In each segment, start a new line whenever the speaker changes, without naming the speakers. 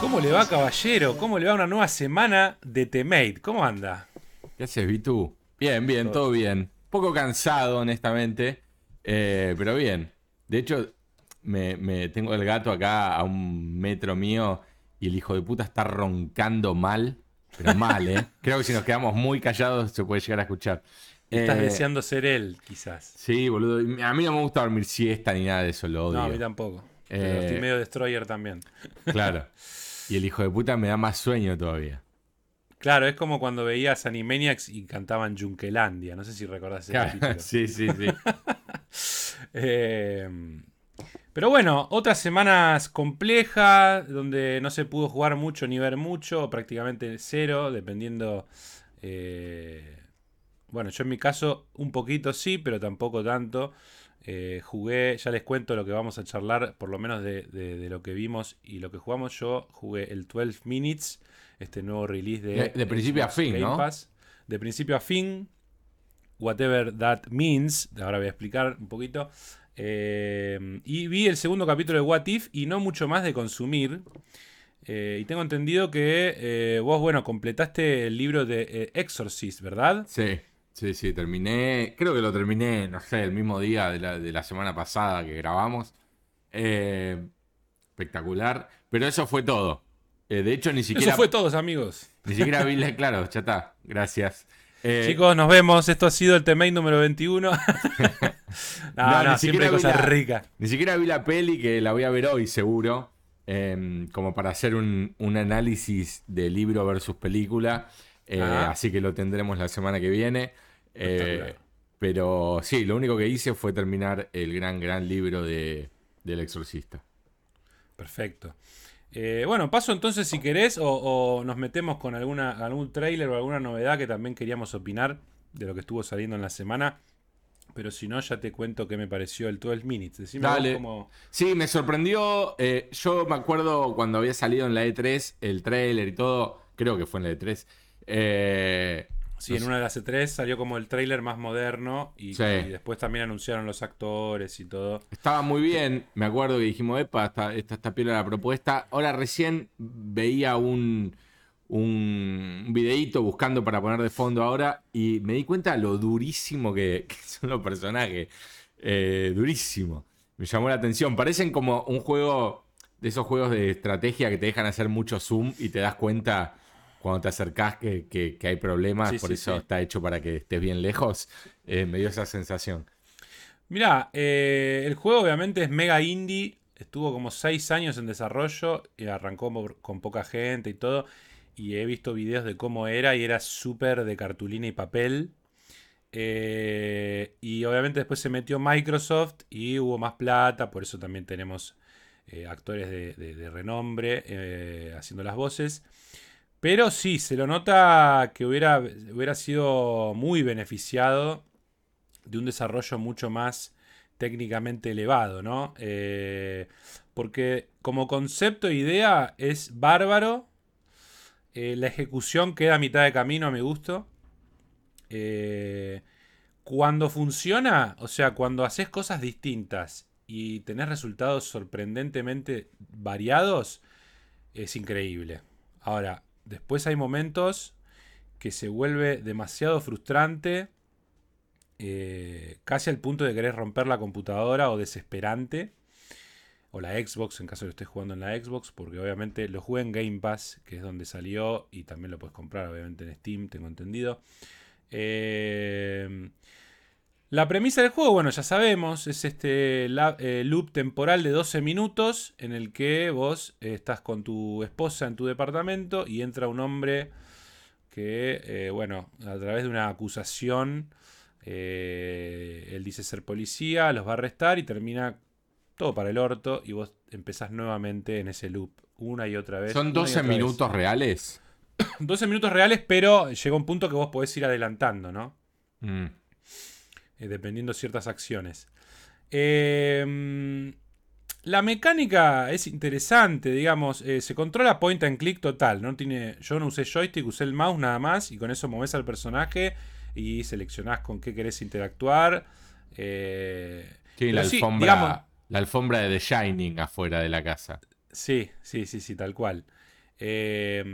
¿Cómo le va, caballero? ¿Cómo le va una nueva semana de T-Mate? ¿Cómo anda?
¿Qué haces, Vitu? Bien, bien, todo, bien. Poco cansado, honestamente, eh, pero bien. De hecho, me, tengo el gato acá a un metro mío y el hijo de puta está roncando mal, pero mal, ¿eh? Creo que si nos quedamos muy callados se puede llegar a escuchar.
Estás eh, deseando ser él, quizás.
Sí, boludo. A mí no me gusta dormir siesta ni nada de eso, lo odio.
No, a mí tampoco. estoy medio destroyer también.
Claro. Y el hijo de puta me da más sueño todavía.
Claro, es como cuando veías Animaniacs y cantaban Junkelandia. No sé si recordás ese
claro, Sí, sí, sí.
Eh, pero bueno, otras semanas complejas, donde no se pudo jugar mucho ni ver mucho, prácticamente cero, dependiendo... Eh, bueno, yo en mi caso un poquito sí, pero tampoco tanto. Eh, jugué, ya les cuento lo que vamos a charlar, por lo menos de, lo que vimos y lo que jugamos. Yo jugué el 12 Minutes, este nuevo release de.
De, principio a fin, ¿no?
de principio a fin, whatever that means. Ahora voy a explicar un poquito. Eh, y vi el segundo capítulo de What If y no mucho más de consumir. Eh, y tengo entendido que vos, bueno, completaste el libro de Exorcist, ¿verdad?
Sí. Sí, sí, terminé. Creo que lo terminé, no sé, el mismo día de la, semana pasada que grabamos. Eh, espectacular. Pero eso fue todo. Eh, de hecho, ni siquiera.
Eso fue todo, amigos.
Ni siquiera vi la. Claro, ya está. Gracias.
Eh, Chicos, nos vemos. Esto ha sido el TMA número 21. no, no, siempre cosas ricas.
Ni siquiera vi la peli, que la voy a ver hoy, seguro. Em, como para hacer un, un, análisis de libro versus película. Así que lo tendremos la semana que viene. Eh, pero sí, lo único que hice fue terminar el gran, gran libro de, del exorcista.
Perfecto. Eh, bueno, paso entonces si querés o, nos metemos con alguna, algún trailer o alguna novedad que también queríamos opinar de lo que estuvo saliendo en la semana. Pero si no, ya te cuento qué me pareció el 12 Minutes. Decime
Dale. Sí, me sorprendió. Eh, yo me acuerdo cuando había salido en la E3 el trailer y todo. Creo que fue en la E3. Eh,
Sí, en una de las E3 salió como el trailer más moderno y, después también anunciaron los actores y todo.
Estaba muy bien, me acuerdo que dijimos, epa, esta, esta, esta la propuesta. Ahora recién veía un, un videíto buscando para poner de fondo ahora y me di cuenta lo durísimo que, son los personajes. Eh, durísimo. Me llamó la atención. Parecen como un juego de esos juegos de estrategia que te dejan hacer mucho zoom y te das cuenta cuando te acercás que, hay problemas, por eso está hecho para que estés bien lejos, eh, me dio esa sensación.
Mira, eh, el juego obviamente es mega indie, estuvo como 6 años en desarrollo y arrancó con poca gente y todo. Y he visto videos de cómo era y era súper de cartulina y papel. Eh, y obviamente después se metió Microsoft y hubo más plata, por eso también tenemos actores de renombre haciendo las voces. Pero sí, se lo nota que hubiera, hubiera sido muy beneficiado de un desarrollo mucho más técnicamente elevado, ¿no? Eh, porque como concepto e idea es bárbaro. Eh, la ejecución queda a mitad de camino a mi gusto. Eh, cuando funciona, o sea, cuando haces cosas distintas y tenés resultados sorprendentemente variados, es increíble. Ahora, Después hay momentos que se vuelve demasiado frustrante, eh, casi al punto de querer romper la computadora o desesperante. O la Xbox, en caso de que estés jugando en la Xbox, porque obviamente lo jugué en Game Pass, que es donde salió, y también lo puedes comprar, obviamente, en Steam, tengo entendido. Eh, la premisa del juego, bueno, ya sabemos, es este eh, loop temporal de 12 minutos en el que vos eh, estás con tu esposa en tu departamento y entra un hombre que, eh, bueno, a través de una acusación, él dice ser policía, los va a arrestar y termina todo para el orto y vos empezás nuevamente en ese loop una y otra vez.
¿Son 12 minutos reales?
12 minutos reales, pero llega un punto que vos podés ir adelantando, ¿no? Mm. Eh, dependiendo de ciertas acciones. Em, la mecánica es interesante, digamos, eh, se controla point and click total. ¿no? Tiene, yo no usé joystick, usé el mouse nada más y con eso moves al personaje y seleccionás con qué querés interactuar. Eh,
Sí, la
sí,
alfombra,
digamos-
la alfombra de The Shining afuera de la casa.
Sí, sí, sí, sí, tal cual. Eh,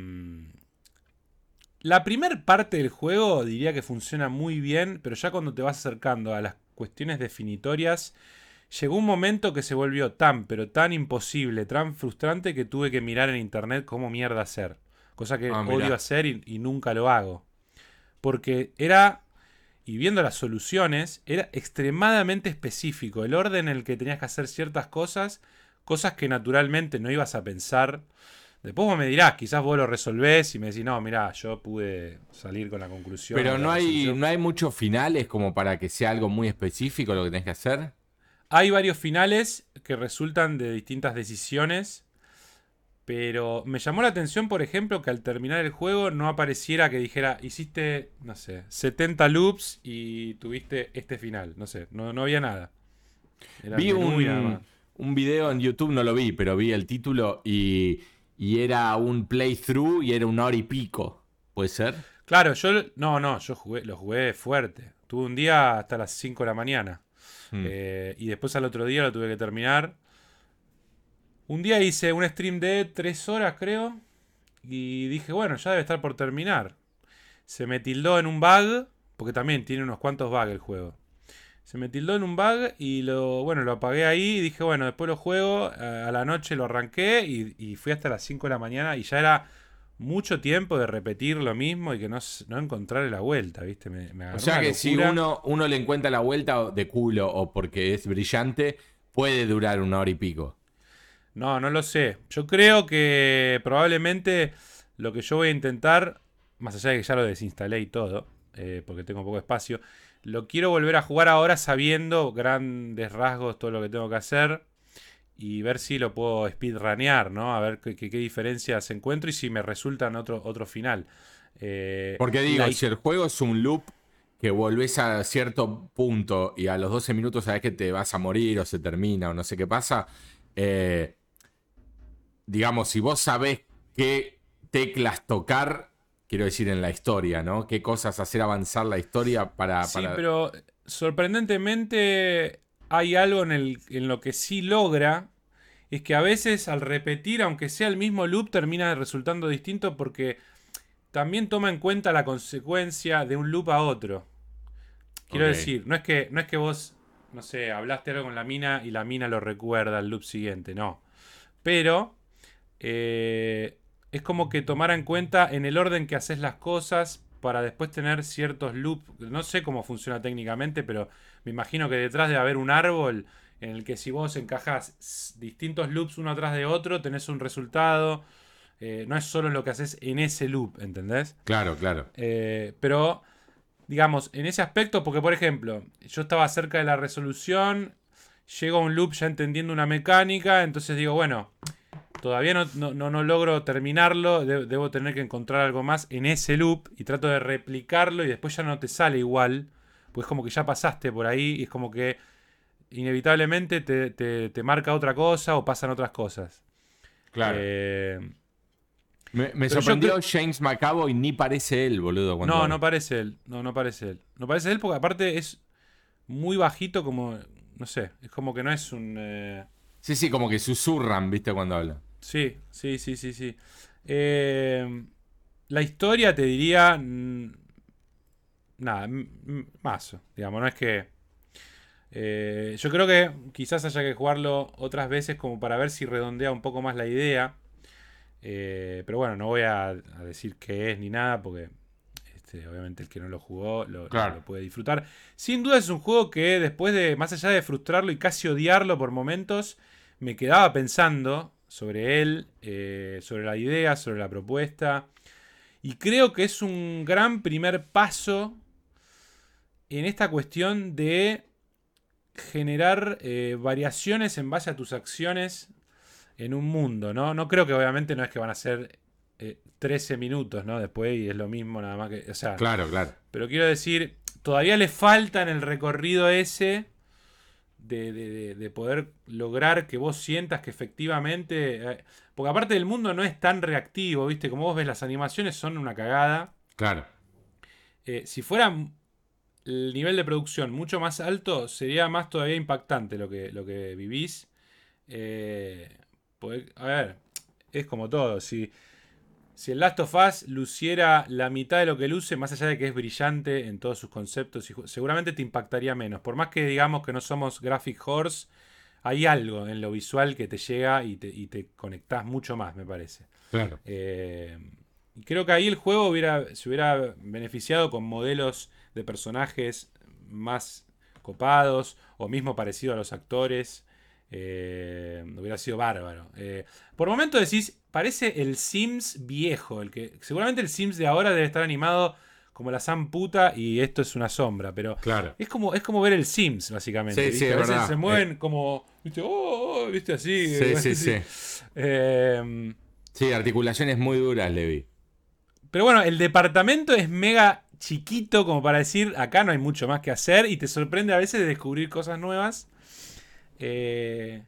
la primer parte del juego diría que funciona muy bien, pero ya cuando te vas acercando a las cuestiones definitorias, llegó un momento que se volvió tan, pero tan imposible, tan frustrante que tuve que mirar en internet cómo mierda hacer. Cosa que
Ah,
odio hacer y, y nunca lo hago. Porque era, y viendo las soluciones, era extremadamente específico. El orden en el que tenías que hacer ciertas cosas, cosas que naturalmente no ibas a pensar. Después vos me dirás, quizás vos lo resolvés y me decís, no, mirá, yo pude salir con la conclusión.
Pero no hay,
resolución".
no hay muchos finales como para que sea algo muy específico lo que tenés que hacer.
Hay varios finales que resultan de distintas decisiones. Pero me llamó la atención, por ejemplo, que al terminar el juego no apareciera que dijera, hiciste, no sé, 70 loops y tuviste este final. No sé, no, no había nada. Era
Vi
nada
un, un video en YouTube, no lo vi, pero vi el título y, y era un playthrough y era una hora y pico. ¿Puede ser?
Claro, yo no, no, yo jugué, lo jugué fuerte. Tuve un día hasta las 5 de la mañana.
Hmm.
Eh, y después al otro día lo tuve que terminar. Un día hice un stream de 3 horas, creo. Y dije, bueno, ya debe estar por terminar. Se me tildó en un bug, porque también tiene unos cuantos bugs el juego. Se me tildó en un bug y lo, bueno, lo apagué ahí y dije, bueno, después lo juego. eh, A la noche lo arranqué y, y fui hasta las 5 de la mañana y ya era mucho tiempo de repetir lo mismo y que no, no encontrarle la vuelta, ¿viste? Me, me
O sea que si uno, uno le encuentra la vuelta de culo o porque es brillante, puede durar una hora y pico.
No, no lo sé. Yo creo que probablemente lo que yo voy a intentar, más allá de que ya lo desinstalé y todo, eh, porque tengo poco espacio, lo quiero volver a jugar ahora sabiendo grandes rasgos todo lo que tengo que hacer y ver si lo puedo speedrunear, ¿no? A ver qué, qué- qué diferencias encuentro y si me resultan otro, otro final. Eh,
Porque digo,
la-
si el juego es un loop que volvés a cierto punto y a los 12 minutos sabes que te vas a morir o se termina o no sé qué pasa, eh, digamos, si vos sabés qué teclas tocar, quiero decir en la historia, ¿no? ¿Qué cosas hacer avanzar la historia para...
Sí,
para-
pero sorprendentemente hay algo en, el, en lo que sí logra. Es que a veces al repetir, aunque sea el mismo loop, termina resultando distinto porque también toma en cuenta la consecuencia de un loop a otro. Quiero decir, no es que, no es que vos, no sé, hablaste algo con la mina y la mina lo recuerda al loop siguiente, no. Pero eh, es como que tomar en cuenta en el orden que haces las cosas para después tener ciertos loops. No sé cómo funciona técnicamente, pero me imagino que detrás de haber un árbol en el que si vos encajas distintos loops uno atrás de otro, tenés un resultado. Eh, no es solo lo que haces en ese loop, ¿entendés?
Claro, claro.
Eh, pero, digamos, en ese aspecto, porque por ejemplo, yo estaba cerca de la resolución, llego a un loop ya entendiendo una mecánica, entonces digo, bueno, todavía no, no- no- no logro terminarlo, de- debo tener que encontrar algo más en ese loop y trato de replicarlo y después ya no te sale igual, pues como que ya pasaste por ahí y es como que inevitablemente te, te- te marca otra cosa o pasan otras cosas.
Claro.
Eh,
me
yo
sorprendió
creo-
James McAvoy, ni parece él, boludo. cuando-
No, no parece él. No, no parece él. No parece él porque aparte es muy bajito como... No sé, es como que no es un... eh,
Sí, sí, como que susurran, viste, cuando habla.
Sí, sí, sí, sí, sí. Eh, la historia te diría... mm, Nada, m- m- mazo. Digamos, no es que... eh, yo creo que quizás haya que jugarlo otras veces como para ver si redondea un poco más la idea. Eh, pero bueno, no voy a, a decir qué es ni nada porque este, obviamente el que no lo jugó lo,
Claro.
lo puede disfrutar. Sin duda es un juego que después de, más allá de frustrarlo y casi odiarlo por momentos, me quedaba pensando sobre él, eh, sobre la idea, sobre la propuesta. Y creo que es un gran primer paso en esta cuestión de generar eh, variaciones en base a tus acciones en un mundo, ¿no? No creo que obviamente no es que van a ser eh, 13 minutos, ¿no? Después y es lo mismo nada más que... O sea,
Claro, claro.
pero quiero decir, todavía le falta en el recorrido ese de, de- de- de poder lograr que vos sientas que efectivamente... eh, porque aparte del mundo no es tan reactivo, ¿viste? Como vos ves, las animaciones son una cagada.
Claro.
Eh, si fueran el nivel de producción mucho más alto, sería más todavía impactante lo que, lo que vivís. Eh, a ver, es como todo. Si, si el Last of Us luciera la mitad de lo que luce, más allá de que es brillante en todos sus conceptos, seguramente te impactaría menos. Por más que digamos que no somos Graphic Horse, hay algo en lo visual que te llega y te, y te conectás mucho más, me parece.
Claro.
Eh, creo que ahí el juego hubiera, se hubiera beneficiado con modelos de personajes más copados o mismo parecido a los actores. Eh, hubiera sido bárbaro. Eh, por momento decís, parece el Sims viejo. El que, seguramente el Sims de ahora debe estar animado como la Sam puta y esto es una sombra. Pero
claro.
es, como, es como ver el Sims, básicamente.
Sí,
a veces se mueven
eh.
como. ¿viste? Oh, oh, ¿viste? Así.
Sí, sí, sí.
Eh,
sí, articulaciones muy duras, Levi.
Pero bueno, el departamento es mega chiquito como para decir, acá no hay mucho más que hacer y te sorprende a veces de descubrir cosas nuevas. Eh,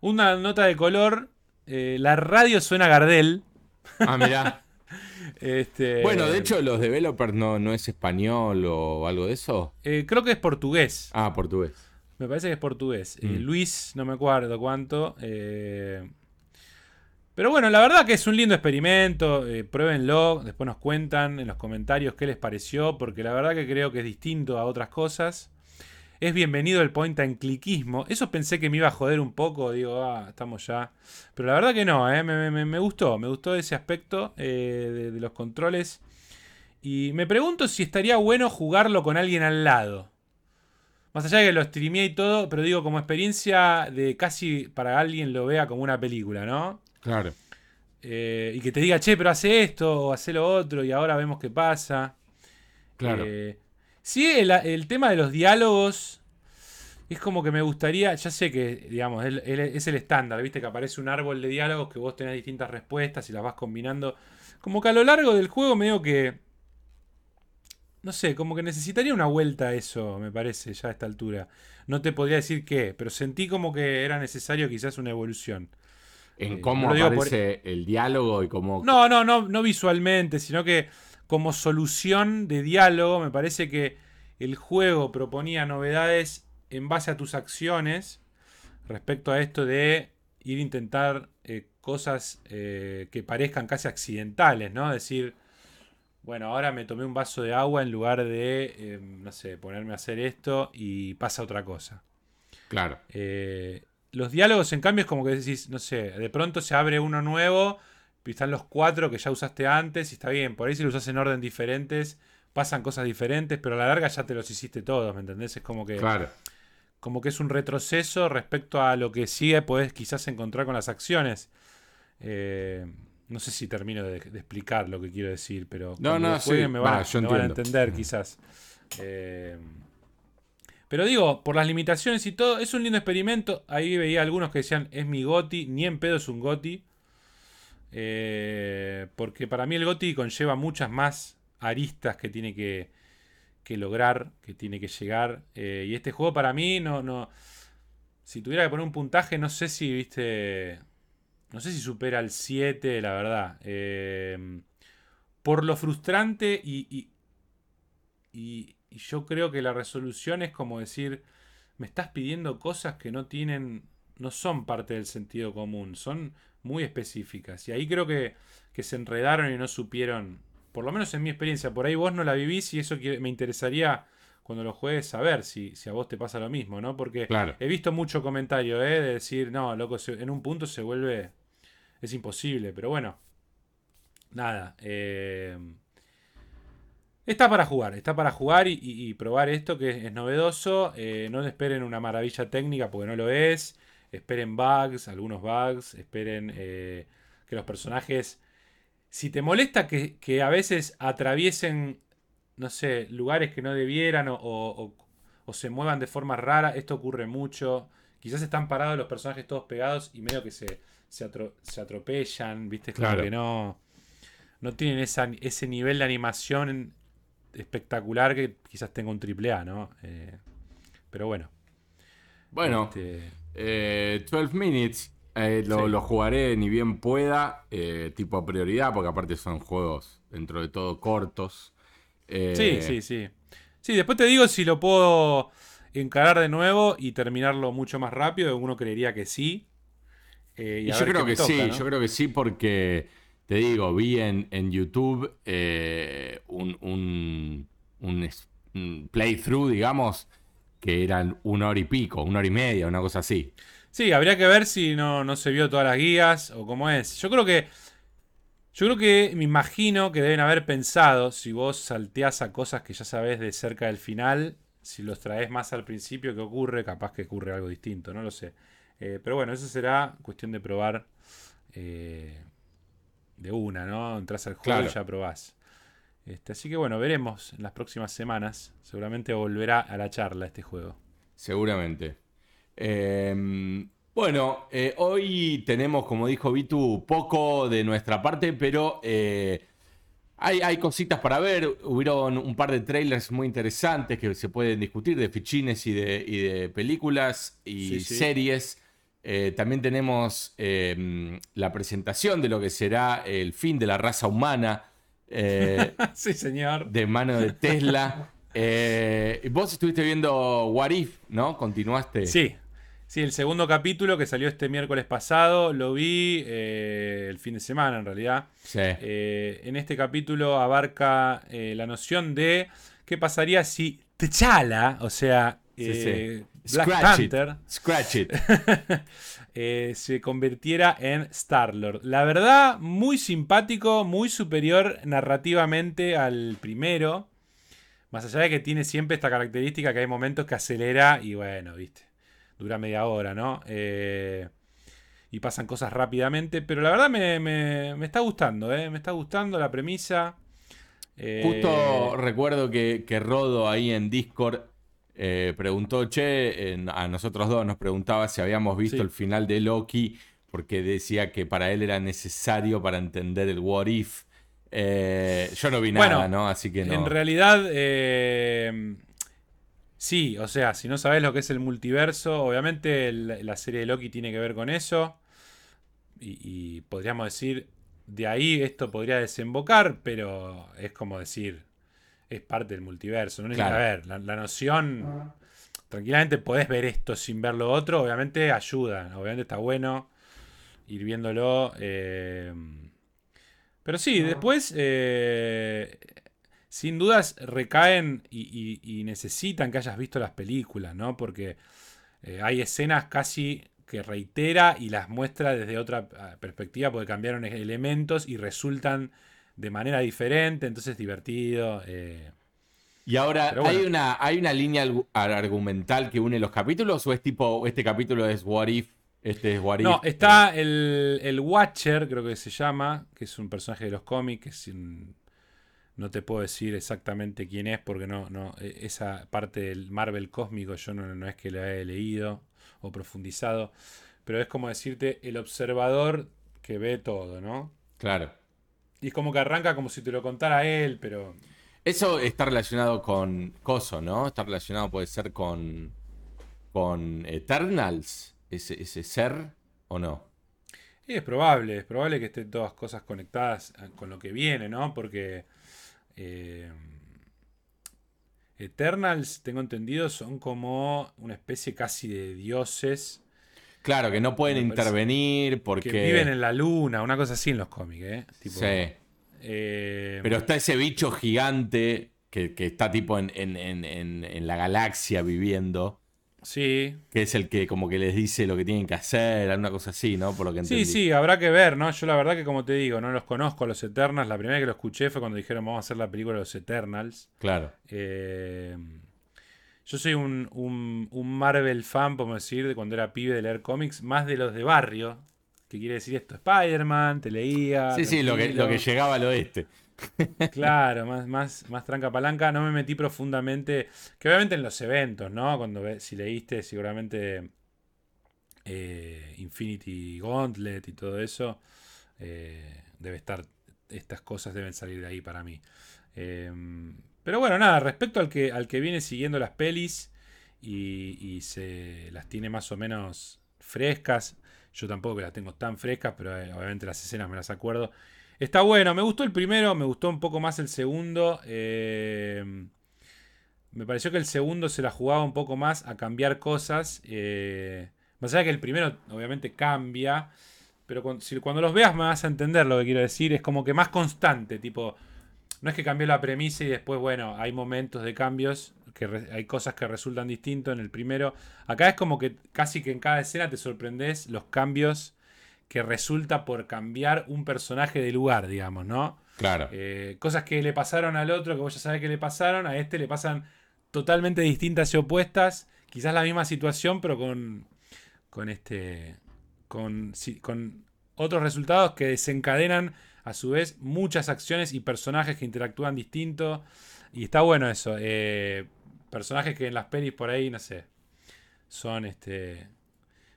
una nota de color, eh, la radio suena a Gardel.
Ah, mirá.
Este,
bueno, de hecho, los developers no, no es español o algo de eso.
Eh, creo que es portugués.
Ah, portugués.
Me parece que es portugués.
Mm.
Luis, no me acuerdo cuánto. Pero bueno, la verdad que es un lindo experimento. Eh, pruébenlo, después nos cuentan en los comentarios qué les pareció, porque la verdad que creo que es distinto a otras cosas. Es bienvenido el point and clickismo. Eso pensé que me iba a joder un poco, digo, ah, estamos ya. Pero la verdad que no, eh, me, gustó, me gustó ese aspecto eh, de, los controles. Y me pregunto si estaría bueno jugarlo con alguien al lado. Más allá de que lo streameé y todo, pero digo, como experiencia de casi para alguien lo vea como una película, ¿no?
Claro.
Eh, y que te diga, che, pero hace esto o hace lo otro y ahora vemos qué pasa.
Claro.
Eh, sí, el, tema de los diálogos es como que me gustaría, ya sé que, digamos, es el estándar, viste que aparece un árbol de diálogos que vos tenés distintas respuestas y las vas combinando. Como que a lo largo del juego medio que... No sé, como que necesitaría una vuelta a eso, me parece, ya a esta altura. No te podría decir qué, pero sentí como que era necesario quizás una evolución
en eh, cómo aparece el diálogo y cómo...
No, no, no, no visualmente, sino que como solución de diálogo me parece que el juego proponía novedades en base a tus acciones respecto a esto de ir a intentar eh, cosas eh, que parezcan casi accidentales, ¿no? Decir, bueno, ahora me tomé un vaso de agua en lugar de, no sé, ponerme a hacer esto y pasa otra cosa.
Claro.
Los diálogos, en cambio, es como que decís, no sé, de pronto se abre uno nuevo, están los cuatro que ya usaste antes, y está bien, por ahí si lo usas en orden diferentes, pasan cosas diferentes, pero a la larga ya te los hiciste todos, ¿me entendés? Es como que.
Claro.
Como que es un retroceso respecto a lo que sigue podés quizás encontrar con las acciones. Eh, no sé si termino de, explicar lo que quiero decir, pero
no, no,
me, van, a entender quizás. Eh, pero digo, por las limitaciones y todo, es un lindo experimento. Ahí veía algunos que decían, es mi Goti, ni en pedo es un Goti. Eh, porque para mí el Goti conlleva muchas más aristas que tiene que, lograr, que tiene que llegar. Eh, y este juego para mí no, no... Si tuviera que poner un puntaje, no sé si, viste... No sé si supera el 7, la verdad. Eh, por lo frustrante y, y y yo creo que la resolución es como decir, me estás pidiendo cosas que no tienen, no son parte del sentido común, son muy específicas. Y ahí creo que, que se enredaron y no supieron, por lo menos en mi experiencia, por ahí vos no la vivís y eso me interesaría cuando lo juegues saber si, si a vos te pasa lo mismo, ¿no? Porque he visto mucho comentario, ¿eh? De decir, no, loco, en un punto se vuelve, es imposible, pero bueno, nada. Eh, Está para jugar, está para jugar y, probar esto que es, novedoso. Eh, no esperen una maravilla técnica porque no lo es. Esperen bugs, algunos bugs. Esperen eh, que los personajes... Si te molesta que, a veces atraviesen, no sé, lugares que no debieran o, se muevan de forma rara, esto ocurre mucho. Quizás están parados los personajes todos pegados y medio que se, se, atropellan, ¿viste? Claro. que no, no tienen ese nivel de animación espectacular que quizás tenga un triple A, ¿no? Eh, pero bueno.
Bueno, 12 este, eh, Minutes eh, lo, jugaré ni bien pueda, tipo prioridad, porque aparte son juegos dentro de todo cortos.
sí, sí, sí. Sí, después te digo si lo puedo encarar de nuevo y terminarlo mucho más rápido. Uno creería que sí.
Eh, y yo creo que sí, yo creo que sí porque, te digo, vi en, YouTube eh, un, un, un, playthrough, digamos, que eran una hora y pico, una hora y media, una cosa así.
Sí, habría que ver si no, no se vio todas las guías o cómo es. Yo creo que yo creo que me imagino que deben haber pensado, si vos salteás a cosas que ya sabés de cerca del final, si los traes más al principio, ¿qué ocurre? Capaz que ocurre algo distinto, no lo sé. Eh, pero bueno, eso será cuestión de probar eh, de una, ¿no? Entras al juego y ya probás. Este, así que bueno, veremos en las próximas semanas. Seguramente volverá a la charla este juego.
Seguramente. Eh, bueno, eh, hoy tenemos, como dijo Vitu, poco de nuestra parte, pero eh, hay, cositas para ver. Hubieron un par de trailers muy interesantes que se pueden discutir de fichines y de, películas y series. Eh, también tenemos em, la presentación de lo que será el fin de la raza humana.
sí, señor.
De mano de Tesla. vos estuviste viendo What If, ¿no? Continuaste.
Sí, Sí, el segundo capítulo que salió este miércoles pasado, lo vi eh, el fin de semana en realidad.
Sí.
Eh, en este capítulo abarca eh, la noción de qué pasaría si T'Challa, o sea, Black Panther,
Scratch it.
se convirtiera en Star-Lord. La verdad, muy simpático, muy superior narrativamente al primero. Más allá de que tiene siempre esta característica que hay momentos que acelera y bueno, viste dura media hora, ¿no? Eh, y pasan cosas rápidamente, pero la verdad me, está gustando, ¿eh? Me está gustando la premisa.
Eh, Justo recuerdo que, Rodo ahí en Discord eh, preguntó, che, a nosotros dos nos preguntaba si habíamos visto el final de Loki, porque decía que para él era necesario para entender el what if. yo no vi nada, ¿no? Así que no.
En realidad, Sí, o sea, si no sabes lo que es el multiverso, obviamente la serie de Loki tiene que ver con eso. Y, podríamos decir, de ahí esto podría desembocar, pero es como decir, es parte del multiverso. No claro. a ver, la, noción, tranquilamente podés ver esto sin ver lo otro, obviamente ayuda, obviamente está bueno ir viéndolo. Eh, pero sí, después eh, sin dudas recaen y, necesitan que hayas visto las películas, ¿no? Porque eh, hay escenas casi que reitera y las muestra desde otra ah, perspectiva porque cambiaron elementos y resultan de manera diferente, entonces divertido. Eh.
Y ahora, ¿hay, una, ¿hay una línea argumental que une los capítulos o es tipo, este capítulo es What If? Este es What
No, está el, el, Watcher, creo que se llama, que es un personaje de los cómics, un, no te puedo decir exactamente quién es porque no, no, e, esa parte del Marvel cósmico yo no, no es que lo haya leído o profundizado, pero es como decirte el observador que ve todo, ¿no?
Claro.
Y es como que arranca como si te lo contara él, pero...
Eso está relacionado con Coso, ¿no? Está relacionado, puede ser con, con Eternals, ese, ese ser, ¿o no?
Y es probable, es probable que estén todas cosas conectadas eh, con lo que viene, ¿no? Porque eh, Eternals, tengo entendido, son como una especie casi de dioses.
Claro, que no pueden intervenir porque...
Que viven en la luna, una cosa así en los cómics, ¿eh?
sí. Eh, Pero está ese bicho gigante que, está tipo en, en, la galaxia viviendo.
Sí.
Que es el que como que les dice lo que tienen que hacer, alguna cosa así, ¿no? Por lo que
Sí, sí, habrá que ver, ¿no? Yo la verdad que como te digo, no los conozco a los Eternals. La primera vez que lo escuché fue cuando dijeron vamos a hacer la película de los Eternals.
Claro.
Eh, yo soy un, Marvel fan, podemos decir, de cuando era pibe de leer cómics, más de los de barrio. ¿Qué quiere decir esto? Spider-Man, te leía.
Sí, sí, lo que, lo que llegaba al oeste.
Claro, más, más, más tranca palanca. No me metí profundamente. Que obviamente en los eventos, ¿no? Cuando si leíste seguramente eh, Infinity Gauntlet y todo eso. Eh, debe estar. Estas cosas deben salir de ahí para mí. Em, pero bueno, nada, respecto al que, al que viene siguiendo las pelis y, se las tiene más o menos frescas. Yo tampoco que las tengo tan frescas, pero eh, obviamente las escenas me las acuerdo. Está bueno, me gustó el primero, me gustó un poco más el segundo. Eh, me pareció que el segundo se la jugaba un poco más a cambiar cosas. Eh, más allá que el primero obviamente cambia. Pero cuando, los veas me vas a entender lo que quiero decir. Es como que más constante. Tipo, no es que cambió la premisa y después, bueno, hay momentos de cambios. Que hay cosas que resultan distintos en el primero. Acá es como que casi que en cada escena te sorprendes los cambios que resulta por cambiar un personaje de lugar, digamos, ¿no?
Claro.
Eh, cosas que le pasaron al otro, que vos ya sabés que le pasaron, a este le pasan totalmente distintas y opuestas. Quizás la misma situación, pero con, con este. Con, con otros resultados que desencadenan a su vez muchas acciones y personajes que interactúan distinto. Y está bueno eso. Eh, personajes que en las pelis por ahí, no sé, son este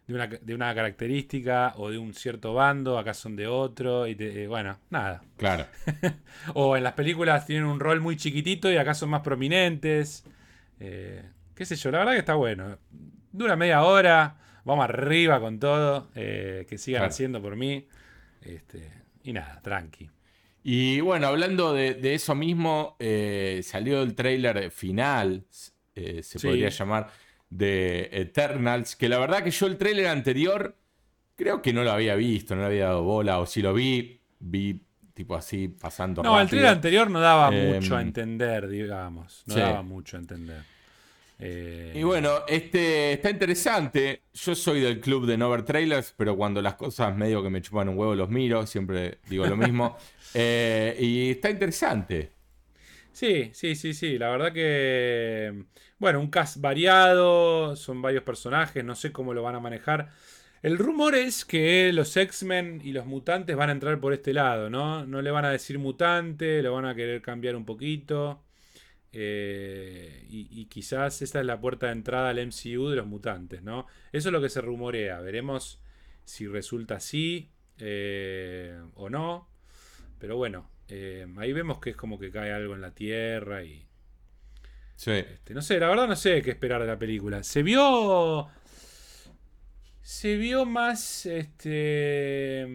de una, de una característica o de un cierto bando, acá son de otro, y eh, bueno, nada.
Claro.
o en las películas tienen un rol muy chiquitito y acá son más prominentes. Eh, qué sé yo, la verdad que está bueno. Dura media hora, vamos arriba con todo, eh, que sigan haciendo por mí. Este, y nada, tranqui.
Y bueno, hablando de, eso mismo, salió el trailer final, se podría llamar de Eternals, que la verdad que yo el tráiler anterior creo que no lo había visto, no le había dado bola, o si lo vi, vi tipo así pasando.
No, el trailer anterior no daba em, mucho a entender, digamos, no daba mucho a entender.
Eh, y bueno, este está interesante. Yo soy del club de Nover Trailers, pero cuando las cosas medio que me chupan un huevo los miro, siempre digo lo mismo. Eh, y está interesante.
Sí, sí, sí, sí. La verdad que. Bueno, un cast variado. Son varios personajes. No sé cómo lo van a manejar. El rumor es que los X-Men y los mutantes van a entrar por este lado, ¿no? No le van a decir mutante, lo van a querer cambiar un poquito. Eh, y, quizás esa es la puerta de entrada al MCU de los mutantes, ¿no? Eso es lo que se rumorea. Veremos si resulta así eh, o no. Pero bueno, eh, ahí vemos que es como que cae algo en la tierra y.
Sí.
Este, no sé, la verdad no sé qué esperar de la película. Se vio. Se vio más. Este.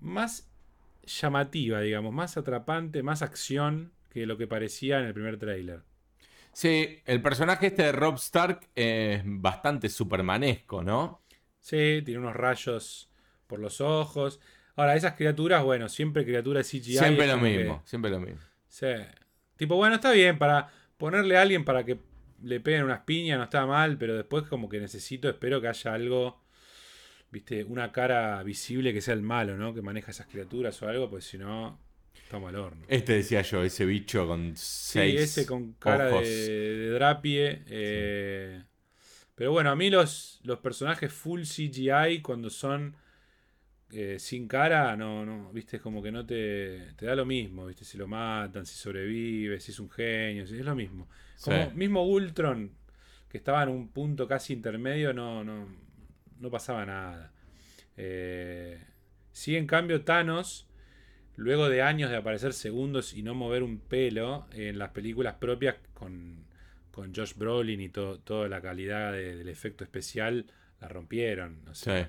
Más llamativa, digamos, más atrapante, más acción que lo que parecía en el primer tráiler.
Sí, el personaje este de Rob Stark es bastante supermanesco, ¿no?
Sí, tiene unos rayos por los ojos. Ahora, esas criaturas, bueno, siempre criaturas CGI.
Siempre lo mismo, siempre lo mismo.
Sí. Tipo, bueno, está bien, para ponerle a alguien para que le peguen unas piñas no está mal, pero después como que necesito, espero que haya algo, viste, una cara visible que sea el malo, ¿no? Que maneja esas criaturas o algo, pues si no, estamos al horno.
Este decía yo, ese bicho con seis Sí,
ese con cara de, drapie. Eh, pero bueno, a mí los, los personajes full CGI cuando son eh, sin cara, no, no, viste, es como que no te, te da lo mismo, viste, si lo matan, si sobrevive, si es un genio, si es lo mismo. Como mismo Ultron, que estaba en un punto casi intermedio, no, no, no pasaba nada. Eh, sí, en cambio, Thanos, luego de años de aparecer segundos y no mover un pelo en las películas propias con, con Josh Brolin y toda la calidad del efecto especial, la rompieron. O sea, eh,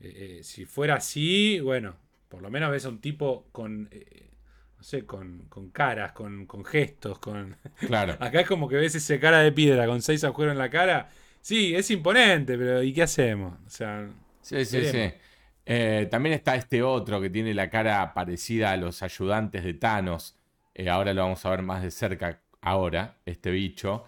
eh, si fuera así, bueno, por lo menos ves a un tipo con, eh, no sé, con, caras, con, gestos, con...
Claro.
Acá es como que ves ese cara de piedra con seis agujeros en la cara. Sí, es imponente, pero ¿y qué hacemos? O sea...
Sí, sí, sí. También está este otro que tiene la cara parecida a los ayudantes de Thanos. ahora lo vamos a ver más de cerca ahora, este bicho.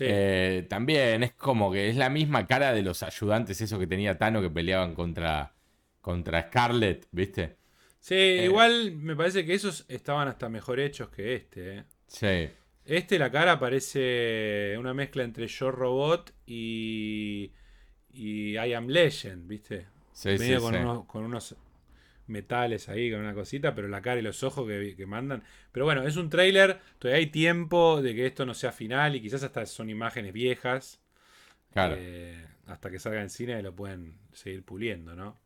Eh, también es como que es la misma cara de los ayudantes, eso que tenía Tano que peleaban contra, contra Scarlet, ¿viste?
Sí, eh, igual me parece que esos estaban hasta mejor hechos que este. ¿eh?
Sí.
Este, la cara parece una mezcla entre Yo Robot y, y I Am Legend, ¿viste?
Sí, Medio
con,
sí.
Unos, con unos metales ahí con una cosita, pero la cara y los ojos que, mandan. Pero bueno, es un trailer, todavía hay tiempo de que esto no sea final y quizás hasta son imágenes viejas.
Claro.
Eh, hasta que salga en cine y lo pueden seguir puliendo, ¿no?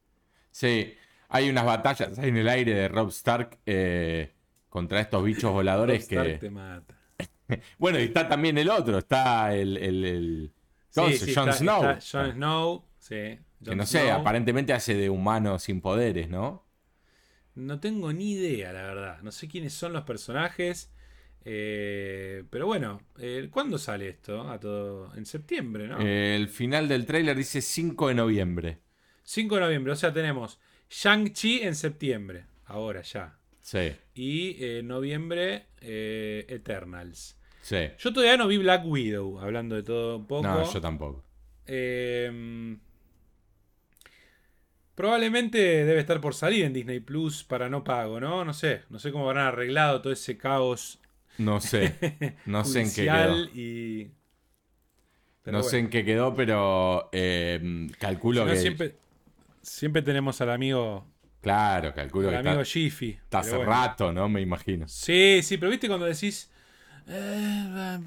Sí, hay unas batallas en el aire de Rob Stark eh, contra estos bichos voladores
Rob
que...
te mata.
bueno, y está también el otro, está el... el,
Jon Snow. Jon Snow, sí.
Que no sé, aparentemente hace de humano sin poderes, ¿no?
No tengo ni idea, la verdad. No sé quiénes son los personajes. Eh, pero bueno, eh, ¿cuándo sale esto? A todo en septiembre, ¿no?
El final del tráiler dice 5 de noviembre.
5 de noviembre, o sea, tenemos Shang-Chi en septiembre, ahora ya.
Sí,
Y en noviembre, eh, Eternals.
sí.
Yo todavía no vi Black Widow, hablando de todo un poco.
No, yo tampoco.
Eh, probablemente debe estar por salir en Disney Plus para no pago, ¿no? No sé. No sé cómo habrán arreglado todo ese caos
No sé. No sé en qué quedó.
y.
No sé en qué quedó, pero eh, calculo
si no,
que.
siempre, siempre tenemos al amigo,
Claro, calculo
al
que
amigo
está, hace
bueno.
rato, ¿no? Me imagino.
Sí, sí, pero viste cuando decís. eh,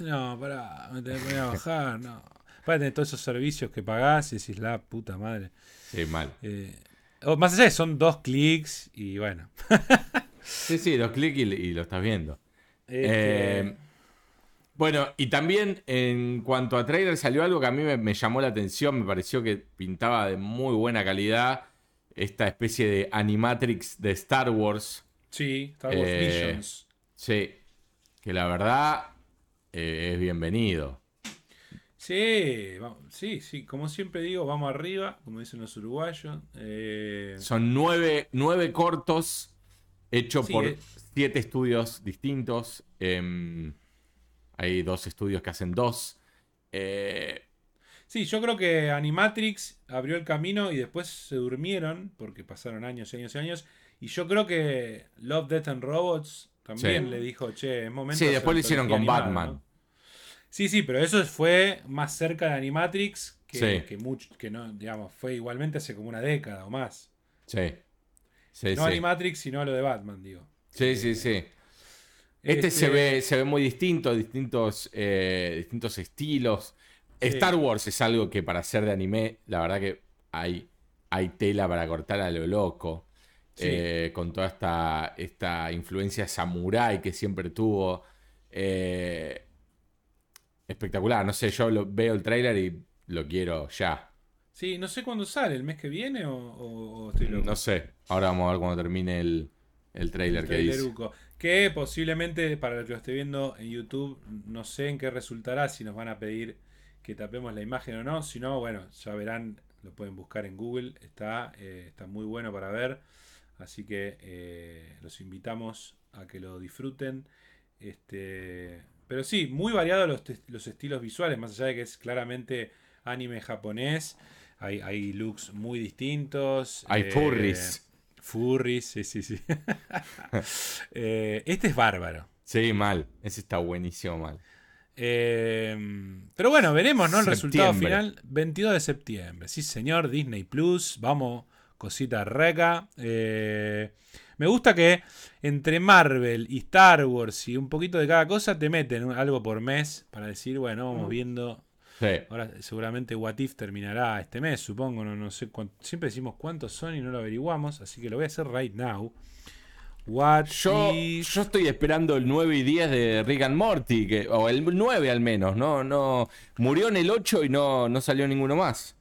no, pará, me tenés que poner a bajar, no. Para tener todos esos servicios que pagás y decís, la puta madre.
Sí, mal.
Eh, o más allá de son dos clics y bueno.
Sí, sí, los clics y, y lo estás viendo.
Este,
Eh, bueno, y también en cuanto a trailer salió algo que a mí me, me llamó la atención, me pareció que pintaba de muy buena calidad esta especie de animatrix de Star Wars.
sí, Star Wars
eh,
Visions.
Sí, que la verdad eh, es bienvenido.
Sí, vamos- sí, sí, como siempre digo, vamos arriba, como dicen los uruguayos. Eh,
Son nueve, nueve cortos hechos
Sí,
por
eh.
siete estudios distintos. Em, hay dos estudios que hacen dos. Eh,
sí, yo creo que Animatrix abrió el camino y después se durmieron porque pasaron años y años y años. Y yo creo que Love, Death and Robots también
Sí.
le dijo, che, es momento
sí,
de
después lo hicieron con Batman.
¿no? Sí, sí, pero eso fue más cerca de Animatrix que,
Sí.
que mucho, que no, digamos, fue igualmente hace como una década o más.
Sí. Sí,
No
sí.
Animatrix, sino lo de Batman, digo.
Sí, sí, sí. Este,
Este-
se, ve, se ve muy distinto, distintos, eh, distintos estilos. Star Wars es algo que para ser de anime, la verdad que hay, hay tela para cortar a lo loco.
Sí.
Eh, con toda esta, esta influencia samurai que siempre tuvo. Eh, espectacular, no sé, yo lo, veo el tráiler y lo quiero ya.
Sí, no sé cuándo sale, el mes que viene o, o- o estoy loco.
No sé, ahora vamos a ver cuando termine el, el tráiler
El
que dice.
Que posiblemente, para el que lo esté viendo en YouTube, no sé en qué resultará, si nos van a pedir que tapemos la imagen o no. Si no, bueno, ya verán, lo pueden buscar en Google, está, eh, está muy bueno para ver. Así que eh, los invitamos a que lo disfruten. Este, pero sí, muy variados los, los estilos visuales, más allá de que es claramente anime japonés. Hay, hay looks muy distintos.
Hay
eh,
furries.
Furries, sí, sí, sí. Eh, este es bárbaro.
Sí, mal. Ese está buenísimo, mal.
Eh, pero bueno, veremos, ¿no? El resultado final, 22 de septiembre. Sí, señor, Disney Plus. Vamos, cosita reca. Eh, me gusta que entre Marvel y Star Wars y un poquito de cada cosa te meten algo por mes para decir, bueno, vamos viendo.
Sí.
Ahora seguramente What If terminará este mes, supongo. No, no sé cuánto. Siempre decimos cuántos son y no lo averiguamos. Así que lo voy a hacer right now. What
Yo, yo estoy esperando el 9 y 10 de Rick and Morty, que, o el 9 al menos, ¿no? no Murió en el 8 y no, no salió ninguno más.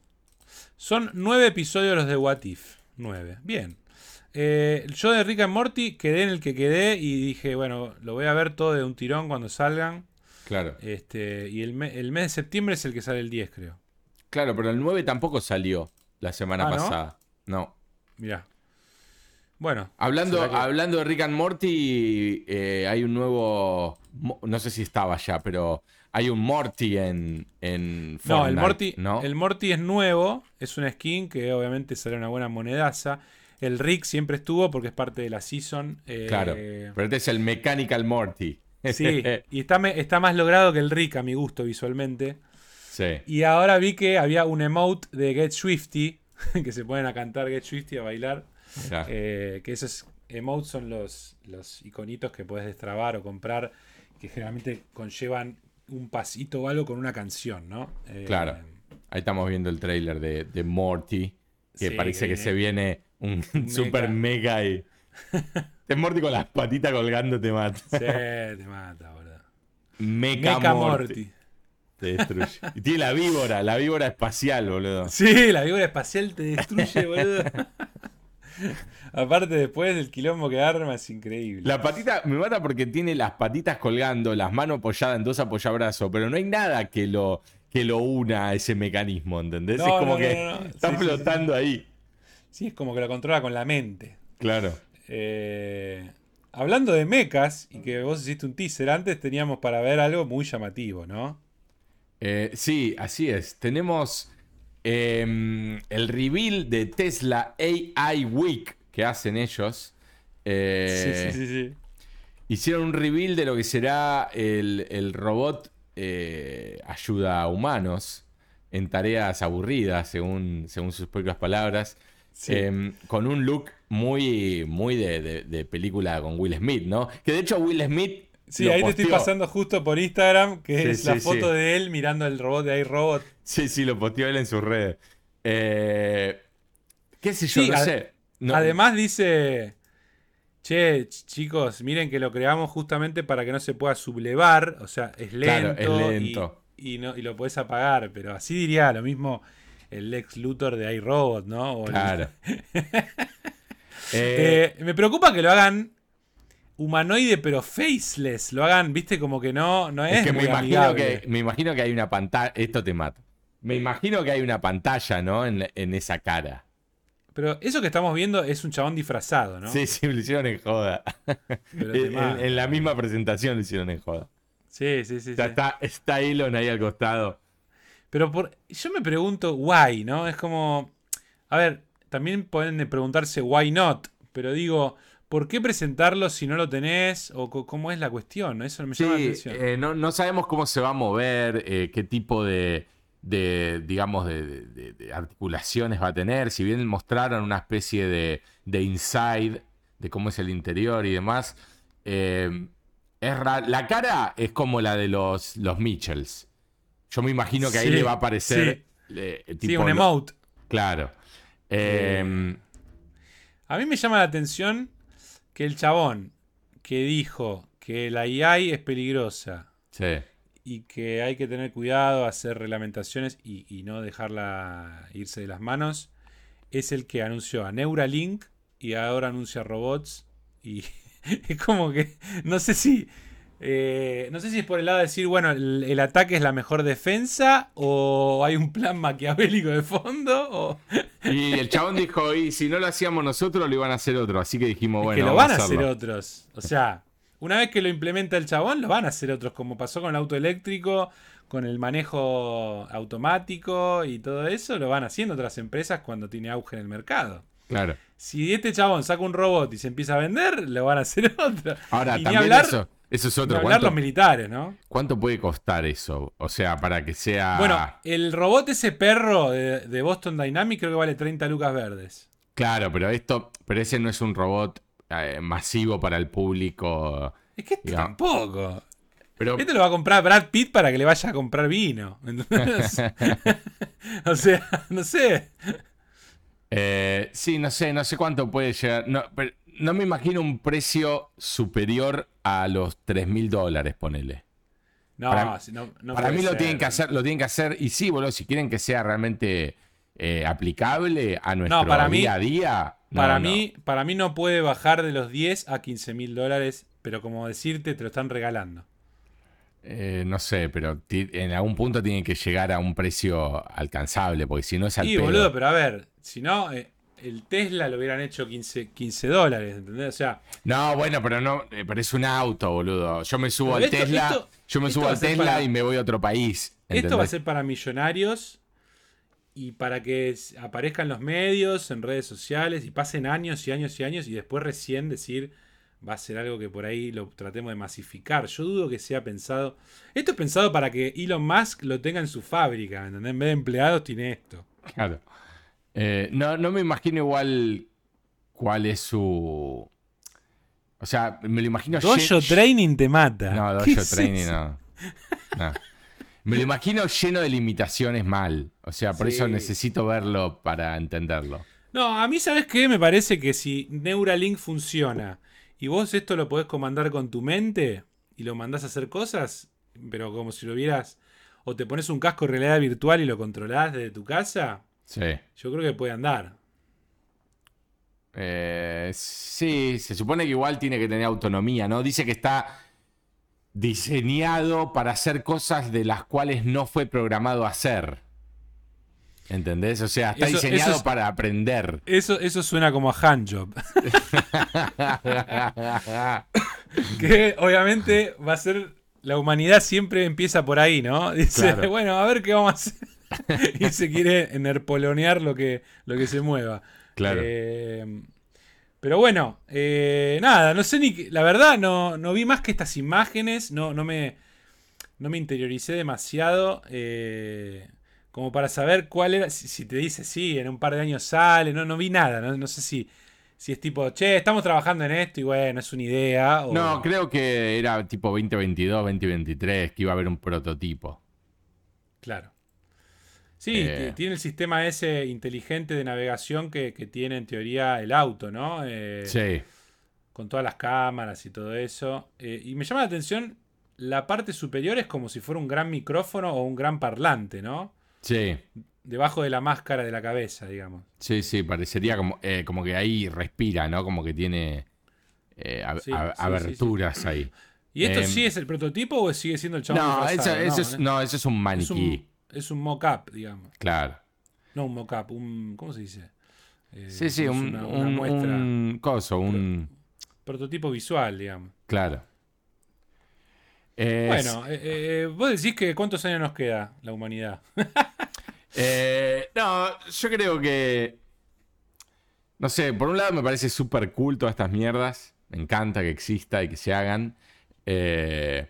Son nueve episodios los de What If. Nueve. Bien. Eh, yo de Rick and Morty quedé en el que quedé y dije, bueno, lo voy a ver todo de un tirón cuando salgan.
Claro.
Este, y el, me- el mes de septiembre es el que sale el 10, creo.
Claro, pero el 9 tampoco salió la semana
Ah, ¿no?
pasada. No.
Mirá. Bueno.
Hablando,
¿será que-
hablando de Rick and Morty, eh, hay un nuevo. No sé si estaba ya, pero hay un Morty en, en
No, el
Fortnite,
Morty,
¿no?
el Morty es nuevo, es una skin que obviamente será una buena monedaza. El Rick siempre estuvo porque es parte de la season. eh,
Claro. Pero este es el Mechanical Morty.
Sí, y está, más logrado que el Rick a mi gusto visualmente.
sí.
Y ahora vi que había un emote de Get Swifty, que se ponen a cantar Get Swifty, a bailar.
Mirá.
eh, que esos emotes son los, los iconitos que puedes destrabar o comprar, que generalmente conllevan un pasito o algo con una canción, ¿no? Eh,
Claro. Ahí estamos viendo el trailer de, de Morty. Que
Sí,
parece que se viene un super mega. y... Este Morty con las patitas colgando te mata.
Sí, te mata, boludo.
Mecha,
Mecha
Morty.
Morty.
Te destruye. Y tiene la víbora, la víbora espacial, boludo.
Sí, la víbora espacial te destruye, boludo. Aparte, después del quilombo que arma es increíble.
La patita me mata porque tiene las patitas colgando, las manos apoyadas en dos apoyabrazos, pero no hay nada que lo, que lo una a ese mecanismo, ¿entendés?
No,
es como
no,
que
no,
está
Sí, sí,
flotando ahí.
Sí, es como que lo controla con la mente.
Claro.
Eh, hablando de mechas, y que vos hiciste un teaser antes, teníamos para ver algo muy llamativo, ¿no?
Eh, sí, así es. Tenemos em, el reveal de Tesla AI Week que hacen ellos. Eh,
sí, sí, sí, sí.
Hicieron un reveal de lo que será el, el robot ayuda a humanos en tareas aburridas, según, según sus propias palabras.
Sí.
Em, con un look muy, muy de, de- de película con Will Smith, ¿no? Que de hecho Will Smith.
Sí,
lo
ahí te estoy pasando justo por Instagram, que
Sí,
es la foto de él mirando el robot de iRobot.
Sí, sí, lo posteó él en sus redes. Eh, ¿Qué sé yo? No
ad-
sé. No-
Además dice, che, ch- chicos, miren que lo creamos justamente para que no se pueda sublevar, o sea, es lento,
Claro, es lento.
Y, y no, y lo podés apagar, pero así diría lo mismo el Lex Luthor de iRobot, ¿no? O el-
Claro. Eh,
Eh, me preocupa que lo hagan humanoide pero faceless, lo hagan, viste, como que no, no es,
es que me imagino
amigable.
que, me imagino que hay una pantalla. Esto te mata. Me imagino que hay una pantalla, ¿no? En, en esa cara.
Pero eso que estamos viendo es un chabón disfrazado, ¿no?
Sí, sí, lo hicieron en joda.
Pero
en, la misma presentación lo hicieron en joda.
Sí, sí, sí.
O sea,
sí.
está, está Elon ahí al costado.
Pero por, yo me pregunto, why, ¿no? Es como. A ver, también pueden preguntarse why not. Pero digo, ¿por qué presentarlo si no lo tenés? ¿O cómo es la cuestión? ¿no? Eso me llama la atención.
eh, no, no sabemos cómo se va a mover, eh, qué tipo de, de, digamos, de, de- de- de articulaciones va a tener. Si bien mostraron una especie de, de inside, de cómo es el interior y demás, eh, es la cara es como la de los, los Mitchells. Yo me imagino que ahí
Sí,
le va a aparecer...
sí.
eh,
sí,
tipo
un
lo-
emote.
Claro. Eh,
A mí me llama la atención que el chabón que dijo que la AI es peligrosa
sí.
y que hay que tener cuidado, hacer reglamentaciones y, y no dejarla irse de las manos, es el que anunció a Neuralink y ahora anuncia robots. Y es como que no sé si. Eh, no sé si es por el lado de decir, bueno, el, el ataque es la mejor defensa, o hay un plan maquiavélico de fondo, o
Y el chabón dijo, y si no lo hacíamos nosotros, lo iban a hacer otro. Así que dijimos, bueno,
que lo van a hacer otros. O sea, una vez que lo implementa el chabón, lo van a hacer otros, como pasó con el auto eléctrico, con el manejo automático y todo eso, lo van haciendo otras empresas cuando tiene auge en el mercado.
Claro.
Si este chabón saca un robot y se empieza a vender, lo van a hacer otro.
Ahora,
y ni
también
hablar,
eso, eso es otro.
hablar
¿Cuánto,
los militares, ¿no?
cuánto puede costar eso? O sea, para que sea...
Bueno, el robot ese perro de, de Boston Dynamics creo que vale 30 lucas verdes.
Claro, pero esto, pero ese no es un robot eh, masivo para el público.
Es que tampoco.
Pero
Este lo va a comprar Brad Pitt para que le vaya a comprar vino. o sea, no sé.
eh, sí, no sé, no sé cuánto puede llegar. No, pero no me imagino un precio superior a los 3 mil dólares, ponele.
No,
Para-
no- no
Para mí lo tienen que hacer, lo tienen que hacer. Y sí, boludo, si quieren que sea realmente eh, aplicable a nuestro
para mí-
día a día. no,
para. Mí, para mí no puede bajar de los 10 a 15 mil dólares, pero como decirte, te lo están regalando.
Eh, no sé, pero en algún punto tiene que llegar a un precio alcanzable, porque si no es al
Sí,
pedo.
boludo, pero a ver, si no, eh, el Tesla lo hubieran hecho 15, 15 dólares, ¿entendés? O sea,
No, bueno, pero no, eh, pero es un auto, boludo. Yo me subo al
esto-
Tesla,
esto-
yo me subo al Tesla
para-
y me voy a otro país.
esto va a ser para millonarios y para que aparezcan los medios, en redes sociales y pasen años y años y años y después recién decir va a ser algo que por ahí lo tratemos de masificar. Yo dudo que sea pensado. Esto es pensado para que Elon Musk lo tenga en su fábrica, ¿entendés? En vez de empleados tiene esto.
Claro. Eh, no, no me imagino igual cuál es su. O sea, me lo imagino
Dojo
lle-
Training te mata.
No,
¿Qué
Dojo Training no. No. Me lo imagino lleno de limitaciones mal. O sea, por
Sí.
eso necesito verlo para entenderlo.
No, a mí, ¿sabes qué? Me parece que si Neuralink funciona y vos esto lo podés comandar con tu mente y lo mandás a hacer cosas, pero como si lo vieras, o te pones un casco de realidad virtual y lo controlás desde tu casa,
Sí.
yo creo que puede andar.
Eh, sí, se supone que igual tiene que tener autonomía, ¿no? Dice que está diseñado para hacer cosas de las cuales no fue programado a hacer. ¿Entendés? O sea, está
Eso-
diseñado
eso es-
para aprender.
Eso, eso suena como a handjob. que obviamente va a ser. La humanidad siempre empieza por ahí, ¿no? Dice,
Claro.
bueno, a ver qué vamos a hacer. y se quiere enerpolonear lo que, lo que se mueva.
Claro.
Eh, pero bueno, eh, nada, no sé ni. La verdad, no, no vi más que estas imágenes. No, no me. No me interioricé demasiado. eh, como para saber cuál era. Si, si te dice sí, en un par de años sale. No, no vi nada. No, no sé si. Si es tipo, che, estamos trabajando en esto y bueno, es una idea. O,
No, creo que era tipo 2022, 2023, que iba a haber un prototipo.
Claro. Sí,
Eh.
tiene el sistema ese inteligente de navegación que, que tiene en teoría el auto, ¿no? Eh,
Sí.
con todas las cámaras y todo eso. Eh, y me llama la atención, la parte superior es como si fuera un gran micrófono o un gran parlante, ¿no?
Sí,
Debajo de la máscara de la cabeza, digamos.
sí, sí, parecería como, eh, como que ahí respira, ¿no? Como que tiene ab-
Sí,
ab-
sí, sí,
aberturas ahí.
¿Y esto
Em,
sí es el prototipo o sigue siendo el chabón
No, eso,
no,
es, no, eso es un
Es
maniquí.
un, es un mock-up, digamos.
Claro.
No un mock-up, un... ¿Cómo se dice? Eh,
Sí, sí, un,
una- una
un-
muestra,
un coso, un.
prototipo visual, digamos.
Claro.
Bueno, eh, eh, vos decís que cuántos años nos queda la humanidad.
No, yo creo que. No sé, por un lado me parece súper cool todas estas mierdas. Me encanta que exista y que se hagan. Eh,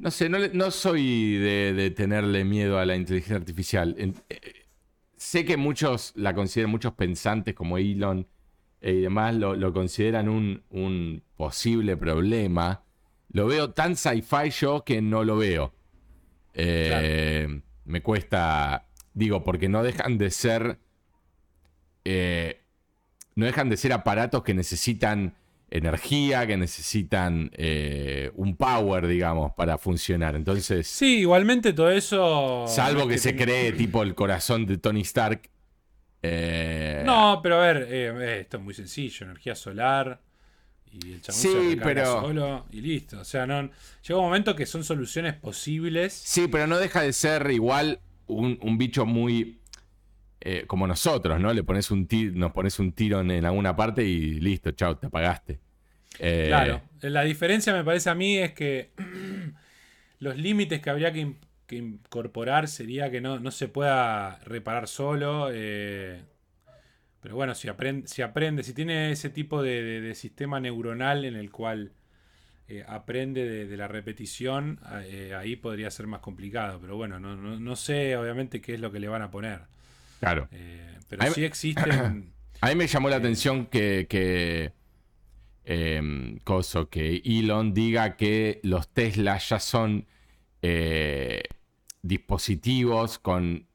no sé, no, soy de, de tenerle miedo a la inteligencia artificial. Eh, sé que muchos la consideran, muchos pensantes como Elon eh, y demás lo, lo consideran un, un posible Lo veo tan sci-fi yo que no lo veo. Eh, Me cuesta, digo, porque no dejan de ser, no dejan de ser aparatos que necesitan energía, que necesitan eh, un power, digamos, para funcionar. Entonces,
Sí, igualmente todo eso.
salvo que se cree tipo el corazón de Tony Stark. eh,
No, pero a ver, eh, esto es muy sencillo: energía solar. Y el chabón
Sí,
se
pero-
solo y listo. O sea, no, llega un momento que son soluciones posibles.
Sí, pero no deja de ser igual un, un bicho muy eh, como nosotros, ¿no? Le pones un ti- nos pones un tiro en, alguna parte y listo, chao, te apagaste. Eh,
Claro. La diferencia me parece a mí es que los límites que habría que, in- que incorporar sería que no, no se pueda reparar solo. eh, pero bueno, si aprende, si aprende, si tiene ese tipo de, sistema neuronal en el cual aprende de, la repetición, ahí podría ser más complicado. Pero bueno, no, no- no sé obviamente qué es lo que le van a poner.
Claro.
Eh, pero
mí-
sí existen...
A mí me llamó la atención que, que coso, que Elon diga que los Tesla ya son eh, dispositivos con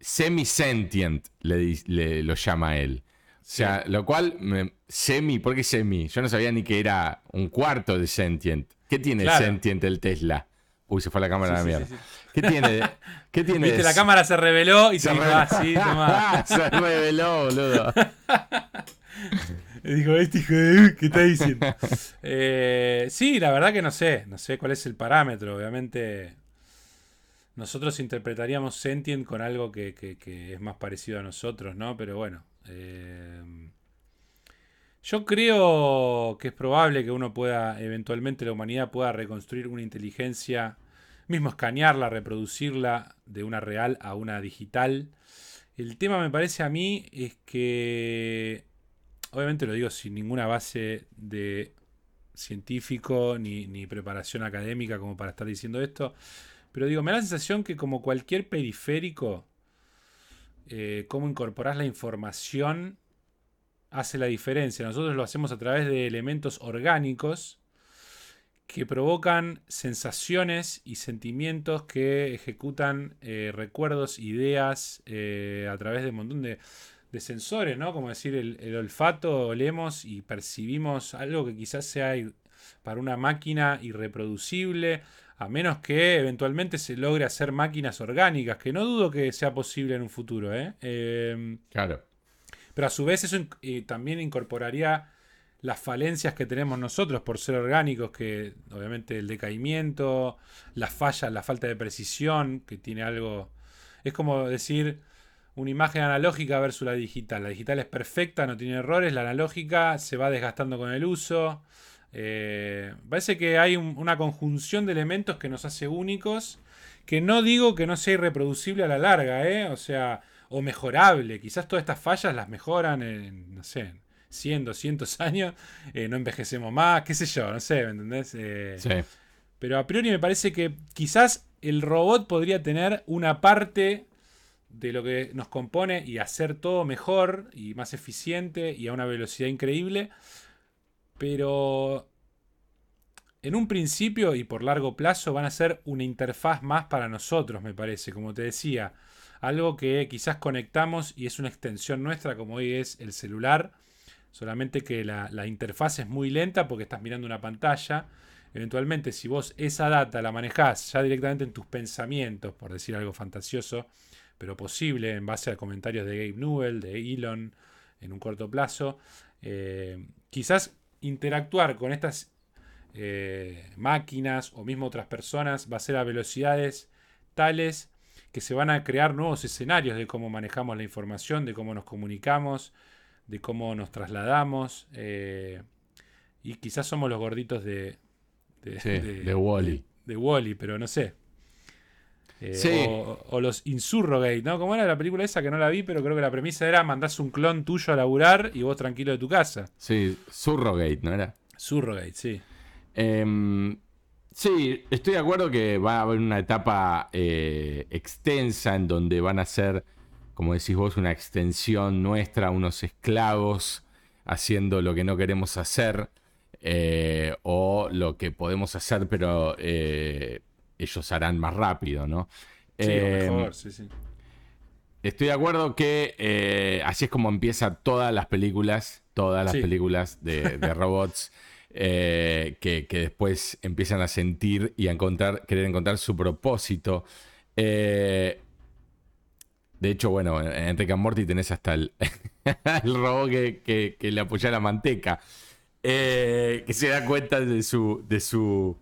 semi-sentient, le, lo llama él. O sea, lo cual, me- semi, ¿por qué semi? Yo no sabía ni que era un cuarto de sentient. ¿Qué tiene
Claro.
sentient el Tesla? Uy, se fue la cámara a la
Sí, sí,
mierda.
sí.
¿Qué tiene? ¿Qué tiene?
Viste, la cámara se reveló y se
Se
dijo, ah, sí, tomá.
se reveló, boludo.
Dijo, este hijo de... ¿Qué está diciendo? Eh, sí, la verdad que no sé. No sé cuál es el parámetro. Obviamente nosotros interpretaríamos sentient con algo que, que- que es más parecido a nosotros, ¿no? Pero bueno. eh, yo creo que es probable que uno pueda, eventualmente la humanidad pueda reconstruir una inteligencia, mismo escanearla, reproducirla de una real a una digital. El tema me parece a mí es que obviamente lo digo sin ninguna base de científico ni, ni preparación académica como para estar diciendo esto, pero digo, me da la sensación que como cualquier periférico, eh, cómo incorporás la información hace la diferencia. Nosotros lo hacemos a través de elementos orgánicos que provocan sensaciones y sentimientos que ejecutan eh, recuerdos, ideas eh, a través de un montón de, de sensores, ¿no? Como decir, el, el olfato, olemos y percibimos algo que quizás sea para una máquina irreproducible, a menos que eventualmente se logre hacer máquinas orgánicas, que no dudo que sea posible en un futuro, ¿eh? Em,
Claro.
Pero a su vez eso también incorporaría las falencias que tenemos nosotros por ser orgánicos, que obviamente el decaimiento, las fallas, la falta de precisión, que tiene algo... Es como decir una imagen analógica versus la digital. La digital es perfecta, no tiene errores, la analógica se va desgastando con el uso. Eh, parece que hay una conjunción de elementos que nos hace únicos, que no digo que no sea irreproducible a la larga, ¿eh? o sea, o mejorable. Quizás todas estas fallas las mejoran en, no sé, 100, 200 años, eh, no envejecemos más, qué sé yo, no sé, ¿me entendés? Eh, sí. Pero a priori me parece que quizás el robot podría tener una parte de lo que nos compone y hacer todo mejor y más eficiente y a una velocidad increíble. Pero en un principio y por largo plazo van a ser una interfaz más para nosotros, me parece, como te decía. Algo que quizás conectamos y es una extensión nuestra, como hoy es el celular Solamente que la, interfaz es muy lenta porque estás mirando una pantalla. Eventualmente, si vos esa data la manejás ya directamente en tus pensamientos, por decir algo fantasioso, pero posible en base a comentarios de Gabe Newell, de Elon, en un corto plazo, eh, quizás interactuar con estas eh, máquinas o mismo otras personas va a ser a velocidades tales que se van a crear nuevos escenarios de cómo manejamos la información, de cómo nos comunicamos, de cómo nos trasladamos. Eh, y quizás somos los gorditos de.
De, de, Wally.
De, Wally, pero no sé. Eh, o, los Insurrogate, ¿no? ¿Cómo era la película esa que no la vi, pero creo que la premisa era mandás un clon tuyo a laburar y vos tranquilo de tu casa.
Sí, Surrogate, ¿no era?
Surrogate, sí.
Em, sí, estoy de acuerdo que va a haber una etapa eh, extensa en donde van a ser como decís vos, una extensión nuestra, unos esclavos haciendo lo que no queremos hacer eh, o lo que podemos hacer pero eh, ellos harán más rápido, ¿no?
Sí, eh, mejor, sí, sí.
Estoy de acuerdo que así es como empiezan todas las películas, todas las películas de, robots. que, después empiezan a sentir y a encontrar, querer encontrar su propósito. De hecho, bueno, en Enrique Morty tenés hasta el, el robot que, le apoya la manteca. Eh, que se da cuenta de su, de su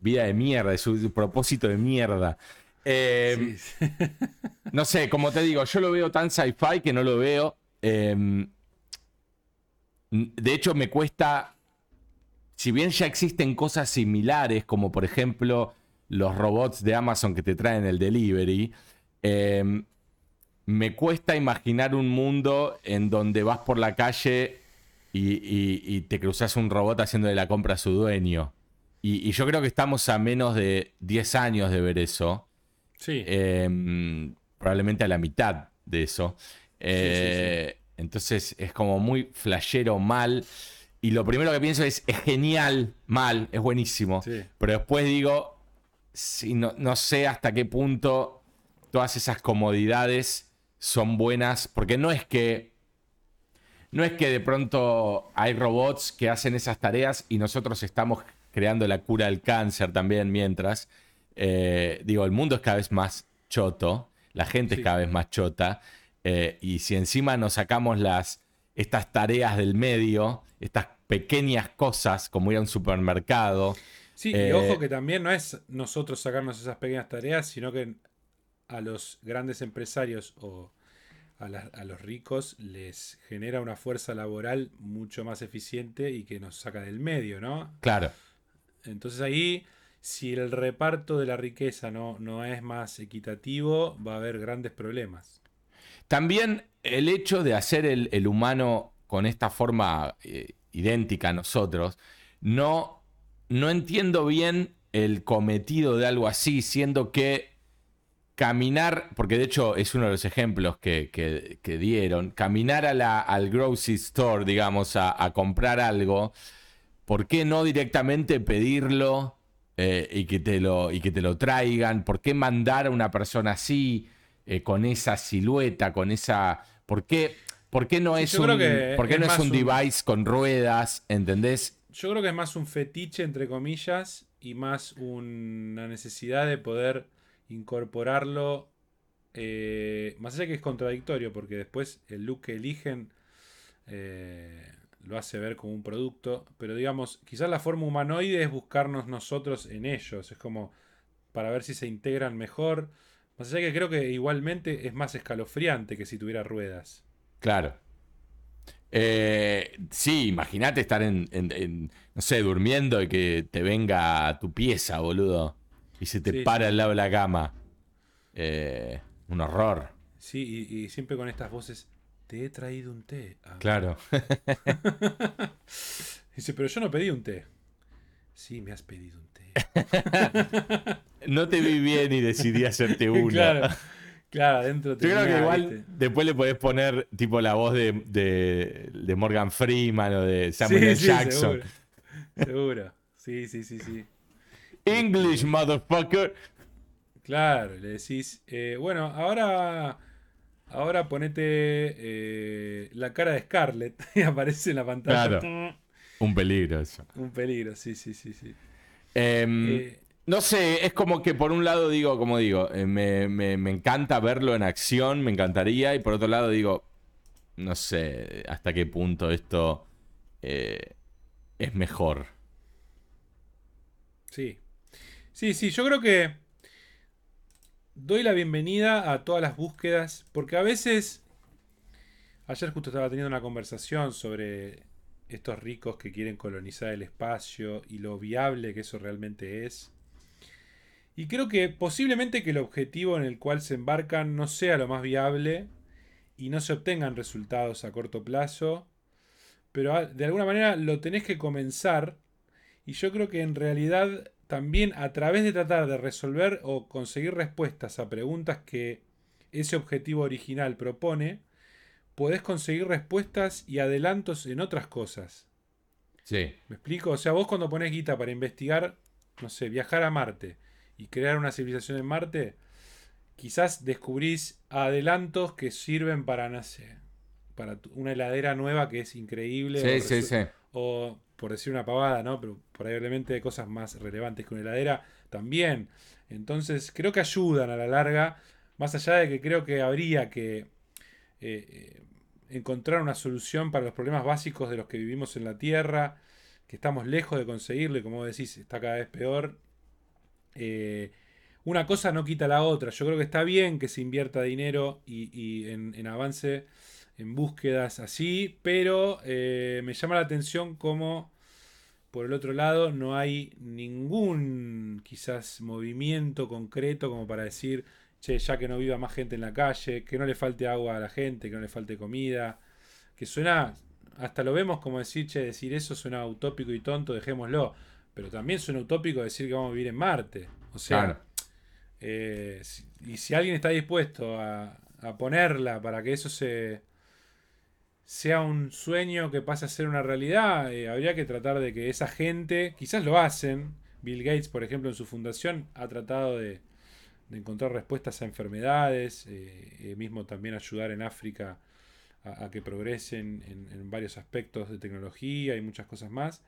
vida de mierda, de su, propósito de mierda. Eh, no sé, como te digo, yo lo veo tan sci-fi que no lo veo. Em, de hecho, me cuesta. Si bien ya existen cosas similares, como por ejemplo los robots de Amazon que te traen el delivery, eh, me cuesta imaginar un mundo en donde vas por la calle y, te cruzas un robot haciéndole la compra a su dueño. Y, yo creo que estamos a menos de 10 años de ver eso.
Sí.
Em, probablemente a la mitad de eso. Eh, entonces es como muy flashero mal. Y lo primero que pienso es, es genial, mal, es buenísimo. Pero después digo, si no, no sé hasta qué punto todas esas comodidades son buenas, porque no es que no es que de pronto hay robots que hacen esas tareas y nosotros estamos creando la cura del cáncer también mientras. Eh, digo, el mundo es cada vez más choto, la gente es cada vez más chota, eh, y si encima nos sacamos las, estas tareas del medio, estas pequeñas cosas como ir a un supermercado.
Sí, y ojo eh, que también no es nosotros sacarnos esas pequeñas tareas, sino que a los grandes empresarios o a, los ricos les genera una fuerza laboral mucho más eficiente y que nos saca del medio, ¿no?
Claro.
Entonces ahí, si el reparto de la riqueza no, no es más equitativo, va a haber grandes problemas.
También el hecho de hacer el, humano con esta forma eh, idéntica a nosotros, no, no entiendo bien el cometido de algo así, siendo que caminar, porque de hecho es uno de los ejemplos que, dieron, caminar a la, al grocery store, digamos, a, comprar algo, ¿por qué no directamente pedirlo eh, y, que te lo, y que te lo traigan? ¿Por qué mandar a una persona así, eh, con esa silueta, con esa... ¿Por qué, por qué no es un, no es un device con ruedas, ¿entendés?
Yo creo que es más un fetiche, entre comillas, y más una necesidad de poder incorporarlo, eh, más allá que es contradictorio, porque después el look que eligen eh, lo hace ver como un producto, pero digamos, quizás la forma humanoide es buscarnos nosotros en ellos, es como para ver si se integran mejor. Más allá que creo que igualmente es más escalofriante que si tuviera ruedas.
Claro. Eh, sí, imagínate estar en, no sé, durmiendo y que te venga tu pieza, boludo. Y se te para al lado de la cama. Eh, un horror.
Sí, y, siempre con estas voces, te he traído un té.
Ah. Claro.
Dice, pero yo no pedí un té. Sí, me has pedido un té.
no te vi bien y decidí hacerte uno.
Claro. Claro, adentro
Yo creo que igual después le podés poner tipo la voz de, de, Morgan Freeman o de Samuel Jackson.
Seguro. Sí, sí, sí, sí.
English, motherfucker.
Claro, le decís, eh, bueno, ahora, ahora ponete eh, la cara de Scarlett y aparece en la pantalla.
Claro. Un peligro eso.
Un peligro, sí, sí, sí, sí.
Em, eh, no sé, es como que por un lado digo, como digo, eh, me, encanta verlo en acción, me encantaría, y por otro lado digo, no sé hasta qué punto esto eh, es mejor.
Sí. Sí, sí, yo creo que doy la bienvenida a todas las búsquedas, porque a veces, ayer justo estaba teniendo una conversación sobre estos ricos que quieren colonizar el espacio y lo viable que eso realmente es. Y creo que posiblemente que el objetivo en el cual se embarcan no sea lo más viable y no se obtengan resultados a corto plazo, pero de alguna manera lo tenés que comenzar y yo creo que en realidad también a través de tratar de resolver o conseguir respuestas a preguntas que ese objetivo original propone, podés conseguir respuestas y adelantos en otras cosas.
Sí.
¿Me explico? O sea, vos cuando pones guita para investigar, no sé, viajar a Marte y crear una civilización en Marte, quizás descubrís adelantos que sirven para, no sé, para una heladera nueva que es increíble.
Sí, sí, sí.
O, por decir una pavada, ¿no? Pero probablemente cosas más relevantes que una heladera también. Entonces, creo que ayudan a la larga, más allá de que creo que habría que eh, eh, encontrar una solución para los problemas básicos de los que vivimos en la Tierra, que estamos lejos de conseguirlo y como decís, está cada vez peor. Eh, una cosa no quita la otra. Yo creo que está bien que se invierta dinero y, en, avance en búsquedas así, pero me llama la atención como por el otro lado no hay ningún quizás movimiento concreto como para decir che, ya que no viva más gente en la calle, que no le falte agua a la gente, que no le falte comida, que suena, hasta lo vemos como decir, che, decir eso suena utópico y tonto, dejémoslo, pero también suena utópico decir que vamos a vivir en Marte, o sea, eh, y si alguien está dispuesto a, ponerla para que eso se sea un sueño que pase a ser una realidad, eh, habría que tratar de que esa gente, quizás lo hacen, Bill Gates, por ejemplo, en su fundación, ha tratado de, encontrar respuestas a enfermedades, eh, eh, mismo también ayudar en África a, que progresen en, varios aspectos de tecnología y muchas cosas más.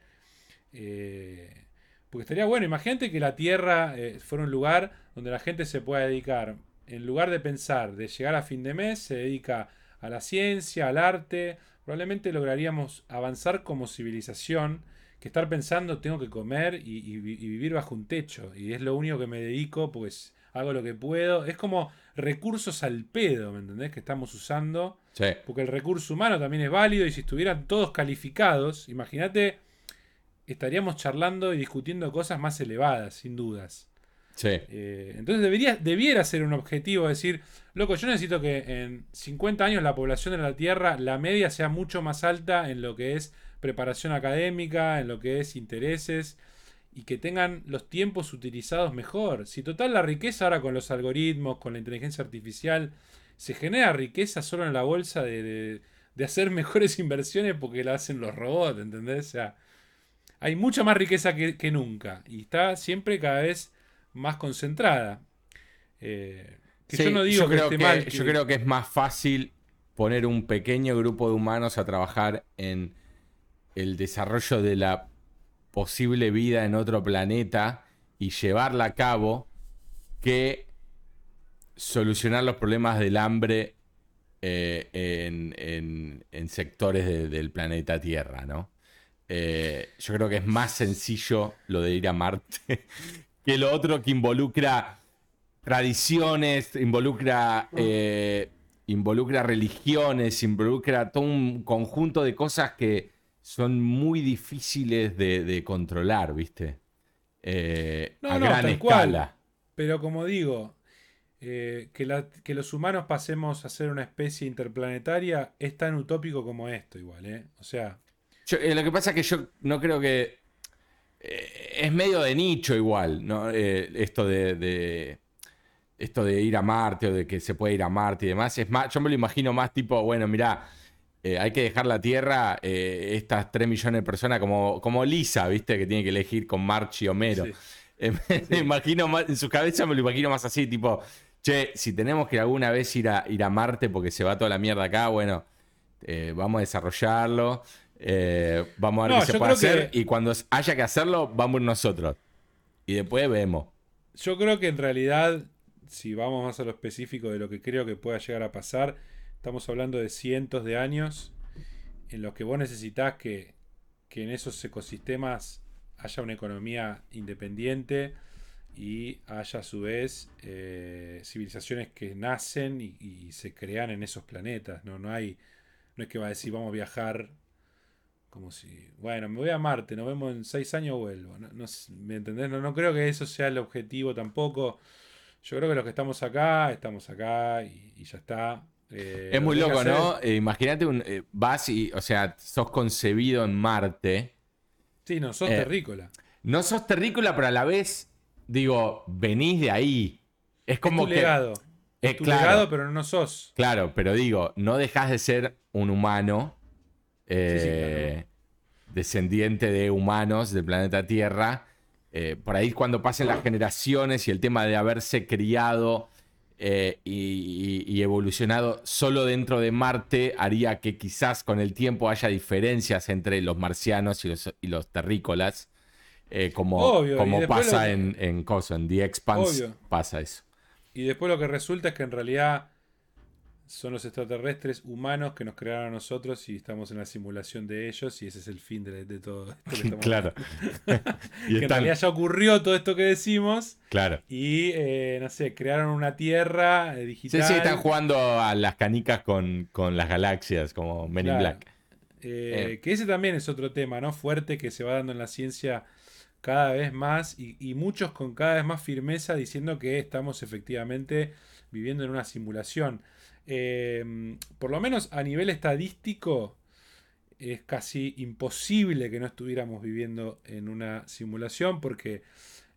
Porque estaría bueno, imagínate que la Tierra fuera un lugar donde la gente se pueda dedicar, en lugar de pensar de llegar a fin de mes, se dedica a la ciencia, al arte, probablemente lograríamos avanzar como civilización que estar pensando tengo que comer y, y, vivir bajo un techo. Y es lo único que me dedico, pues hago lo que puedo. Es como recursos al pedo, ¿me entendés? Que estamos usando.
Sí.
Porque el recurso humano también es válido y si estuvieran todos calificados, imagínate, estaríamos charlando y discutiendo cosas más elevadas, sin dudas. Eh, entonces debería, debiera ser un objetivo decir, loco, yo necesito que en 50 años la población de la Tierra, la media sea mucho más alta en lo que es preparación académica, en lo que es intereses, y que tengan los tiempos utilizados mejor. Si total la riqueza ahora con los algoritmos, con la inteligencia artificial, se genera riqueza solo en la bolsa de, hacer mejores inversiones porque la hacen los robots, ¿entendés? O sea, hay mucha más riqueza que, nunca y está siempre cada vez más concentrada.
Eh, yo no digo que esté mal. Yo creo que es más fácil poner un pequeño grupo de humanos a trabajar en el desarrollo de la posible vida en otro planeta y llevarla a cabo que solucionar los problemas del hambre eh, en, sectores del planeta Tierra, ¿no? Eh, yo creo que es más sencillo lo de ir a Marte que lo otro que involucra tradiciones, involucra, eh, involucra religiones, involucra todo un conjunto de cosas que son muy difíciles de, controlar, ¿viste?
Eh, a gran escala. Pero como digo, eh, que, que, los humanos pasemos a ser una especie interplanetaria es tan utópico como esto, igual, ¿eh? O sea.
lo que pasa es que yo no creo que. Es medio de nicho igual, ¿no? esto de, esto de ir a Marte o de que se puede ir a Marte y demás. Es más, yo me lo imagino más tipo, bueno, mira, eh, hay que dejar la Tierra, eh, estas 3 millones de personas, como, como Lisa, ¿viste? Que tiene que elegir con March y Homero. Eh, me imagino más, en su cabeza me lo imagino más así, tipo, che, si tenemos que alguna vez ir a, ir a Marte porque se va toda la mierda acá, bueno, vamos a desarrollarlo. Vamos a ver qué se puede hacer y cuando haya que hacerlo, vamos nosotros. Y después vemos.
Yo creo que en realidad si vamos más a lo específico de lo que creo que pueda llegar a pasar, estamos hablando de cientos de años en los que vos necesitas que, en esos ecosistemas haya una economía independiente y haya a su vez eh, civilizaciones que nacen y, se crean en esos planetas. ¿no? No, hay, no es que va a decir vamos a viajar como si, bueno, me voy a Marte, nos vemos en seis años, vuelvo. No, ¿Me entendés? No, no creo que eso sea el objetivo tampoco. Yo creo que los que estamos acá, estamos acá y, ya está.
Eh, es muy loco, ¿no? Eh, imagínate, un, eh, vas y, o sea, sos concebido en Marte.
Sí, no, sos terrícola.
No sos terrícola, pero a la vez, digo, venís de ahí. Es como
es tu legado. Es tu legado, pero no sos.
Claro, pero digo, no dejas de ser un humano. Descendiente de humanos del planeta Tierra. Eh, por ahí cuando pasen las generaciones y el tema de haberse criado eh, y, evolucionado solo dentro de Marte haría que quizás con el tiempo haya diferencias entre los marcianos y los, terrícolas, eh, como, como pasa en, en, en The Expanse pasa eso.
Y después lo que resulta es que en realidad son los extraterrestres humanos que nos crearon a nosotros y estamos en la simulación de ellos y ese es el fin de, todo
esto. claro.
y que en realidad ya ocurrió todo esto que decimos.
Claro.
Y, eh, no sé, crearon una tierra digital.
Sí, sí, están jugando a las canicas con, las galaxias, como Men in Black.
Eh, eh. Que ese también es otro tema, ¿no? Fuerte que se va dando en la ciencia cada vez más y, y muchos con cada vez más firmeza diciendo que estamos efectivamente viviendo en una simulación. Em, por lo menos a nivel estadístico, es casi imposible que no estuviéramos viviendo en una simulación porque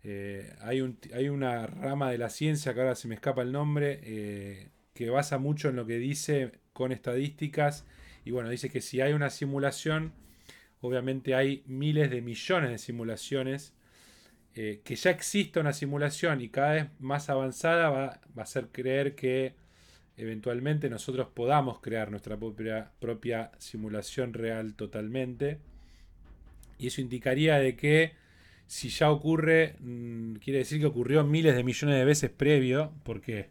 eh, hay, un, hay, una rama de la ciencia que ahora se me escapa el nombre eh, que basa mucho en lo que dice con estadísticas y bueno dice que si hay una simulación obviamente hay miles de millones de simulaciones eh, que ya exista una simulación y cada vez más avanzada va, va a hacer creer que eventualmente nosotros podamos crear nuestra propia, propia simulación real totalmente. Y eso indicaría de que si ya ocurre, mm, quiere decir que ocurrió miles de millones de veces previo, porque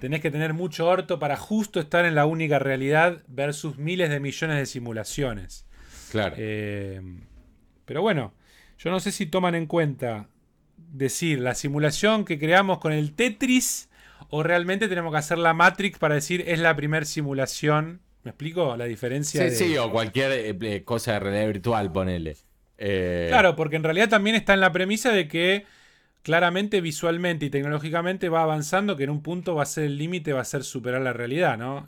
tenés que tener mucho orto para justo estar en la única realidad versus miles de millones de simulaciones.
Claro.
Eh, pero bueno, yo no sé si toman en cuenta decir la simulación que creamos con el Tetris o realmente tenemos que hacer la Matrix para decir es la primera simulación. ¿Me explico la diferencia?
Sí, sí, o cualquier eh, eh, cosa de realidad virtual, ponele.
Eh, claro, porque en realidad también está en la premisa de que claramente visualmente y tecnológicamente va avanzando, que en un punto va a ser el límite, va a ser superar la realidad, ¿no?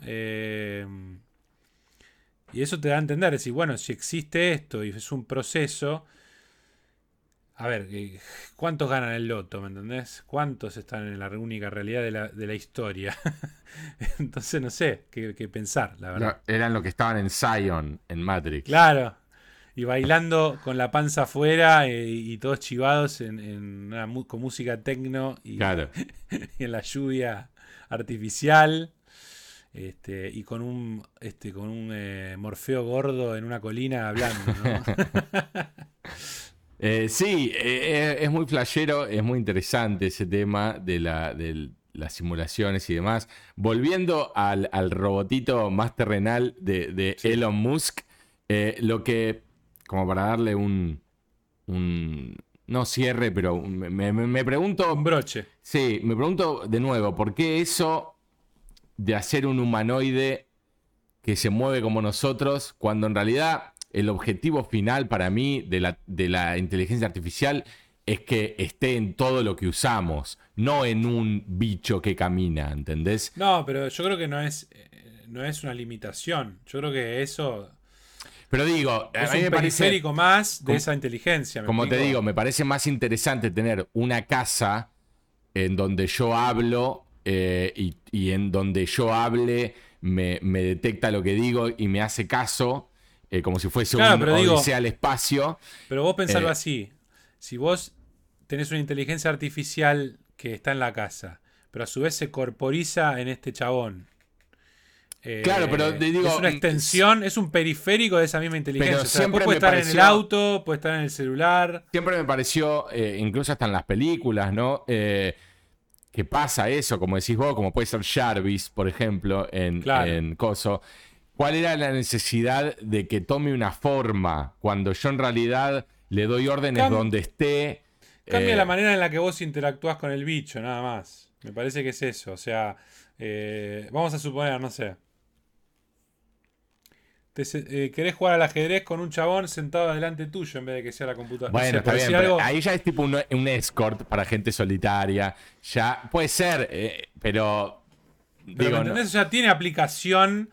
y eso te da a entender, es decir, bueno, si existe esto y es un proceso, a ver, ¿cuántos ganan el loto? ¿Me entendés? ¿Cuántos están en la única realidad de la, historia? Entonces no sé qué, pensar, la verdad.
eran los que estaban en Zion, en Matrix.
Claro. Y bailando con la panza afuera eh, y todos chivados en, con música tecno y, en la lluvia artificial. Este, y con un, este, con un eh, morfeo gordo en una colina hablando, ¿no?
Eh, sí, eh, es muy flashero, es muy interesante ese tema de la, las simulaciones y demás. Volviendo al, al robotito más terrenal de, de Elon Musk, eh, lo que, como para darle un, un no cierre, pero me, me- me pregunto...
Un broche.
Sí, me pregunto de nuevo, ¿por qué eso de hacer un humanoide que se mueve como nosotros, cuando en realidad el objetivo final para mí de la, de la inteligencia artificial es que esté en todo lo que usamos, no en un bicho que camina, ¿entendés?
No, pero yo creo que no es, eh, no es una limitación. Yo creo que eso
Pero digo, a
es
mí
un
me parece,
más de
como-
esa inteligencia. ¿me
como te digo, me parece más interesante tener una casa en donde yo hablo eh, y, y en donde yo hable me, me detecta lo que digo y me hace caso, eh, como si fuese
Claro,
un
pero digo-
al espacio.
Pero vos pensarlo
Eh,
así. Si vos tenés una inteligencia artificial que está en la casa, pero a su vez se corporiza en este chabón. eh,
Claro, pero te digo,
es una extensión, es un periférico de esa misma inteligencia.
Pero
O sea,
siempre
puede
me
estar en el
pareció-
auto, puede estar en el celular.
Siempre me pareció, incluso hasta en las películas, ¿no? Que pasa eso, como decís vos, como puede ser Jarvis, por ejemplo, en,
Claro.
en Coso. ¿Cuál era la necesidad de que tome una forma cuando yo en realidad le doy órdenes
Cam-
donde esté?
Cambia
Eh,
la manera en la que vos interactúas con el bicho, nada más. Me parece que es eso. O sea, eh, vamos a suponer, no sé. Te eh, querés jugar al ajedrez con un chabón sentado delante tuyo en vez de que sea la computadora. No
Bueno, está bien,
decir
pero
algo-
ahí ya es tipo un, un escort para gente solitaria. Ya puede ser, pero.
Pero
digo,
¿me
no-
entendés? O sea, tiene aplicación.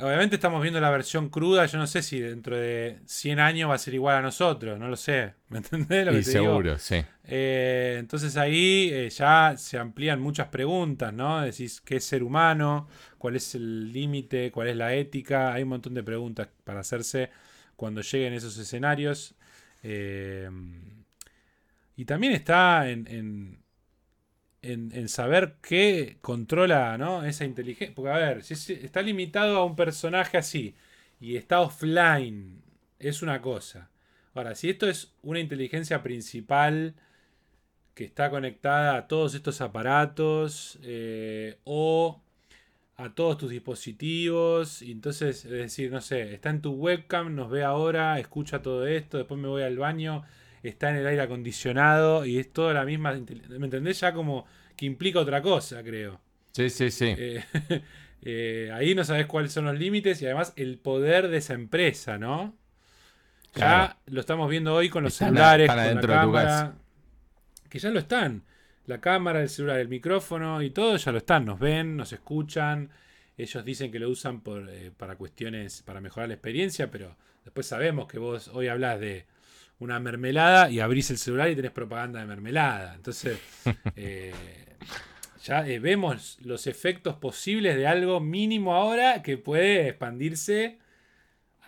Obviamente estamos viendo la versión cruda. Yo no sé si dentro de 100 años va a ser igual a nosotros. No lo sé. ¿Me entendés lo que
y
te digo?
seguro, sí.
Eh, entonces ahí eh, ya se amplían muchas preguntas, ¿no? Decís, ¿qué es ser humano? ¿Cuál es el límite? ¿Cuál es la ética? Hay un montón de preguntas para hacerse cuando lleguen esos escenarios. Eh, y también está en, en, en- saber qué controla ¿no? esa inteligencia. Porque, a ver, si es- está limitado a un personaje así y está offline, es una cosa. Ahora, si esto es una inteligencia principal que está conectada a todos estos aparatos eh, o a todos tus dispositivos, entonces, es decir, no sé, está en tu webcam, nos ve ahora, escucha todo esto, después me voy al baño, está en el aire acondicionado y es toda la misma, ¿me entendés? Ya como que implica otra cosa, creo.
Sí, sí, sí.
Eh, eh, ahí no sabes cuáles son los límites y además el poder de esa empresa, ¿no? Ya
Claro.
lo estamos viendo hoy con los
Están
celulares,
están
con la cámara. Que ya lo están. La cámara, el celular, el micrófono y todo ya lo están. Nos ven, nos escuchan. Ellos dicen que lo usan por, eh, para cuestiones, para mejorar la experiencia, pero después sabemos que vos hoy hablas de una mermelada y abrís el celular y tenés propaganda de mermelada. Entonces, eh, ya eh, vemos los efectos posibles de algo mínimo ahora que puede expandirse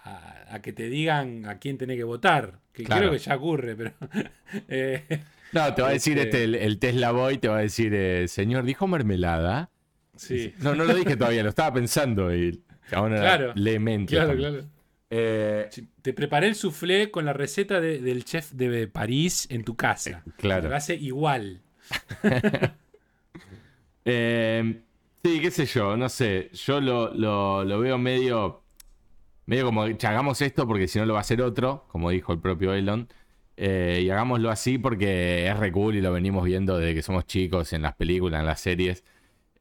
a, a que te digan a quién tenés que votar. Que
Claro.
creo que ya ocurre, pero. eh,
No, te va a decir
Este-
este, el, el Tesla Boy, te va a decir, eh, señor, ¿dijo mermelada?
sí.
No, no lo dije todavía, lo estaba pensando y ahora
Claro.
le mente.
Claro,
también.
claro.
Eh,
Te preparé el soufflé con la receta de- del chef de París en tu casa.
claro.
Lo hace igual.
Eh, sí, qué sé yo, no sé. Yo lo, lo- lo veo medio. Medio como hagamos esto porque si no lo va a hacer otro, como dijo el propio Elon. Eh, y hagámoslo así porque es re cool y lo venimos viendo desde que somos chicos en las películas, en las series.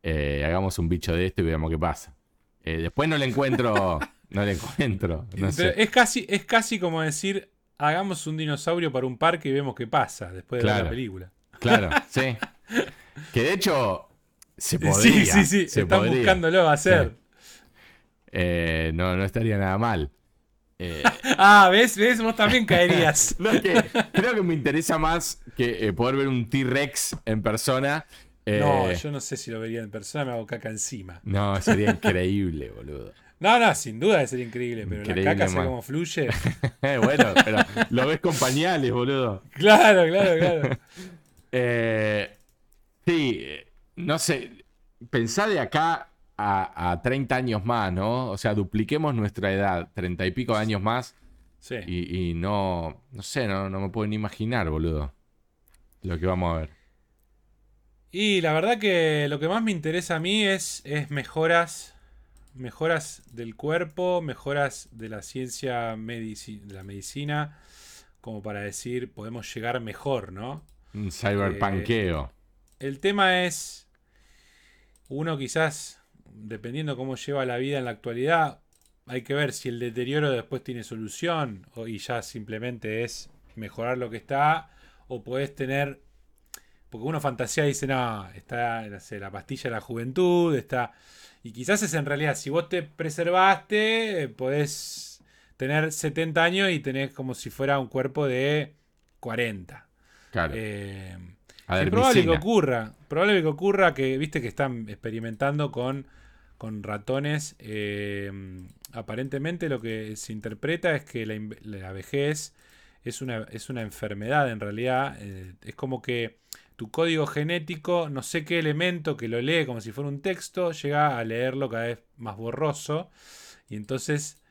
Eh, hagamos un bicho de esto y veamos qué pasa. Eh, después no le encuentro. no le encuentro. No sé.
es, casi, es casi como decir, hagamos un dinosaurio para un parque y vemos qué pasa después de ver
Claro.
la película.
Claro, sí. Que de hecho. Se podría.
sí, sí, sí.
se
Están
podría.
buscándolo hacer.
Eh, no, no estaría nada mal. Eh,
Ah, ¿ves? ¿Ves? Vos también caerías.
No, es que creo que me interesa más que eh, poder ver un T-Rex en persona.
No, yo no sé si lo vería en persona, me hago caca encima.
no, sería increíble, boludo.
No, no, sin duda sería increíble, pero
Increíble,
la caca,
man.
cómo fluye.
Eh, bueno, pero lo ves con pañales, boludo.
claro, claro, claro.
Eh, sí, eh, no sé. Pensá de acá a, a 30 años más, ¿no? O sea, dupliquemos nuestra edad, 30 y pico de años más.
Sí.
Y, y no, no sé, no, no me puedo ni imaginar, boludo. Lo que vamos a ver.
Y la verdad que lo que más me interesa a mí es, es mejoras, mejoras del cuerpo, mejoras de la ciencia de la medicina, como para decir, podemos llegar mejor, ¿no?
Un cyberpunkeo.
Eh, el tema es, uno quizás, dependiendo cómo lleva la vida en la actualidad, hay que ver si el deterioro después tiene solución o, y ya simplemente es mejorar lo que está o puedes tener porque uno fantasía y dice, no, está la pastilla de la juventud, está... Y quizás es en realidad, si vos te preservaste, podés tener 70 años y tenés como si fuera un cuerpo de 40.
Claro.
Eh, es probable que ocurra. Probable que ocurra que, viste, que están experimentando con, con ratones. Eh, aparentemente lo que se interpreta es que la, vejez es una, es una enfermedad en realidad. Eh, es como que tu código genético, no sé qué elemento que lo lee como si fuera un texto, llega a leerlo cada vez más borroso. Y entonces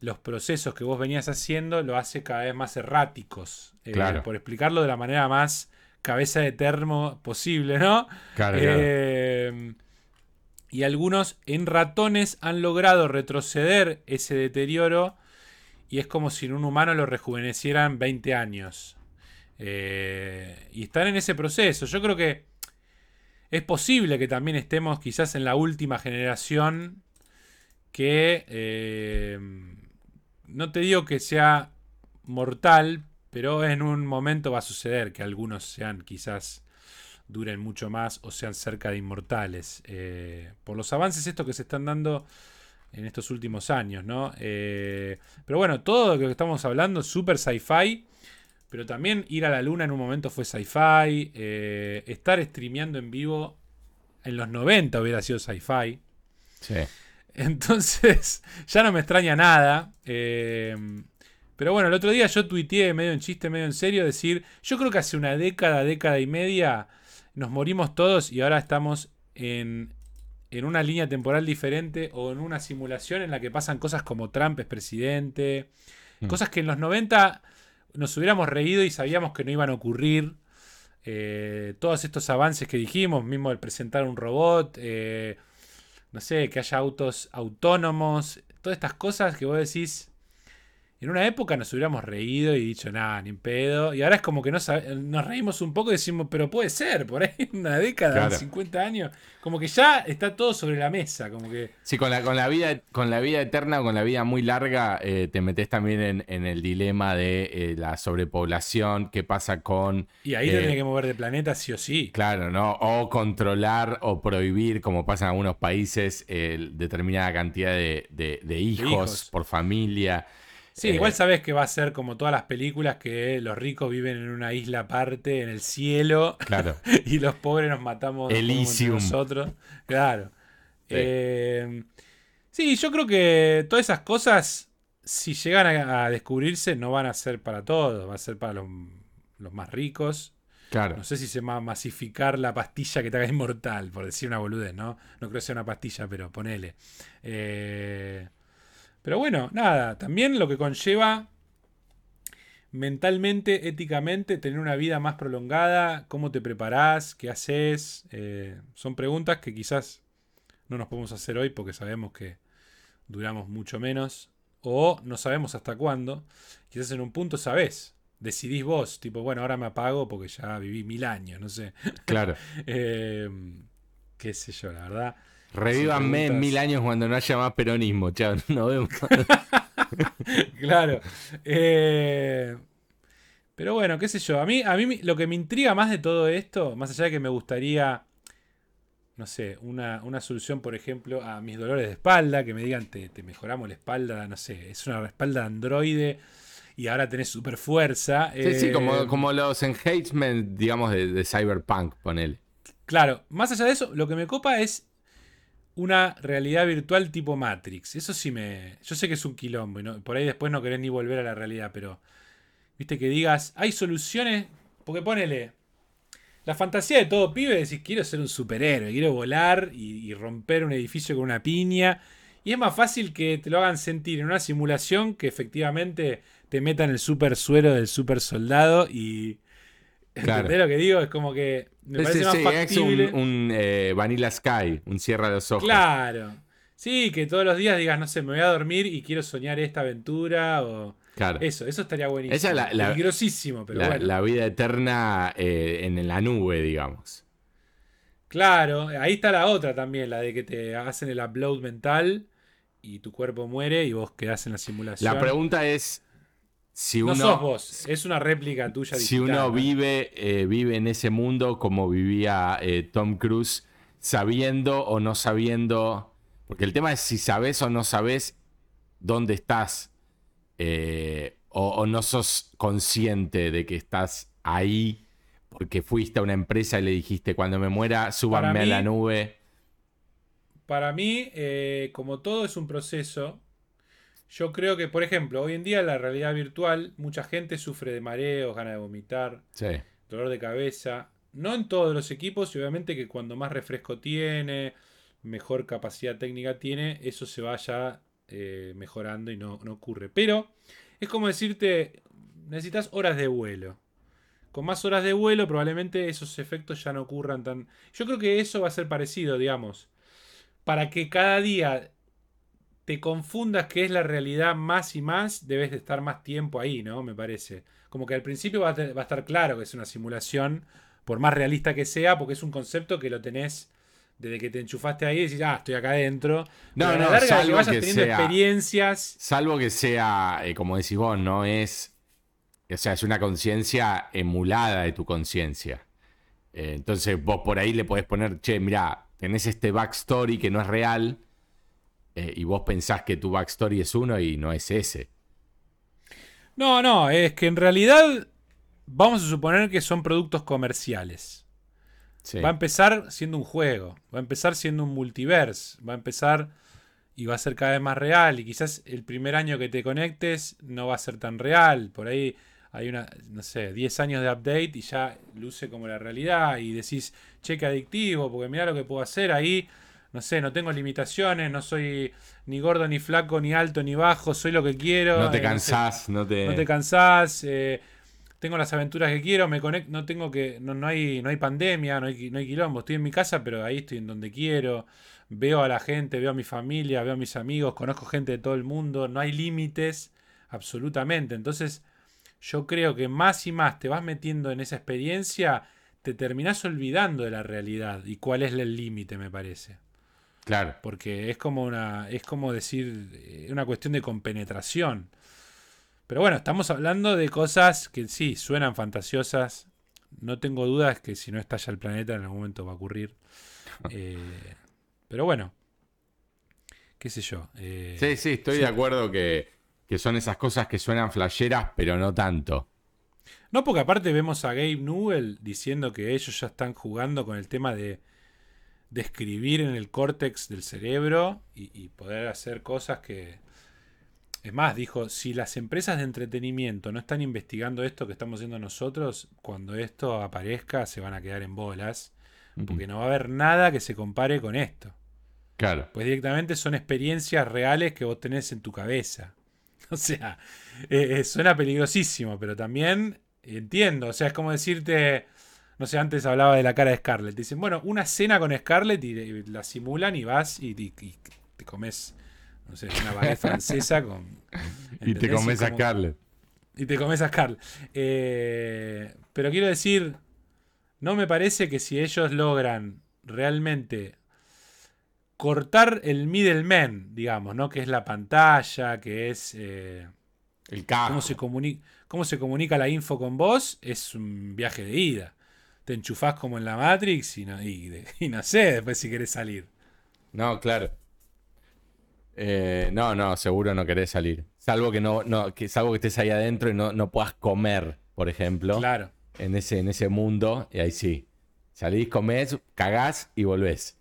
los procesos que vos venías haciendo lo hace cada vez más erráticos.
Eh, claro.
Por explicarlo de la manera más cabeza de termo posible, ¿no?
Claro,
eh, Y algunos en ratones han logrado retroceder ese deterioro y es como si en un humano lo rejuvenecieran 20 años. Eh, y están en ese proceso. Yo creo que es posible que también estemos quizás en la última generación que eh, no te digo que sea mortal, pero en un momento va a suceder que algunos sean quizás duren mucho más o sean cerca de inmortales. Eh, por los avances estos que se están dando en estos últimos años, ¿no? pero bueno, todo lo que estamos hablando, super sci-fi. Pero también ir a la luna en un momento fue sci-fi. Eh, estar streameando en vivo en los 90 hubiera sido sci-fi.
Sí.
Entonces, ya no me extraña nada. Eh, pero bueno, el otro día yo tuiteé medio en chiste, medio en serio, decir, yo creo que hace una década, década y media, nos morimos todos y ahora estamos en, en una línea temporal diferente o en una simulación en la que pasan cosas como Trump es presidente. Mm. Cosas que en los 90 nos hubiéramos reído y sabíamos que no iban a ocurrir. Eh, todos estos avances que dijimos, mismo el presentar un robot, eh, no sé, que haya autos autónomos, todas estas cosas que vos decís, en una época nos hubiéramos reído y dicho, nada, ni pedo. Y ahora es como que nos, nos reímos un poco y decimos, pero puede ser, por ahí una década, 50 años. Como que ya está todo sobre la mesa. Como que...
Sí, con la, con la, vida, con la vida eterna, con la vida muy larga, eh, te metes también en, el dilema de eh, la sobrepoblación, qué pasa con...
Y ahí te eh, que mover de planeta sí o sí.
Claro, ¿no? O controlar o prohibir, como pasa en algunos países, determinada cantidad de, hijos por familia.
Sí, igual eh, sabes que va a ser como todas las películas que los ricos viven en una isla aparte, en el cielo.
Claro.
y los pobres nos matamos
Elysium.
nosotros. Claro. Eh, sí. yo creo que todas esas cosas, si llegan a, descubrirse, no van a ser para todos, va a ser para los, más ricos.
Claro.
No sé si se va a masificar la pastilla que te haga inmortal, por decir una boludez, ¿no? No creo que sea una pastilla, pero ponele. Eh, pero bueno, nada, también lo que conlleva mentalmente, éticamente, tener una vida más prolongada, cómo te preparás, qué haces, eh, son preguntas que quizás no nos podemos hacer hoy porque sabemos que duramos mucho menos o no sabemos hasta cuándo. Quizás en un punto sabés, decidís vos, tipo, bueno, ahora me apago porque ya viví mil años, no sé.
Claro.
Eh, qué sé yo, la verdad.
Revívanme en mil años cuando no haya más peronismo, chao, no vemos.
claro. Eh, pero bueno, qué sé yo. A mí, a mí lo que me intriga más de todo esto, más allá de que me gustaría, no sé, una, solución, por ejemplo, a mis dolores de espalda, que me digan, te, mejoramos la espalda, no sé, es una espalda de androide y ahora tenés super fuerza.
Sí, sí, como, eh, como los enhancements, digamos, de, de Cyberpunk, ponele.
Claro, más allá de eso, lo que me copa es una realidad virtual tipo Matrix. Eso sí me. Yo sé que es un quilombo y por ahí después no querés ni volver a la realidad, pero. Viste que digas, hay soluciones. Porque ponele. La fantasía de todo pibe es decir, quiero ser un superhéroe, quiero volar y, romper un edificio con una piña. Y es más fácil que te lo hagan sentir en una simulación que efectivamente te metan el super suero del super soldado y
Claro.
¿Entendés lo que digo? Es como que me
Sí,
parece
sí,
más
sí, es un, un, eh, Vanilla Sky, un cierra los ojos.
Claro. Sí, que todos los días digas, no sé, me voy a dormir y quiero soñar esta aventura o...
Claro.
Eso, eso estaría buenísimo.
Esa es la- la-
Peligrosísimo, pero
la,
bueno.
la vida eterna eh, en la nube, digamos.
Claro, ahí está la otra también, la de que te hacen el upload mental y tu cuerpo muere y vos quedás en la simulación.
La pregunta es si
no sos vos, es una réplica tuya
si uno
¿no?
vive, eh, vive en ese mundo como vivía eh, Tom Cruise, sabiendo o no sabiendo. Porque el tema es si sabes o no sabes dónde estás. eh, o, o no sos consciente de que estás ahí porque fuiste a una empresa y le dijiste cuando me muera, súbanme a la nube.
Para mí, como todo es un proceso, yo creo que, por ejemplo, hoy en día en la realidad virtual, mucha gente sufre de mareos, ganas de vomitar,
Sí,
dolor de cabeza. No en todos los equipos, y obviamente que cuando más refresco tiene, mejor capacidad técnica tiene, eso se vaya eh, mejorando y no, no ocurre. Pero es como decirte, necesitas horas de vuelo. Con más horas de vuelo, probablemente esos efectos ya no ocurran tan. Yo creo que eso va a ser parecido, digamos. Para que cada día te confundas qué es la realidad más y más, debes de estar más tiempo ahí, ¿no? Me parece. Como que al principio va a, te- va a estar claro que es una simulación, por más realista que sea, porque es un concepto que lo tenés desde que te enchufaste ahí y decís, ah, estoy acá adentro.
No,
Pero a la
no,
larga, que
salvo
vayas
que
teniendo
sea-
experiencias.
Salvo que sea, eh, como decís vos, no es. O sea, es una conciencia emulada de tu conciencia. Eh, entonces vos por ahí le podés poner, che, mirá, tenés este backstory que no es real. Eh, y vos pensás que tu backstory es uno y no es ese.
No, no, es que en realidad vamos a suponer que son productos comerciales.
Sí.
Va a empezar siendo un juego, va a empezar siendo un multiverse, va a empezar y va a ser cada vez más real. Y quizás el primer año que te conectes no va a ser tan real. Por ahí hay una, no sé, 10 años de update y ya luce como la realidad. Y decís, cheque adictivo, porque mira lo que puedo hacer ahí. No sé, no tengo limitaciones, no soy ni gordo, ni flaco, ni alto, ni bajo, soy lo que quiero.
no te
eh, sé,
cansás, no te.
no te cansás, eh, tengo las aventuras que quiero, me conecto, no tengo que, no, no hay, no hay pandemia, no hay, no hay quilombo, estoy en mi casa, pero ahí estoy en donde quiero, veo a la gente, veo a mi familia, veo a mis amigos, conozco gente de todo el mundo, no hay límites, absolutamente. Entonces, yo creo que más y más te vas metiendo en esa experiencia, te terminás olvidando de la realidad y cuál es el límite, me parece.
Claro.
Porque es como una. Es como decir. eh, una cuestión de compenetración. Pero bueno, estamos hablando de cosas que sí, suenan fantasiosas. No tengo dudas que si no estalla el planeta en algún momento va a ocurrir. Eh, pero bueno. Qué sé yo. eh,
Sí, sí, estoy
sí.
de acuerdo que, que son esas cosas que suenan flasheras, pero no tanto.
No, porque aparte vemos a Gabe Newell diciendo que ellos ya están jugando con el tema de, de escribir en el córtex del cerebro y, y poder hacer cosas que... Es más, dijo, si las empresas de entretenimiento no están investigando esto que estamos haciendo nosotros, cuando esto aparezca se van a quedar en bolas, porque no va a haber nada que se compare con esto.
Claro.
Pues directamente son experiencias reales que vos tenés en tu cabeza. O sea, eh, eh, suena peligrosísimo, pero también entiendo. O sea, es como decirte, no sé, antes hablaba de la cara de Scarlett. Dicen, bueno, una cena con Scarlett y, y la simulan y vas y, y- y te comes, no sé, una baguette francesa con...
Y te comes a
como-
Scarlett.
y te comes a Scarlett. Eh, pero quiero decir, no me parece que si ellos logran realmente cortar el middleman, digamos, ¿no? Que es la pantalla, que es eh,
El
cómo, se cómo se comunica la info con vos, es un viaje de ida. Te enchufás como en la Matrix y no, y, no sé después si querés salir.
No, claro. Eh, no, no, seguro no querés salir. Salvo que no, no, que salvo que estés ahí adentro y no, no puedas comer, por ejemplo,
Claro.
en ese, en ese mundo, y ahí sí. Salís, comés, cagás y volvés.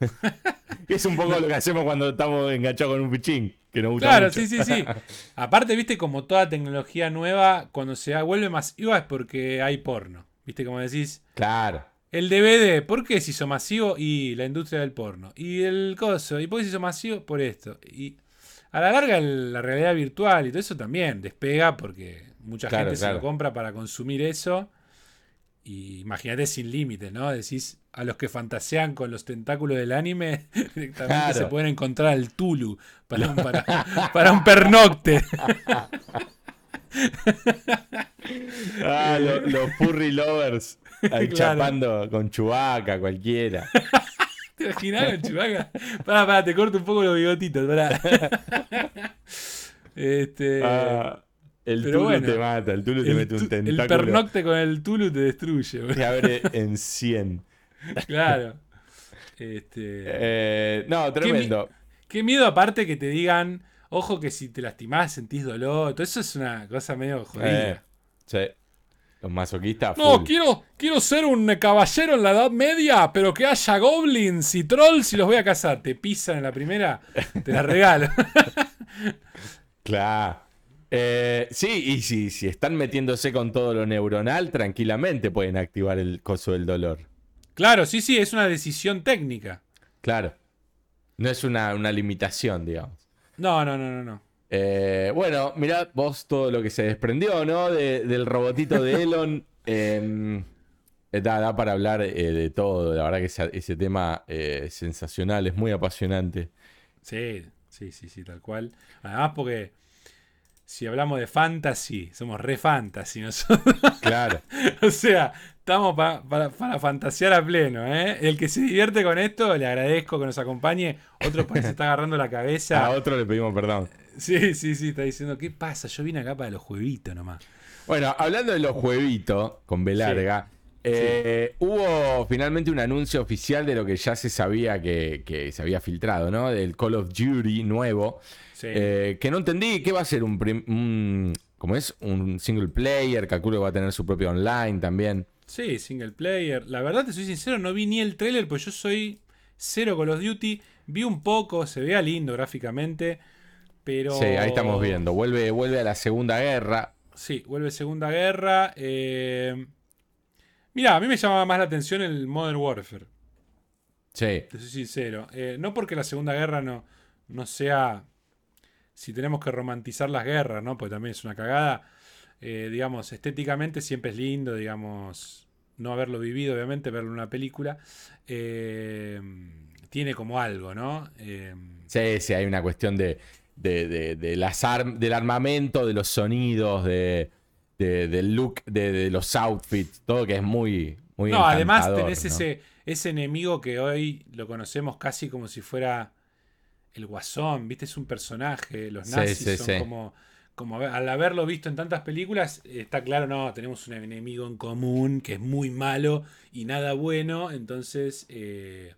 es un poco lo que hacemos cuando estamos enganchados con un pichín, que nos gusta
Claro,
mucho.
sí, sí, sí. Aparte, viste, como toda tecnología nueva, cuando se vuelve masiva es porque hay porno. Viste, como decís,
Claro.
el DVD, ¿por qué se hizo masivo? Y la industria del porno. Y el coso, ¿y por qué se hizo masivo? Por esto. Y a la larga la realidad virtual y todo eso también despega porque mucha
Claro,
gente se lo compra para consumir eso. y imagínate sin límites, ¿no? Decís, a los que fantasean con los tentáculos del anime, directamente se pueden encontrar al Tulu para un, para, un pernocte.
ah, los furry lovers ahí chapando con chubaca, cualquiera.
¿Te imaginas con chubaca? Pará, pará, te corto un poco los bigotitos, pará. este.
Ah. El Tulu te mata, el Tulu te mete un tentáculo.
El pernocte con el Tulu te destruye.
Te abre en 100.
Claro. Este...
Eh, no, tremendo.
Qué, miedo aparte que te digan, ojo que si te lastimás sentís dolor. Todo eso es una cosa medio jodida.
Eh, sí. Los masoquistas.
No, quiero, quiero ser un caballero en la Edad Media, pero que haya goblins y trolls y los voy a cazar. Te pisan en la primera, te la regalo.
claro. Eh, sí, y si, si están metiéndose con todo lo neuronal, tranquilamente pueden activar el coso del dolor.
Claro, sí, sí, es una decisión técnica.
Claro. No es una, limitación, digamos.
No, no, no, no, no.
Eh, bueno, mirad vos todo lo que se desprendió, ¿no? del robotito de Elon. Em, eh, da, para hablar de todo. La verdad que ese, ese tema es sensacional, es muy apasionante.
Sí, sí, sí, sí, tal cual. Además porque si hablamos de fantasy, somos re fantasy nosotros.
Claro.
o sea, estamos para, fantasear a pleno. ¿eh? El que se divierte con esto, le agradezco que nos acompañe. Otro pues se está agarrando la cabeza.
A otro le pedimos perdón.
Sí, sí, sí, está diciendo, ¿qué pasa? Yo vine acá para los jueguitos nomás.
Bueno, hablando de los jueguitos, con B larga, eh, hubo finalmente un anuncio oficial de lo que ya se sabía que, que se había filtrado, ¿no? Del Call of Duty nuevo. Eh, que no entendí qué va a ser un, ¿cómo es? Un single player, calculo que va a tener su propio online también.
Sí, single player. La verdad, te soy sincero, no vi ni el trailer, pues yo soy cero Call of Duty. Vi un poco, se vea lindo gráficamente, pero...
Sí, ahí estamos viendo. Vuelve, vuelve a la Segunda Guerra.
Sí, vuelve Segunda Guerra. Eh... Mira, a mí me llamaba más la atención el Modern Warfare.
Sí.
Te soy sincero. Eh, no porque la Segunda Guerra no, no sea si tenemos que romantizar las guerras, ¿no? Porque también es una cagada. Eh, digamos, estéticamente siempre es lindo, digamos, no haberlo vivido, obviamente, verlo en una película. Eh, tiene como algo, ¿no?
Eh, sí, sí, hay una cuestión de, de, las del armamento, de los sonidos, de, del look, de, los outfits, todo que es muy, muy No,
además tenés ese, ese enemigo que hoy lo conocemos casi como si fuera el guasón, ¿viste? Es un personaje. Los nazis son como. Como al haberlo visto en tantas películas, está claro, no, tenemos un enemigo en común que es muy malo y nada bueno, entonces eh,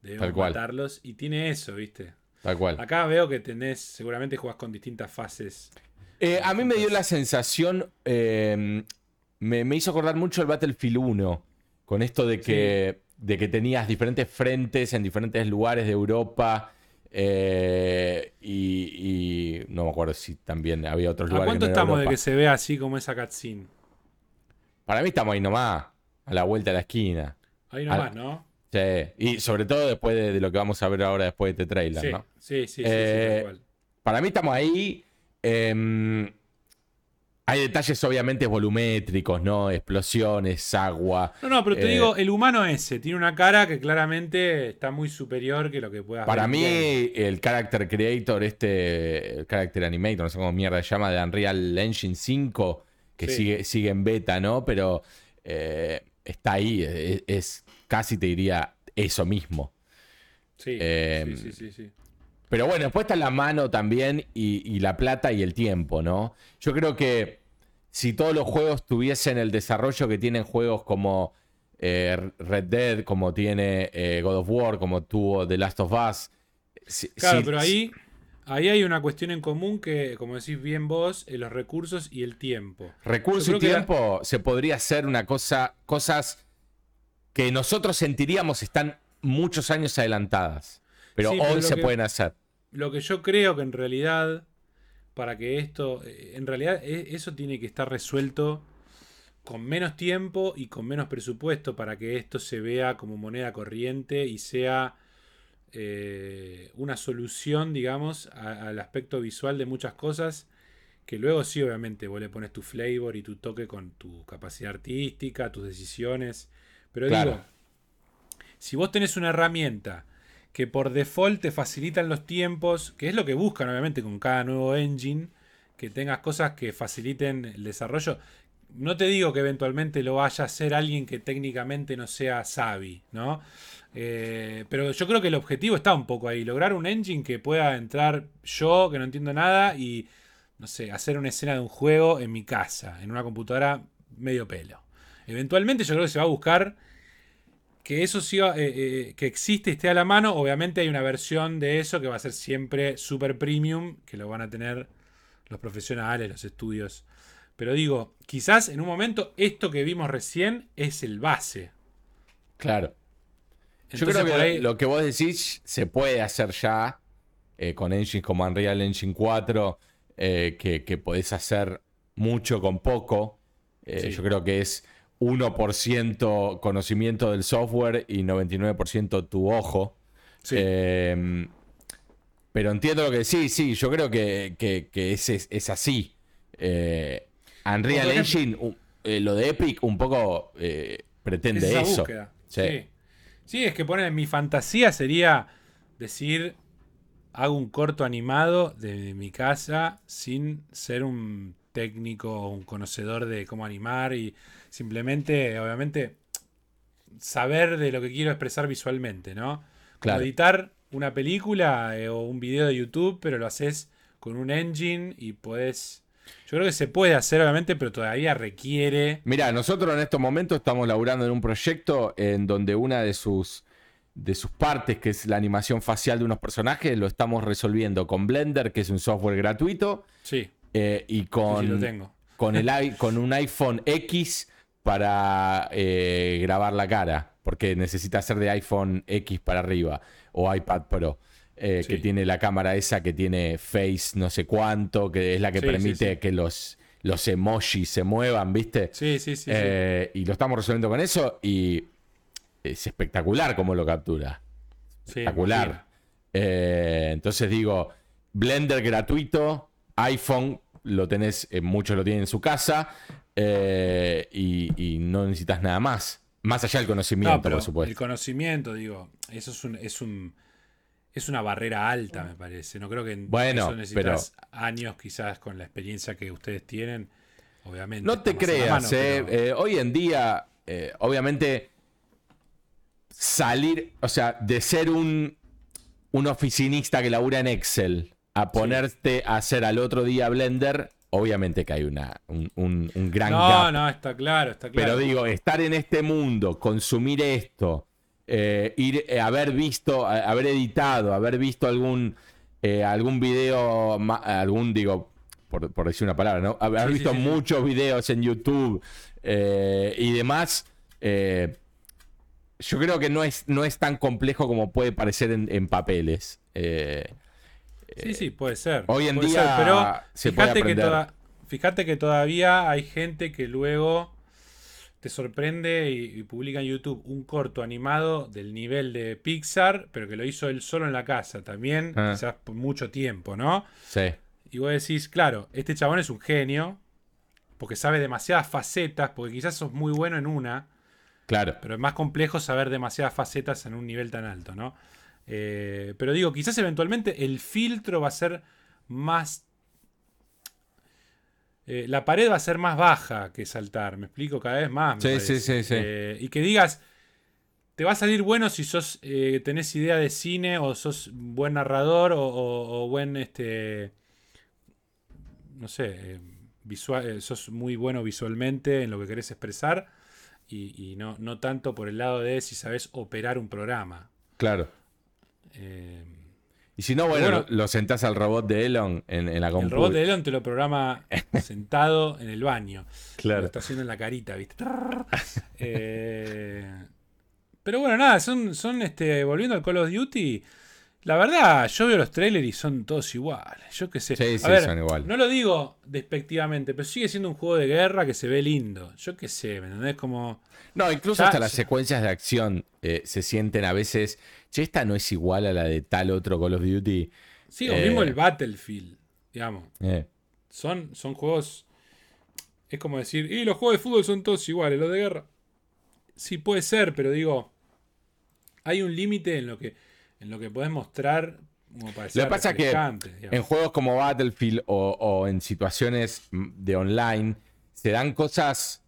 debemos matarlos. Y tiene eso, ¿viste?
Tal cual.
Acá veo que tenés, seguramente jugás con distintas fases.
Eh, a mí me dio la sensación, em, me, hizo acordar mucho el Battlefield 1, con esto de que, de que tenías diferentes frentes en diferentes lugares de Europa eh, y, no me acuerdo si también había otros lugares.
¿A cuánto estamos de que se vea así como esa cutscene?
Para mí estamos ahí nomás, a la vuelta de la esquina.
Ahí nomás, ¿no?
Sí, y sobre todo después de, lo que vamos a ver ahora después de este trailer, ¿no?
Sí, sí, sí, eh,
Para mí estamos ahí. Eh, hay detalles obviamente volumétricos, ¿no? Explosiones, agua.
No, no, pero te eh, digo, el humano ese tiene una cara que claramente está muy superior que lo que puedas
Para mí, el character creator, este, el character animator, no sé cómo mierda se llama, de Unreal Engine 5, que sigue, sigue en beta, ¿no? Pero eh, está ahí, es, casi te diría eso mismo.
Sí, em, sí, sí, sí,
Pero bueno, después está la mano también y, la plata y el tiempo, ¿no? Yo creo que si todos los juegos tuviesen el desarrollo que tienen juegos como eh, Red Dead, como tiene eh, God of War, como tuvo The Last of Us.
claro, pero ahí, ahí hay una cuestión en común que, como decís bien vos, eh, los recursos y el tiempo.
Recursos y tiempo se podría hacer una cosa, cosas que nosotros sentiríamos están muchos años adelantadas, pero hoy se pueden hacer.
Lo que yo creo que en realidad para que esto, eh, en realidad e, eso tiene que estar resuelto con menos tiempo y con menos presupuesto para que esto se vea como moneda corriente y sea eh, una solución, digamos, al aspecto visual de muchas cosas que luego sí, obviamente, vos le pones tu flavor y tu toque con tu capacidad artística, tus decisiones. Pero digo, si vos tenés una herramienta que por default te facilitan los tiempos, que es lo que buscan, obviamente, con cada nuevo engine, que tengas cosas que faciliten el desarrollo. No te digo que eventualmente lo vaya a hacer alguien que técnicamente no sea savvy, ¿no? Eh, pero yo creo que el objetivo está un poco ahí, lograr un engine que pueda entrar yo, que no entiendo nada, y, no sé, hacer una escena de un juego en mi casa, en una computadora medio pelo. Eventualmente yo creo que se va a buscar que eso sí, eh, eh, que existe y esté a la mano. Obviamente hay una versión de eso que va a ser siempre super premium, que lo van a tener los profesionales, los estudios. Pero digo, quizás en un momento esto que vimos recién es el base.
Claro. Yo creo que lo que vos decís se puede hacer ya eh, con engines como Unreal Engine 4, eh, que, podés hacer mucho con poco. Yo creo que es 1% conocimiento del software y 99% tu ojo. Em, pero entiendo lo que decís, sí, yo creo que, es, así. Unreal Engine, lo de Epic, un poco pretende eso.
sí. Sí, es que poner mi fantasía sería decir, hago un corto animado de mi casa sin ser un técnico o un conocedor de cómo animar y simplemente, obviamente, saber de lo que quiero expresar visualmente, ¿no? Claro. Editar una película eh, o un video de YouTube, pero lo haces con un engine y puedes yo creo que se puede hacer, obviamente, pero todavía requiere.
Mira, nosotros en estos momentos estamos laburando en un proyecto en donde una de sus, de sus partes, que es la animación facial de unos personajes, lo estamos resolviendo con Blender, que es un software gratuito.
Sí.
Eh, y con, Con, el, con un iPhone X para eh, grabar la cara, porque necesita ser de iPhone X para arriba o iPad Pro. Eh, que tiene la cámara esa que tiene face no sé cuánto, que es la que permite que los, los emojis se muevan, ¿viste?
Sí, sí, sí,
Y lo estamos resolviendo con eso y es espectacular cómo lo captura. Espectacular. Entonces digo, Blender gratuito, iPhone lo tenés, muchos lo tienen en su casa y, no necesitas nada más. Más allá del conocimiento, por supuesto.
El conocimiento, digo, eso es un es una barrera alta, me parece. No creo que en
bueno, eso necesitas
años quizás con la experiencia que ustedes tienen. Obviamente.
No te creas, eh, eh, hoy en día, eh, obviamente, salir, o sea, de ser un, un oficinista que labura en Excel a ponerte a hacer al otro día Blender, obviamente que hay una, un, un, gran
No, no, está claro, está claro.
Pero digo, estar en este mundo, consumir esto, eh, ir, eh, haber visto, haber editado, haber visto algún, eh, algún video, algún, digo, por, decir una palabra, ¿no? Haber visto muchos videos en YouTube y demás. yo creo que no es, no es tan complejo como puede parecer en, papeles.
Sí, sí, puede ser.
Hoy en día, pero
fíjate, que fíjate que todavía hay gente que luego te sorprende y, publica en YouTube un corto animado del nivel de Pixar, pero que lo hizo él solo en la casa, también, ah. quizás por mucho tiempo, ¿no?
Sí.
Y vos decís, claro, este chabón es un genio, porque sabe demasiadas facetas, porque quizás sos muy bueno en una.
Claro.
Pero es más complejo saber demasiadas facetas en un nivel tan alto, ¿no? Eh, pero digo, quizás eventualmente el filtro va a ser más eh, la pared va a ser más baja que saltar, me explico cada vez más.
sí, sí, sí, sí.
Eh, y que digas, te va a salir bueno si sos, eh, tenés idea de cine o sos buen narrador o, buen, este, no sé, visual, sos muy bueno visualmente en lo que querés expresar y, no, no, tanto por el lado de si sabes operar un programa.
Claro. Y si no, bueno, lo, sentás al robot de Elon en, la computadora.
El robot de Elon te lo programa sentado en el baño.
Claro.
Lo está haciendo en la carita, ¿viste? Eh, pero bueno, nada, son, son este, volviendo al Call of Duty. La verdad, yo veo los trailers y son todos iguales. Yo qué sé.
Sí, sí, son iguales.
No lo digo despectivamente, pero sigue siendo un juego de guerra que se ve lindo. Yo qué sé, ¿me entendés? Como.
No, incluso hasta las secuencias de acción eh, se sienten a veces che, esta no es igual a la de tal otro Call of Duty.
Sí, o mismo el eh, Battlefield, digamos.
Eh.
Son, son juegos. Es como decir, y los juegos de fútbol son todos iguales, los de guerra. Sí, puede ser, pero digo. Hay un límite en lo que. En lo que podés mostrar. Como para
Lo que pasa es que
digamos.
en juegos como Battlefield o, o en situaciones de online se dan cosas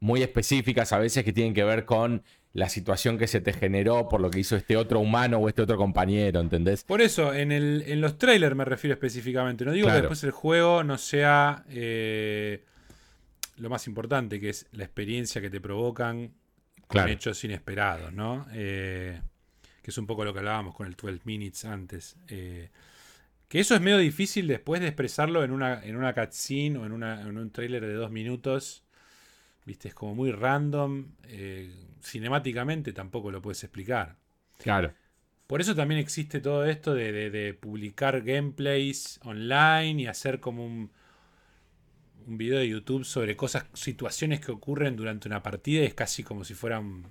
muy específicas a veces que tienen que ver con la situación que se te generó por lo que hizo este otro humano o este otro compañero, ¿entendés?
Por eso, en, el, en los trailers me refiero específicamente. No digo
Claro.
que después el juego no sea eh, lo más importante, que es la experiencia que te provocan con
Claro.
hechos inesperados, ¿no? Eh, que es un poco lo que hablábamos con el 12 Minutes antes. Eh, que eso es medio difícil después de expresarlo en una, en una cutscene o en, una, en un trailer de dos minutos. Viste, es como muy random. eh, cinemáticamente tampoco lo puedes explicar.
Claro.
Por eso también existe todo esto de, de- de publicar gameplays online y hacer como un, un video de YouTube sobre cosas, situaciones que ocurren durante una partida. y Es casi como si fuera un-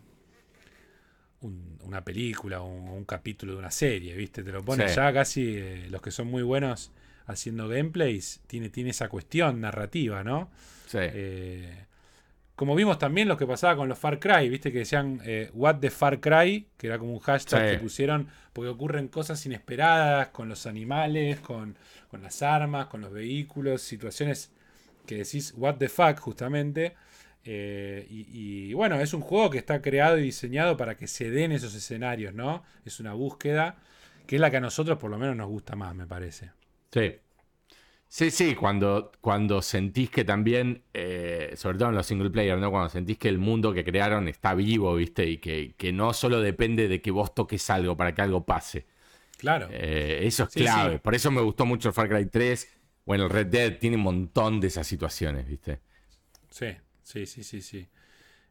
un- una película o un, un capítulo de una serie, ¿viste? Te lo ponen
Sí.
ya casi eh, los que son muy buenos haciendo gameplays. Tiene, tiene esa cuestión narrativa, ¿no?
Sí.
Eh, como vimos también lo que pasaba con los Far Cry, viste que decían eh, What the Far Cry, que era como un hashtag
Sí.
que pusieron porque ocurren cosas inesperadas con los animales, con, con las armas, con los vehículos, situaciones que decís What the fuck, justamente. Eh, y, y, bueno, es un juego que está creado y diseñado para que se den esos escenarios, ¿no? Es una búsqueda que es la que a nosotros por lo menos nos gusta más, me parece.
Sí. Sí, sí, cuando, cuando sentís que también, eh, sobre todo en los single player, ¿no? Cuando sentís que el mundo que crearon está vivo, ¿viste? Y que, que no solo depende de que vos toques algo para que algo pase.
Claro.
Eh, eso es
Sí,
clave.
sí.
Por eso me gustó mucho el Far Cry 3. Bueno, el Red Dead tiene un montón de esas situaciones, ¿viste?
Sí, sí, sí, sí, sí.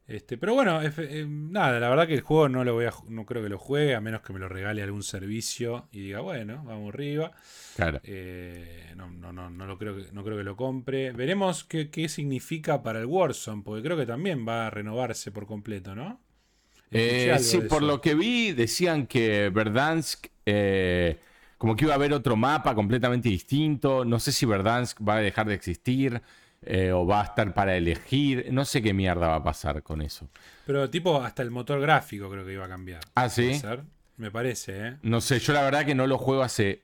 Este, pero bueno, eh, nada, la verdad que el juego no lo voy a, no creo que lo juegue, a menos que me lo regale algún servicio y diga, bueno, vamos arriba.
Claro.
Eh, no, no, no, no lo creo que, no creo que lo compre. Veremos qué, qué significa para el Warzone, porque creo que también va a renovarse por completo, ¿no?
Eh, sí, por
eso.
lo que vi, decían que Verdansk, eh, como que iba a haber otro mapa completamente distinto. No sé si Verdansk va a dejar de existir eh, o va a estar para elegir. No sé qué mierda va a pasar con eso.
Pero tipo, hasta el motor gráfico creo que iba a cambiar.
Ah,
¿Puede
sí.
Me parece, ¿eh?
No sé, yo la verdad que no lo juego hace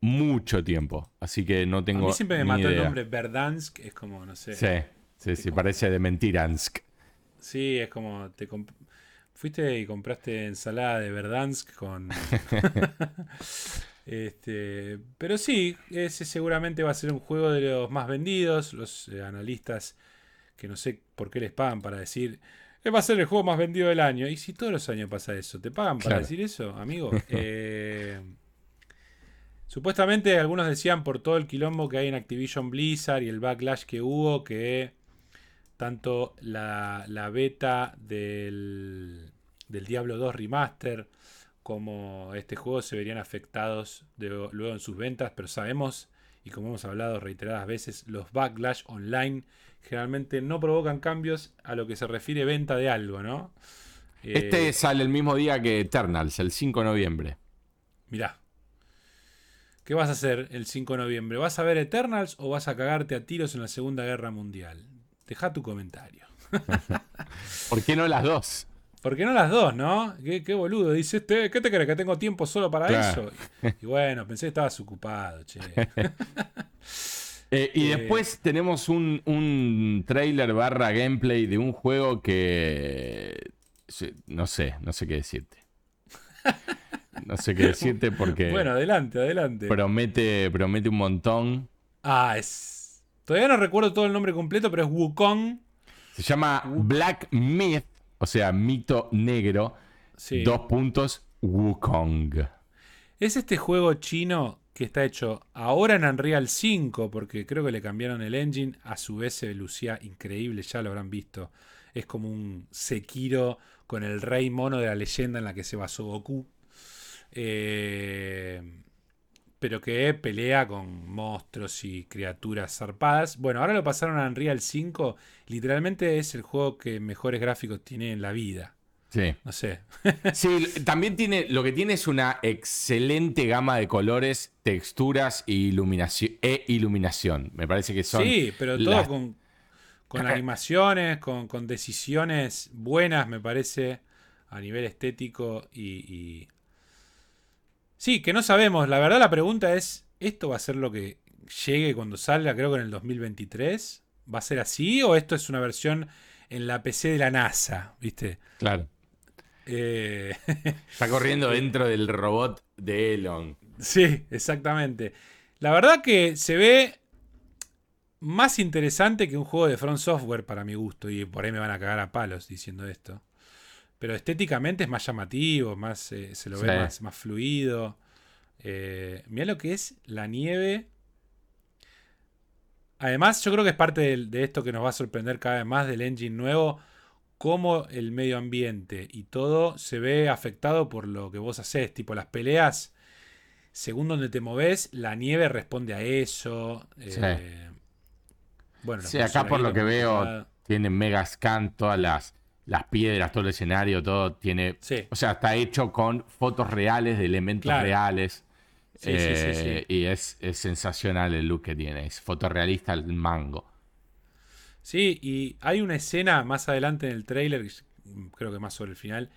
mucho tiempo, así que no
A
tengo.
mí siempre me mató el nombre Verdansk, es como, no sé.
Sí, sí, sí, parece de Mentiransk.
Sí, es como te comp- fuiste y compraste ensalada de Verdansk con este, pero sí, ese seguramente va a ser un juego de los más vendidos, los eh, analistas que no sé por qué les pagan para decir "Eh, va a ser el juego más vendido del año. Y si todos los años pasa eso, ¿te pagan para
Claro.
decir eso, amigo? Eh, supuestamente algunos decían por todo el quilombo que hay en Activision Blizzard y el backlash que hubo que tanto la, la beta del, del Diablo 2 Remaster como este juego se verían afectados de- luego en sus ventas, pero sabemos, y como hemos hablado reiteradas veces, los backlash online generalmente no provocan cambios a lo que se refiere venta de algo, ¿no? Eh,
Este sale el mismo día que Eternals, el 5 de noviembre.
Mirá. ¿Qué vas a hacer el 5 de noviembre? ¿Vas a ver Eternals o vas a cagarte a tiros en la Segunda Guerra Mundial? Deja tu comentario.
¿Por qué no las dos?
¿Por qué no las dos, no? Qué, qué boludo. Dice este, ¿qué te crees? ¿Que tengo tiempo solo para
Claro.
eso? Y bueno, pensé que estabas ocupado, che.
Eh, y
Eh,
después tenemos un, un trailer barra gameplay de un juego que... No sé, no sé qué decirte. No sé qué decirte porque
Bueno, adelante, adelante.
promete, promete un montón.
Ah, es. Todavía no recuerdo todo el nombre completo, pero es Wukong.
Se llama Black Myth, o sea, mito negro.
Sí.
Dos puntos, Wukong.
Es este juego chino que está hecho ahora en Unreal 5, porque creo que le cambiaron el engine. A su vez se lucía increíble, ya lo habrán visto. Es como un Sekiro con el rey mono de la leyenda en la que se basó Goku. Eh, pero que pelea con monstruos y criaturas zarpadas. Bueno, ahora lo pasaron a Unreal 5. Literalmente es el juego que mejores gráficos tiene en la vida.
Sí.
No sé.
Sí, también tiene, lo que tiene es una excelente gama de colores, texturas e iluminación. E iluminación. Me parece que son.
Sí, pero todo
las-
con, con animaciones, con, con decisiones buenas, me parece, a nivel estético y, y- Sí, que no sabemos. La verdad la pregunta es, ¿esto va a ser lo que llegue cuando salga, creo que en el 2023? ¿Va a ser así o esto es una versión en la PC de la NASA? ¿Viste?
Claro.
Eh,
Está corriendo dentro del robot de Elon.
Sí, exactamente. La verdad que se ve más interesante que un juego de Front Software para mi gusto. Y por ahí me van a cagar a palos diciendo esto. Pero estéticamente es más llamativo, más eh, se lo ve más, más fluido. Eh, mira lo que es la nieve. Además, yo creo que es parte de, esto que nos va a sorprender cada vez más del engine nuevo. Cómo el medio ambiente y todo se ve afectado por lo que vos haces. Tipo las peleas según donde te moves, la nieve responde a eso.
Sí.
eh, bueno,
Sí, acá por lo que veo, tiene mega scan, todas las, las piedras, todo el escenario, todo tiene.
Sí.
O sea, está hecho con fotos reales de elementos
Claro.
reales.
Sí, sí, sí,
Eh,
sí.
Y es, es sensacional el look que tiene. Es fotorrealista el mango.
Sí, y hay una escena más adelante en el trailer, creo que más sobre el final,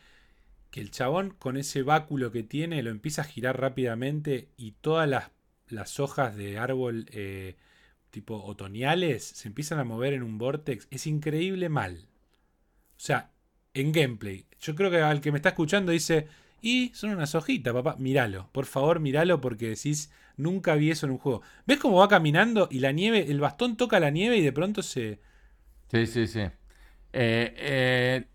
que el chabón con ese báculo que tiene lo empieza a girar rápidamente y todas las, las hojas de árbol eh, tipo otoñales se empiezan a mover en un vortex. Es increíble mal. O sea, en gameplay. Yo creo que al que me está escuchando dice, y son unas hojitas, papá. Míralo, por favor, míralo porque decís, nunca vi eso en un juego. ¿Ves cómo va caminando y la nieve, el bastón toca la nieve y de pronto se...
Sí, sí, sí. Eh, eh,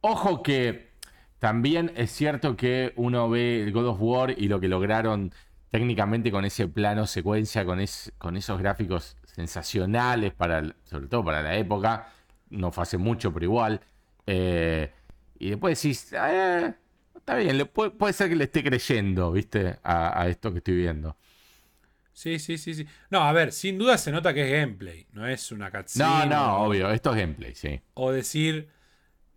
ojo que también es cierto que uno ve el God of War y lo que lograron técnicamente con ese plano secuencia, con, con esos gráficos sensacionales, para, sobre todo para la época. No fue hace mucho, pero igual. Eh, y después decís, "Eh, está bien, le puede, puede ser que le esté creyendo, ¿viste? A, a esto que estoy viendo.
Sí, sí, sí, sí. No, a ver, sin duda se nota que es gameplay, no es una cutscene.
No, no,
o-
obvio, esto es gameplay, sí.
O decir,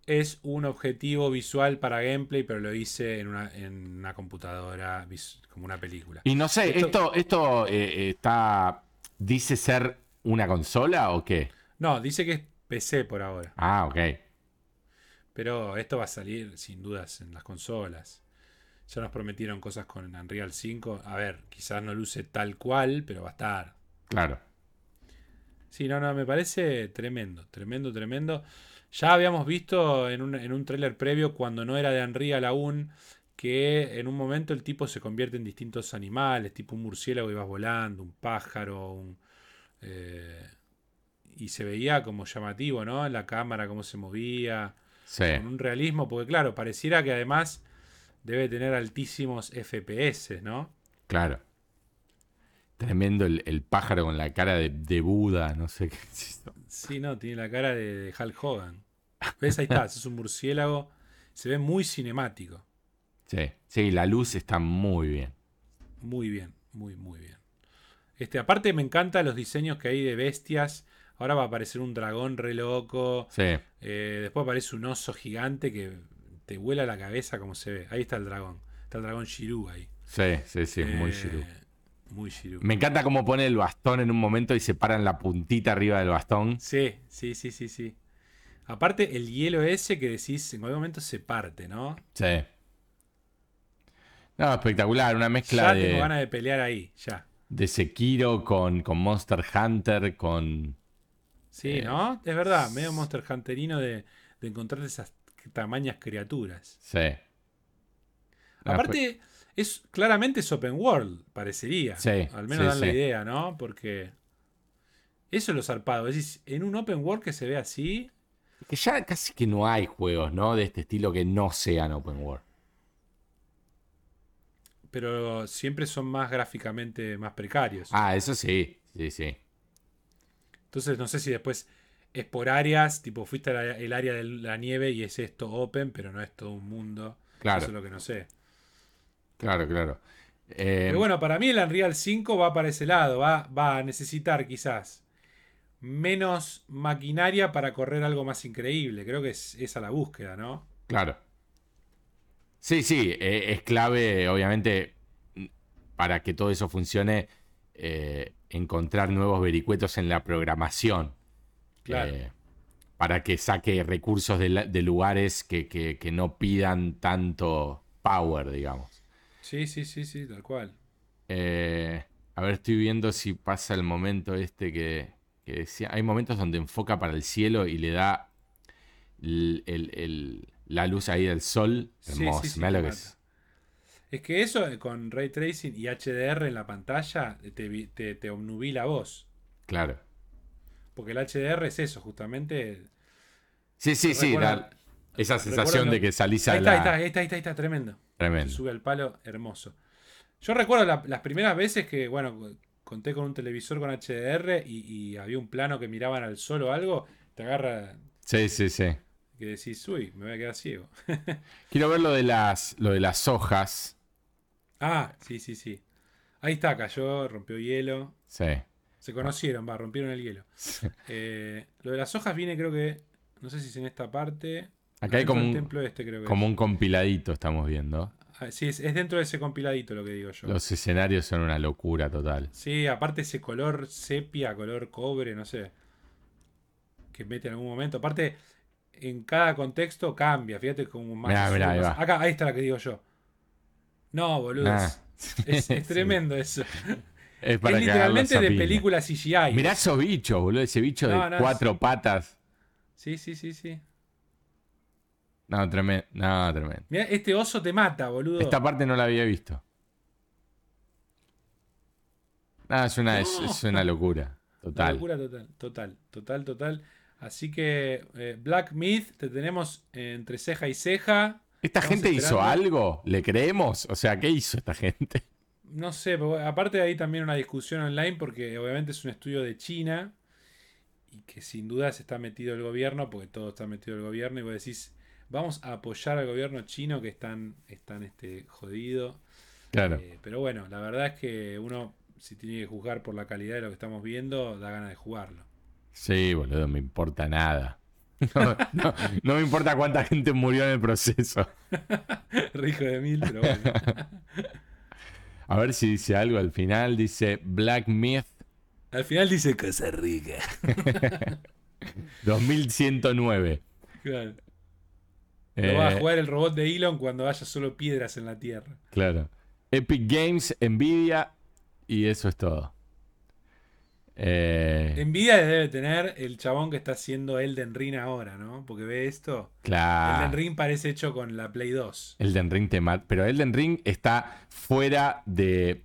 es un objetivo visual para gameplay, pero lo hice en una, en una computadora, como una película.
Y no sé,
Esto-
¿esto, esto eh, está. ¿Dice ser una consola o qué?
No, dice que es PC por ahora,
Ah, ok.
pero esto va a salir sin dudas en las consolas. Ya nos prometieron cosas con Unreal 5. A ver, quizás no luce tal cual, pero va a estar.
Claro.
Sí, no, no, me parece tremendo, tremendo, tremendo. Ya habíamos visto en un, en un tráiler previo, cuando no era de Unreal aún, que en un momento el tipo se convierte en distintos animales, tipo un murciélago y vas volando, un pájaro, un, eh, y se veía como llamativo, ¿no? En la cámara, cómo se movía,
Sí.
con un realismo, porque claro, pareciera que además debe tener altísimos FPS, ¿no?
Claro. Tremendo el, el pájaro con la cara de, de Buda, no sé qué.
Sí, no, tiene la cara de, de Hulk Hogan. ¿Ves? Ahí está, es un murciélago. Se ve muy cinemático.
Sí, sí, la luz está muy bien.
Muy bien, muy, muy bien. Este, aparte me encantan los diseños que hay de bestias. Ahora va a aparecer un dragón re loco.
Sí,
Eh, después aparece un oso gigante que te vuela la cabeza como se ve. Ahí está el dragón. Está el dragón Shiru ahí.
sí, sí, sí, muy
Eh,
Shiru.
Muy Shiru.
Me encanta cómo pone el bastón en un momento y se paran la puntita arriba del bastón.
Sí, sí, sí, sí, sí. Aparte, el hielo ese que decís en algún momento se parte, ¿no?
Sí. No, espectacular, una mezcla
Ya
de...
tengo ganas de pelear ahí, ya.
de Sekiro con, con Monster Hunter, con...
Sí,
Eh,
¿no? Es verdad, medio Monster Hunterino de, de encontrar esas tamañas criaturas.
Sí. No,
Aparte, es claramente es open world, parecería.
Sí,
Al menos
sí,
dan la
sí.
idea, ¿no? Porque eso es lo zarpado. Es decir, en un open world que se ve así,
Que ya casi que no hay juegos, ¿no? De este estilo que no sean open world.
pero siempre son más gráficamente más precarios.
Ah, eso sí, sí, sí.
Entonces, no sé si después es por áreas, tipo fuiste al área de la nieve y es esto open, pero no es todo un mundo.
Claro.
Eso es lo que no sé.
Claro, claro. Eh,
Pero bueno, para mí el Unreal 5 va para ese lado, va, va a necesitar quizás menos maquinaria para correr algo más increíble. Creo que es esa la búsqueda, ¿no?
Claro. Sí, sí, eh, es clave, obviamente, para que todo eso funcione, eh, encontrar nuevos vericuetos en la programación.
Claro.
Eh, para que saque recursos de, la- de lugares que, que- que no pidan tanto power, digamos.
Sí, sí, sí, sí, tal cual.
Eh, a ver, estoy viendo si pasa el momento este que, que decía. Hay momentos donde enfoca para el cielo y le da el- el- el- la luz ahí del sol.
Sí, sí,
Hermoso.
sí,
lo que es.
Es que eso eh, con ray tracing y HDR en la pantalla te, vi- te, te obnubila voz.
Claro.
Porque el HDR es eso, justamente.
Sí, sí, sí.
Recuerda-
da esa sensación de que salís a
Ahí está,
la.
ahí está, ahí está, ahí está, está, tremendo. Se
Tremendo.
sube al palo, hermoso. Yo recuerdo la- las primeras veces que, bueno, conté con un televisor con HDR y, y había un plano que miraban al sol o algo, te agarra
Sí, sí, sí.
que decís, uy, me voy a quedar ciego.
Quiero ver lo de las, lo de las hojas.
Ah, sí, sí, sí. Ahí está, cayó, rompió hielo.
Sí.
Se conocieron, va, rompieron el hielo. Eh, lo de las hojas viene, creo que, no sé si es en esta parte.
Acá hay como un,
templo este, creo que
como
es.
un compiladito, estamos viendo.
Ah, sí, es, es dentro de ese compiladito lo que digo yo.
Los escenarios son una locura total.
Sí, aparte ese color sepia, color cobre, no sé. Que mete en algún momento. Aparte, en cada contexto cambia. Fíjate como más.
Mirá, mirá, ahí va.
Acá, ahí está la que digo yo. No, boludo.
Ah.
Es, es
Sí.
tremendo eso.
Es para
es literalmente de película CGI.
Mirá esos bichos, boludo. Ese bicho
No,
de
no,
cuatro patas.
Sí, sí, sí, sí.
No, tremendo. No, tremendo.
Mirá, este oso te mata, boludo.
Esta parte no la había visto. No, es una, es, es una locura.
Una
Total.
locura total, total, total, total. Así que eh, Black Myth te tenemos entre ceja y ceja.
¿Esta
Estamos
gente hizo algo? ¿Le creemos? O sea, ¿qué hizo esta gente?
No sé, aparte hay también una discusión online porque obviamente es un estudio de China y que sin duda se está metido el gobierno, porque todo está metido el gobierno, y vos decís, vamos a apoyar al gobierno chino que están, están este, jodido.
Claro.
Eh, pero bueno, la verdad es que uno, si tiene que juzgar por la calidad de lo que estamos viendo, da ganas de jugarlo.
Sí, boludo, me importa nada. No, no- no me importa cuánta gente murió en el proceso.
Rico de mil, pero bueno.
A ver si dice algo al final. Dice Black Myth
Al final dice Cosa Rica.
2109.
Claro.
Eh,
Lo va a jugar el robot de Elon cuando haya solo piedras en la Tierra.
Claro. Epic Games, Nvidia y eso es todo. Eh,
Envidia debe tener el chabón que está haciendo Elden Ring ahora, ¿no? Porque ve esto.
claro.
Elden Ring parece hecho con la Play 2.
Elden Ring te mata. Pero Elden Ring está fuera de.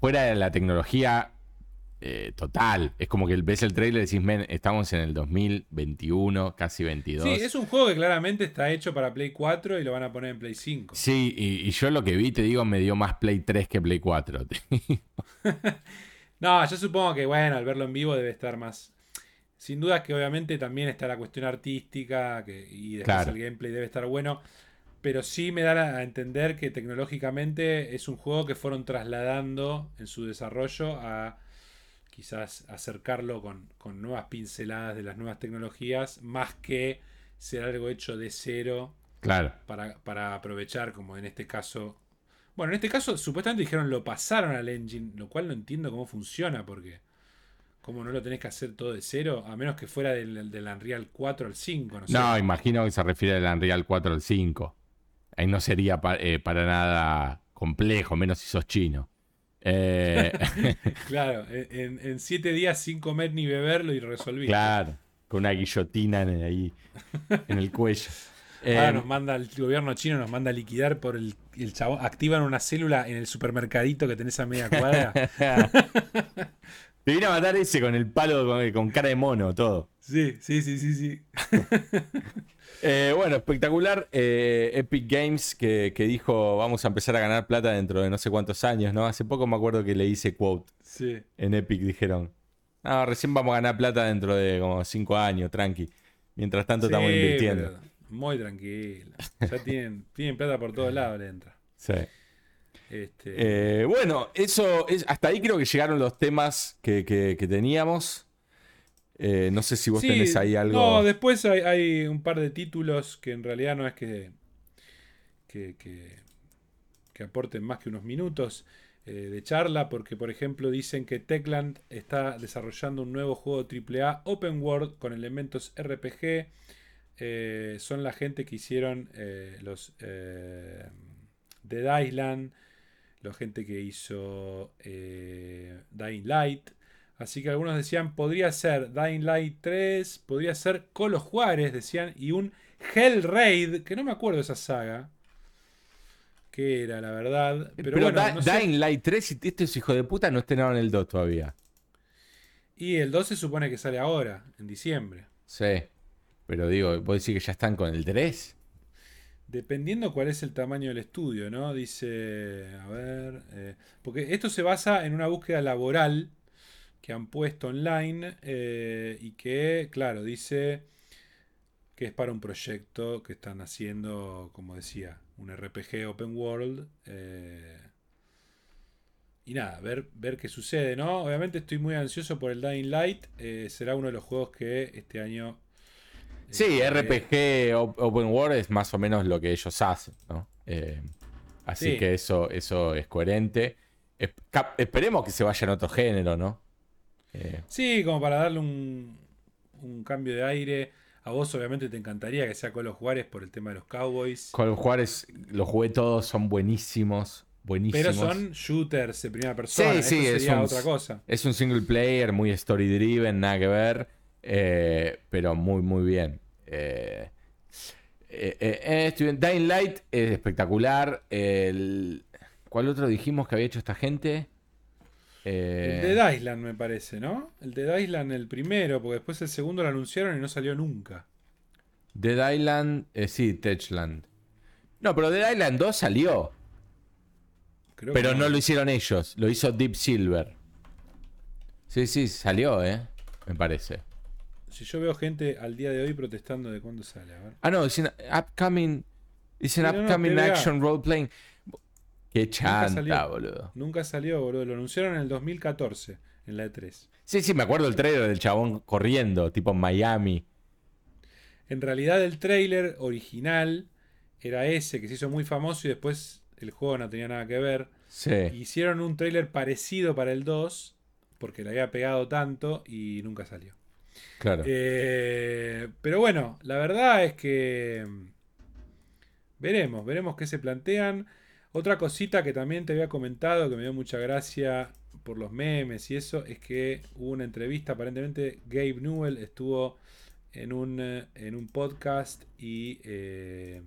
fuera de la tecnología eh, total. Es como que ves el trailer y decís, men, estamos en el 2021, casi 22.
Sí, es un juego que claramente está hecho para Play 4 y lo van a poner en Play 5.
Sí, y, y yo lo que vi, te digo, me dio más Play 3 que Play 4.
No, yo supongo que, bueno, al verlo en vivo debe estar más. Sin duda que obviamente también está la cuestión artística que, y después
Claro.
el gameplay debe estar bueno. Pero sí me da a entender que tecnológicamente es un juego que fueron trasladando en su desarrollo a quizás acercarlo con, con nuevas pinceladas de las nuevas tecnologías, más que ser algo hecho de cero
claro.
para, para aprovechar, como en este caso. Bueno, en este caso supuestamente dijeron lo pasaron al engine, lo cual no entiendo cómo funciona, porque como no lo tenés que hacer todo de cero, a menos que fuera del, del Unreal 4 al 5, no sé.
No, imagino que se refiere al Unreal 4 al 5. Ahí no sería pa- eh, para nada complejo, menos si sos chino. Eh,
Claro, en, en siete días sin comer ni beberlo y resolví.
claro, con una guillotina en- ahí en el cuello.
Ahora
Eh,
nos manda el gobierno chino nos manda a liquidar por el, el chabón. Activan una célula en el supermercadito que tenés a media cuadra.
Te vine a matar ese con el palo con, con cara de mono, todo.
sí, sí, sí, sí, sí.
Eh, bueno, espectacular. Eh, Epic Games que, que dijo vamos a empezar a ganar plata dentro de no sé cuántos años, ¿no? Hace poco me acuerdo que le hice quote
Sí.
en Epic, dijeron. No, recién vamos a ganar plata dentro de como cinco años, tranqui. Mientras tanto estamos invirtiendo.
pero Muy tranquilo. Ya tienen, tienen plata por todos lados, le entra.
Sí.
Este,
Eh, bueno, eso es, hasta ahí creo que llegaron los temas que, que- que teníamos. Eh, no sé si vos
Sí,
tenés ahí algo.
No, después hay, hay un par de títulos que en realidad no es que, que, que- que aporten más que unos minutos eh, de charla, porque por ejemplo dicen que Techland está desarrollando un nuevo juego AAA Open World con elementos RPG. Eh, son la gente que hicieron eh, los eh, Dead Island, la gente que hizo Dying Light. Así que algunos decían, podría ser Dying Light 3, podría ser Colo Juárez, decían, y un Hell Raid, que no me acuerdo de esa saga. Que era, la verdad. Pero,
Pero,
bueno,
Da-
no sé.
Dying Light 3 y estos hijos de puta no estrenaron el 2 todavía.
Y el 2 se supone que sale ahora, en diciembre.
Sí. Pero digo, ¿vos decís que ya están con el 3?
Dependiendo cuál es el tamaño del estudio, ¿no? Dice, a ver, eh, porque esto se basa en una búsqueda laboral que han puesto online eh, y que, claro, dice que es para un proyecto que están haciendo, como decía, un RPG Open World. eh, y nada, ver, ver qué sucede, ¿no? Obviamente estoy muy ansioso por el Dying Light. será uno de los juegos que este año... eh,
Sí,
jugué.
RPG op- Open World es más o menos lo que ellos hacen, ¿no? Eh, así
Sí.
que eso, eso es coherente. Esperemos que se vaya en otro género, ¿no? Eh,
Sí, como para darle un, un cambio de aire. A vos obviamente te encantaría que sea Colo Juárez por el tema de los Cowboys.
Call of Juarez, los jugué todos, son buenísimos. Buenísimos.
Pero son shooters de primera persona.
Sí, sí,
Esto
es
sería
un-
otra cosa.
Es un single player, muy story driven, nada que ver. Eh, pero muy, muy bien. Eh, eh, eh. Dying Light es espectacular. El- ¿Cuál otro dijimos que había hecho esta gente? Eh,
El de Island me parece, ¿no? El de Island el primero, porque después el segundo lo anunciaron y no salió nunca.
Dead Island, eh, sí, Techland. No, pero Dead Island 2 salió.
Creo
Pero
que
no lo hicieron ellos, lo hizo Deep Silver. Sí, sí, salió, ¿eh? Me parece.
Si yo veo gente al día de hoy protestando de cuándo sale, a ver.
Ah, no, es un upcoming. Es un
Sí, no, no,
upcoming action role playing. Qué chanta,
salió.
boludo.
Nunca salió, boludo. Lo anunciaron en el 2014, en la E E3.
Sí, sí, me acuerdo el trailer del chabón corriendo, tipo en Miami.
En realidad el trailer original era ese que se hizo muy famoso y después el juego no tenía nada que ver.
Sí.
Hicieron un trailer parecido para el 2 porque le había pegado tanto y nunca salió.
Claro.
Eh, pero bueno, la verdad es que mm, veremos, veremos qué se plantean. Otra cosita que también te había comentado que me dio mucha gracia por los memes y eso es que hubo una entrevista, aparentemente Gabe Newell estuvo en un, eh, en un podcast y eh,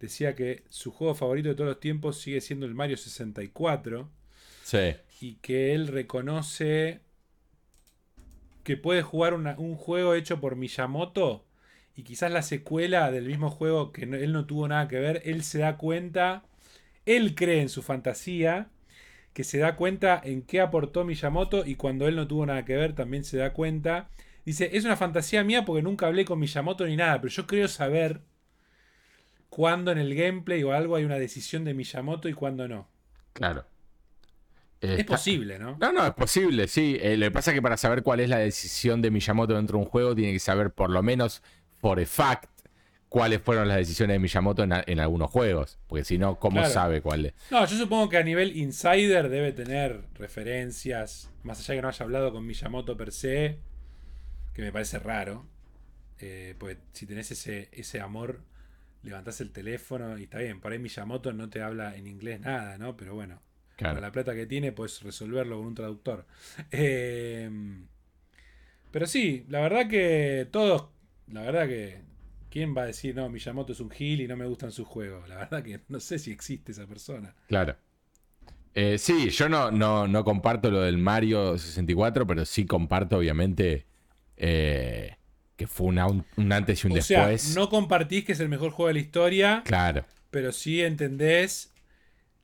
decía que su juego favorito de todos los tiempos sigue siendo el Mario 64
Sí.
y que él reconoce que puede jugar un juego hecho por Miyamoto y quizás la secuela del mismo juego que él no tuvo nada que ver, él se da cuenta, él cree en su fantasía, que se da cuenta en qué aportó Miyamoto y cuando él no tuvo nada que ver también se da cuenta. Dice, es una fantasía mía porque nunca hablé con Miyamoto ni nada, pero yo creo saber cuándo en el gameplay o algo hay una decisión de Miyamoto y cuándo no.
Claro.
Es
Está-
posible, ¿no?
No, no, es posible, sí. Eh, lo que pasa es que para saber cuál es la decisión de Miyamoto dentro de un juego, tiene que saber por lo menos por a fact cuáles fueron las decisiones de Miyamoto en, a- en algunos juegos. Porque si no, ¿cómo
Claro.
sabe cuál es?
No, yo supongo que a nivel insider debe tener referencias, más allá de que no haya hablado con Miyamoto per se, que me parece raro. Eh, porque si tenés ese, ese amor, levantás el teléfono y está bien. Por ahí Miyamoto no te habla en inglés nada, ¿no? Pero bueno,
Claro.
con la plata que tiene, puedes resolverlo con un traductor. Eh, pero sí, la verdad que todos, la verdad que, ¿quién va a decir, no, Miyamoto es un gil y no me gustan sus juegos? La verdad que no sé si existe esa persona.
Claro. Eh, sí, yo no, no, no comparto lo del Mario 64, pero sí comparto, obviamente, eh, que fue una- un, antes y un
o sea,
después.
no compartís que es el mejor juego de la historia,
Claro,
pero sí entendés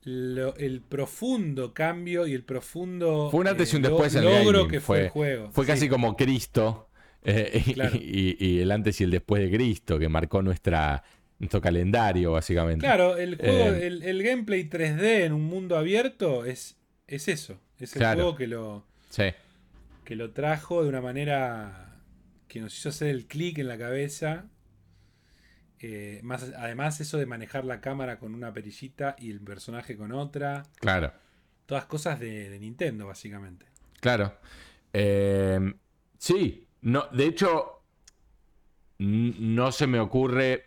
lo- el profundo cambio y el profundo
Fue un antes y un
eh, lo-
después en
logro que fue,
fue-
el juego.
fue
Sí.
casi como Cristo eh, y,
Claro.
y- y el antes y el después de Cristo, que marcó nuestra, nuestro calendario, básicamente.
Claro, el juego,
Eh,
el, el gameplay 3D en un mundo abierto es, es eso. Es el
Claro.
juego que lo,
Sí,
que lo trajo de una manera que nos hizo hacer el clic en la cabeza. Eh, más, además, eso de manejar la cámara con una perillita y el personaje con otra.
Claro.
Todas cosas de, de Nintendo, básicamente.
Claro. Eh, sí. No, de hecho, no se me ocurre.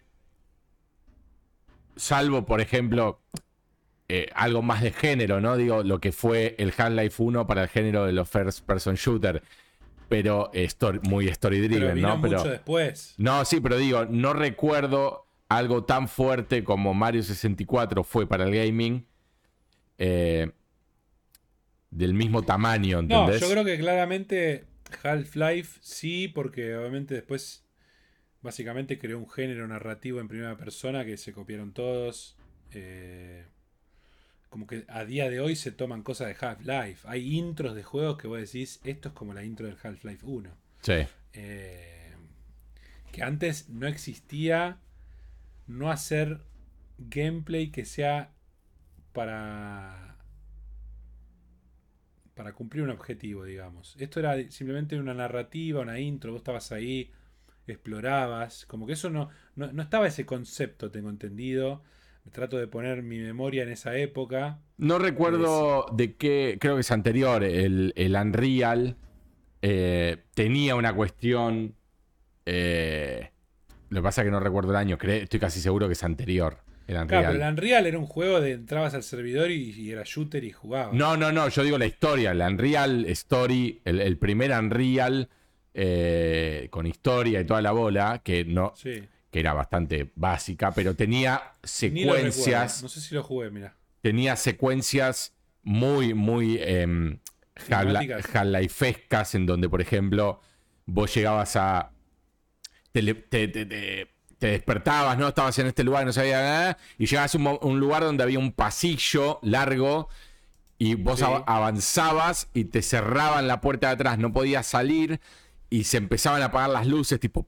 Salvo, por ejemplo, eh, algo más de género, ¿no? Digo, lo que fue el Half-Life 1 para el género de los first person shooter. Pero story- muy story
Pero
driven,
vino
¿no?
mucho
Pero.
después.
No, sí, pero digo, no recuerdo algo tan fuerte como Mario 64 fue para el gaming. eh, del mismo tamaño,
No,
¿entendés?
yo creo que claramente Half-Life sí, porque obviamente después básicamente creó un género narrativo en primera persona que se copiaron todos. eh, como que a día de hoy se toman cosas de Half-Life. Hay intros de juegos que vos decís, esto es como la intro del Half-Life 1.
Sí,
Eh, que antes no existía no hacer gameplay que sea para para cumplir un objetivo, digamos. Esto era simplemente una narrativa, una intro, vos estabas ahí, explorabas, como que eso no, no, no estaba ese concepto, tengo entendido. Trato de poner mi memoria en esa época.
No recuerdo de qué, creo que es anterior, el, el Unreal eh, tenía una cuestión... eh, lo que pasa es que no recuerdo el año, estoy casi seguro que es anterior, el Unreal.
Claro, pero el Unreal era un juego de entrabas al servidor y, y era shooter y jugabas.
No, no, no, yo digo la historia, el Unreal Story, el, el primer Unreal eh, con historia y toda la bola, que no,
Sí.
Que era bastante básica, pero tenía secuencias,
No sé si lo jugué, mira.
tenía secuencias muy, muy. Half-Lifescas, en donde, por ejemplo, vos llegabas a. Te, te- te- te- te despertabas, ¿no? Estabas en este lugar, no sabía nada, y llegabas a un, lugar donde había un pasillo largo. Y vos
Sí.
av- avanzabas y te cerraban la puerta de atrás, no podías salir y se empezaban a apagar las luces, tipo,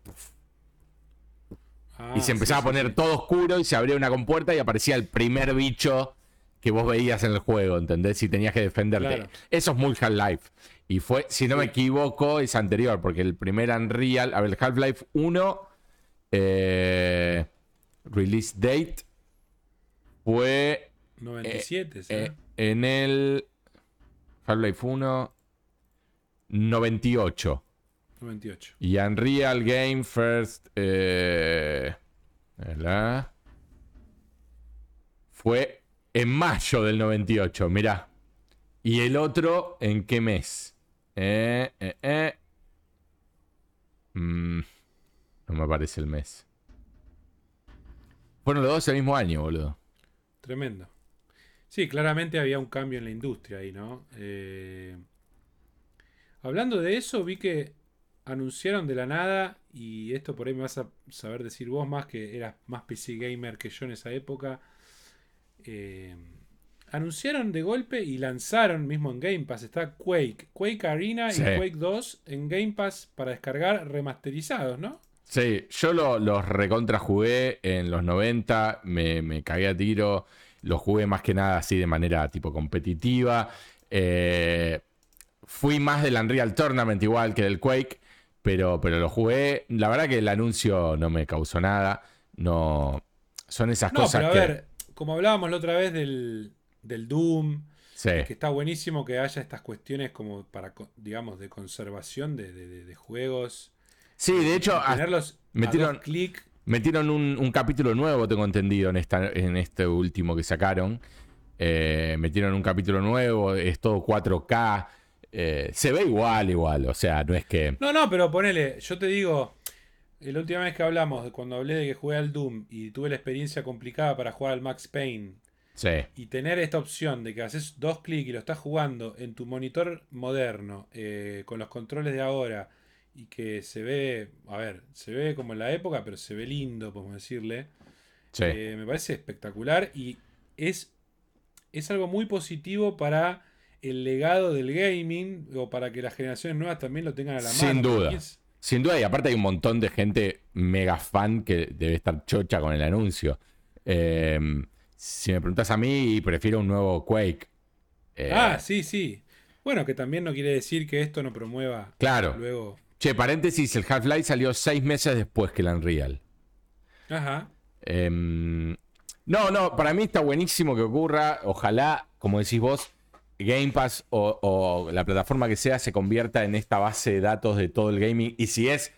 Ah,
y se empezaba
sí,
a poner
sí.
todo oscuro y se abría una compuerta y aparecía el primer bicho que vos veías en el juego, ¿entendés? Y tenías que defenderte.
Claro.
Eso es muy Half-Life. Y fue, si no me equivoco, es anterior, porque el primer Unreal, a ver, el Half-Life 1, eh, release date, fue
97, ¿sí?
eh, en el Half-Life 1, 98.
98.
Y Unreal Game First. Eh, ¿verdad? Fue en mayo del 98, mirá. ¿Y el otro en qué mes? Eh, eh, eh. Mm, no me aparece el mes. Fueron los dos el mismo año, boludo.
Tremendo. Sí, claramente había un cambio en la industria ahí, ¿no? Eh, hablando de eso, vi que anunciaron de la nada, y esto por ahí me vas a saber decir vos más, que eras más PC gamer que yo en esa época. Eh, anunciaron de golpe y lanzaron mismo en Game Pass. Está Quake, Quake Arena
Sí.
y Quake 2 en Game Pass para descargar remasterizados, ¿no?
Sí, yo lo- los recontra jugué en los 90, me, me cagué a tiro, los jugué más que nada así de manera tipo competitiva. Eh, fui más del Unreal Tournament igual que del Quake, pero, pero lo jugué. La verdad que el anuncio no me causó nada. No. Son esas
No,
cosas
pero a
que.
ver, como hablábamos la otra vez del, del Doom,
sí,
que está buenísimo que haya estas cuestiones como para, digamos, de conservación de, de- juegos.
Sí, de hecho,
Y
hasta-
tenerlos
metieron-
a dos clic.
Metieron un, un capítulo nuevo, tengo entendido, en, esta, en este último que sacaron. Eh, metieron un capítulo nuevo, es todo 4K. Eh, se ve igual, igual. O sea, no es que.
No, no, pero ponele, yo te digo, la última vez que hablamos, cuando hablé de que jugué al Doom y tuve la experiencia complicada para jugar al Max Payne,
Sí,
y tener esta opción de que haces dos clics y lo estás jugando en tu monitor moderno, eh, con los controles de ahora, y que se ve, a ver, se ve como en la época, pero se ve lindo, podemos decirle.
sí.
Eh, me parece espectacular y es, es algo muy positivo para el legado del gaming o para que las generaciones nuevas también lo tengan a la
Sin
mano.
duda.
Y es-
Sin duda, y aparte hay un montón de gente mega fan que debe estar chocha con el anuncio. Eh, si me preguntas a mí, prefiero un nuevo Quake. Eh,
Ah, sí, sí. Bueno, que también no quiere decir que esto no promueva
Claro.
luego.
Che, paréntesis, el Half-Life salió seis meses después que el Unreal.
Ajá.
Em, no, no, para mí está buenísimo que ocurra. Ojalá, como decís vos, Game Pass o, o la plataforma que sea se convierta en esta base de datos de todo el gaming. Y si es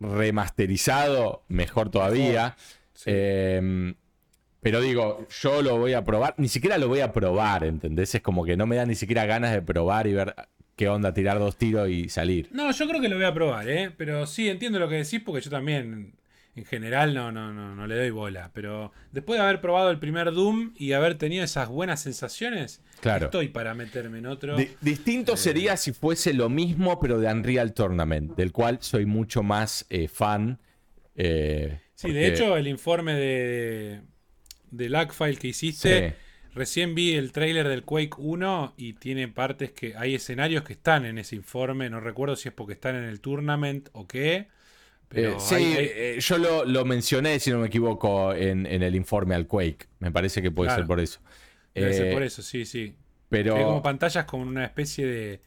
remasterizado, mejor todavía.
Sí.
Em, pero digo, yo lo voy a probar. Ni siquiera lo voy a probar, ¿entendés? Es como que no me da ni siquiera ganas de probar y ver qué onda, tirar dos tiros y salir.
No, yo creo que lo voy a probar, ¿eh? Pero sí, entiendo lo que decís porque yo también, en general, no, no, no, no le doy bola. Pero después de haber probado el primer Doom y haber tenido esas buenas sensaciones,
Claro.
estoy para meterme en otro.
Di- distinto sería si fuese lo mismo, pero de Unreal Tournament, del cual soy mucho más eh, fan. eh,
sí,
porque-
de hecho, el informe de, de Lagfile que hiciste,
Sí.
recién vi el tráiler del Quake 1 y tiene partes que hay escenarios que están en ese informe. No recuerdo si es porque están en el tournament o qué. Pero
Eh, sí,
hay- hay-
eh, yo lo, lo mencioné, si no me equivoco, en, en el informe al Quake. Me parece que puede
Claro.
ser por eso.
debe ser
Eh,
por eso, sí, sí.
Pero.
Hay como pantallas con una especie de,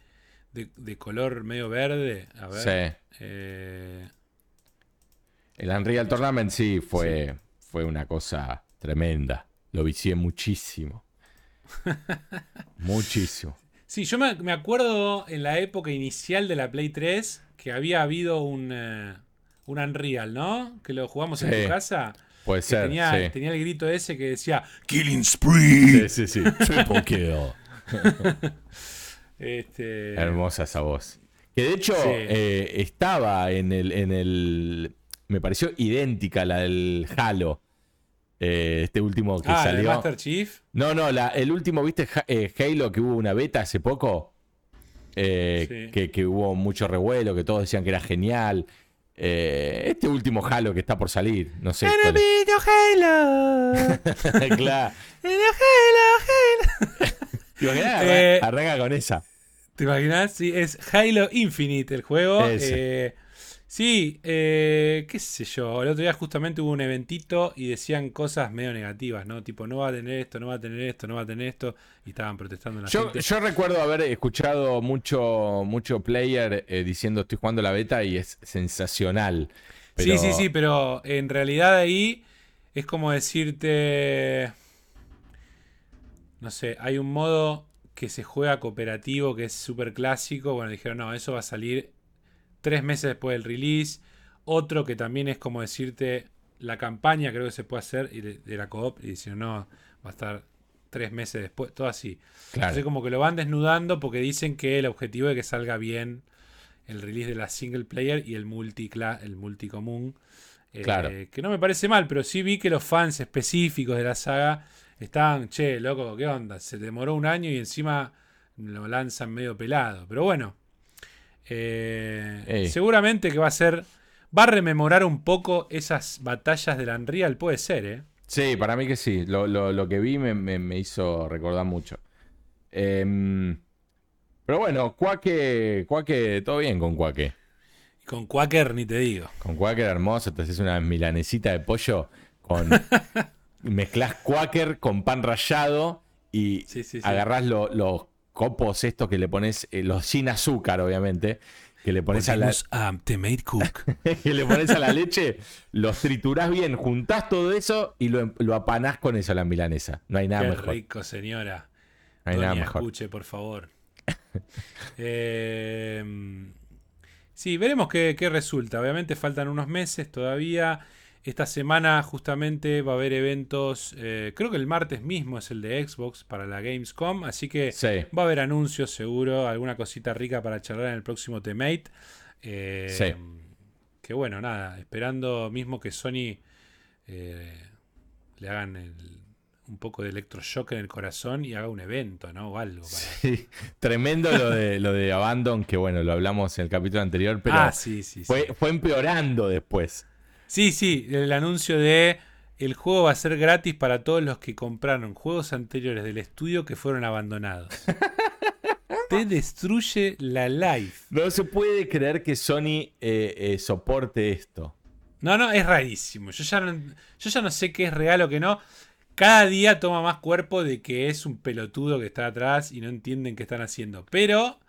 de, de color medio verde. A ver.
sí,
Eh,
el Unreal Tournament sí fue, fue una cosa tremenda. Lo vicié muchísimo. muchísimo.
sí, yo me, me acuerdo en la época inicial de la Play 3 que había habido un, eh, un Unreal, ¿no? Que lo jugamos en tu casa.
Puede
que
ser.
tenía,
sí.
tenía el grito ese que decía Killing Spree.
Sí, sí, sí. Triple kill.
Este,
Hermosa esa voz. Que de hecho
Sí.
eh, estaba en el, en el. Me pareció idéntica la del Halo. Eh, este último que
ah, el
salió.
Master Chief.
No, no, la- el último, ¿viste? Eh, Halo, que hubo una beta hace poco. Eh,
Sí.
que, que hubo mucho revuelo, que todos decían que era genial. Eh, este último Halo que está por salir, no sé. cuál es.
Halo.
claro.
Halo, Halo.
¿Te imaginas?
Eh,
Arranca con esa.
¿Te imaginas? Sí, es Halo Infinite el juego. Eh, sí, eh, qué sé yo. El otro día justamente hubo un eventito y decían cosas medio negativas, ¿no? Tipo, no va a tener esto, no va a tener esto, no va a tener esto. Y estaban protestando en la
Yo,
gente.
yo recuerdo haber escuchado mucho, mucho player eh, diciendo estoy jugando la beta y es sensacional. Pero-
Sí, sí, sí, pero en realidad ahí es como decirte. No sé, hay un modo que se juega cooperativo que es súper clásico. Bueno, dijeron, no, eso va a salir tres meses después del release. Otro que también es como decirte la campaña, creo que se puede hacer, y de, la coop, y dicen, no, va a estar tres meses después, todo así.
Claro.
Entonces como que lo van desnudando porque dicen que el objetivo es que salga bien el release de la single player y el multi el multicomún. Eh,
Claro.
Que no me parece mal, pero sí vi que los fans específicos de la saga estaban, che, loco, ¿qué onda? Se demoró un año y encima lo lanzan medio pelado. Pero bueno, eh, seguramente que va a ser, va a rememorar un poco esas batallas del Unreal, puede ser, ¿eh?
Sí, para mí que sí. Lo, lo- lo que vi me, me- me hizo recordar mucho. Em, pero bueno, Cuaque, Cuaque, todo bien con Cuaque.
Con Quaker ni te digo.
Con Quaker hermoso, te haces una milanesita de pollo con. mezclas Quaker con pan rallado y
Sí, sí, sí.
agarrás lo- los copos estos que le pones, eh, los sin azúcar, obviamente, que le pones a la,
a The Made Cook.
que le pones a la leche, los triturás bien, juntás todo eso y lo, lo apanás con eso a la milanesa. No hay nada
Qué
mejor.
rico, señora.
No hay nada mejor.
escuche, por favor. Eh, sí, veremos qué, qué resulta. Obviamente faltan unos meses todavía. Esta semana justamente va a haber eventos, eh, creo que el martes mismo es el de Xbox para la Gamescom, así que
Sí.
va a haber anuncios seguro, alguna cosita rica para charlar en el próximo T-Mate. Eh,
Sí.
Que bueno, nada, esperando mismo que Sony eh, le hagan el- un poco de electroshock en el corazón y haga un evento, ¿no? O algo. para-
Sí, Tremendo lo de, lo de Abandon, que bueno, lo hablamos en el capítulo anterior, pero
ah, sí, sí, sí.
fue, fue empeorando después.
Sí, sí, el anuncio de el juego va a ser gratis para todos los que compraron juegos anteriores del estudio que fueron abandonados. Te destruye la life.
No se puede creer que Sony eh, eh, soporte esto.
No, no, es rarísimo. Yo ya no, yo ya no sé qué es real o qué no. Cada día toma más cuerpo de que es un pelotudo que está atrás y no entienden qué están haciendo. Pero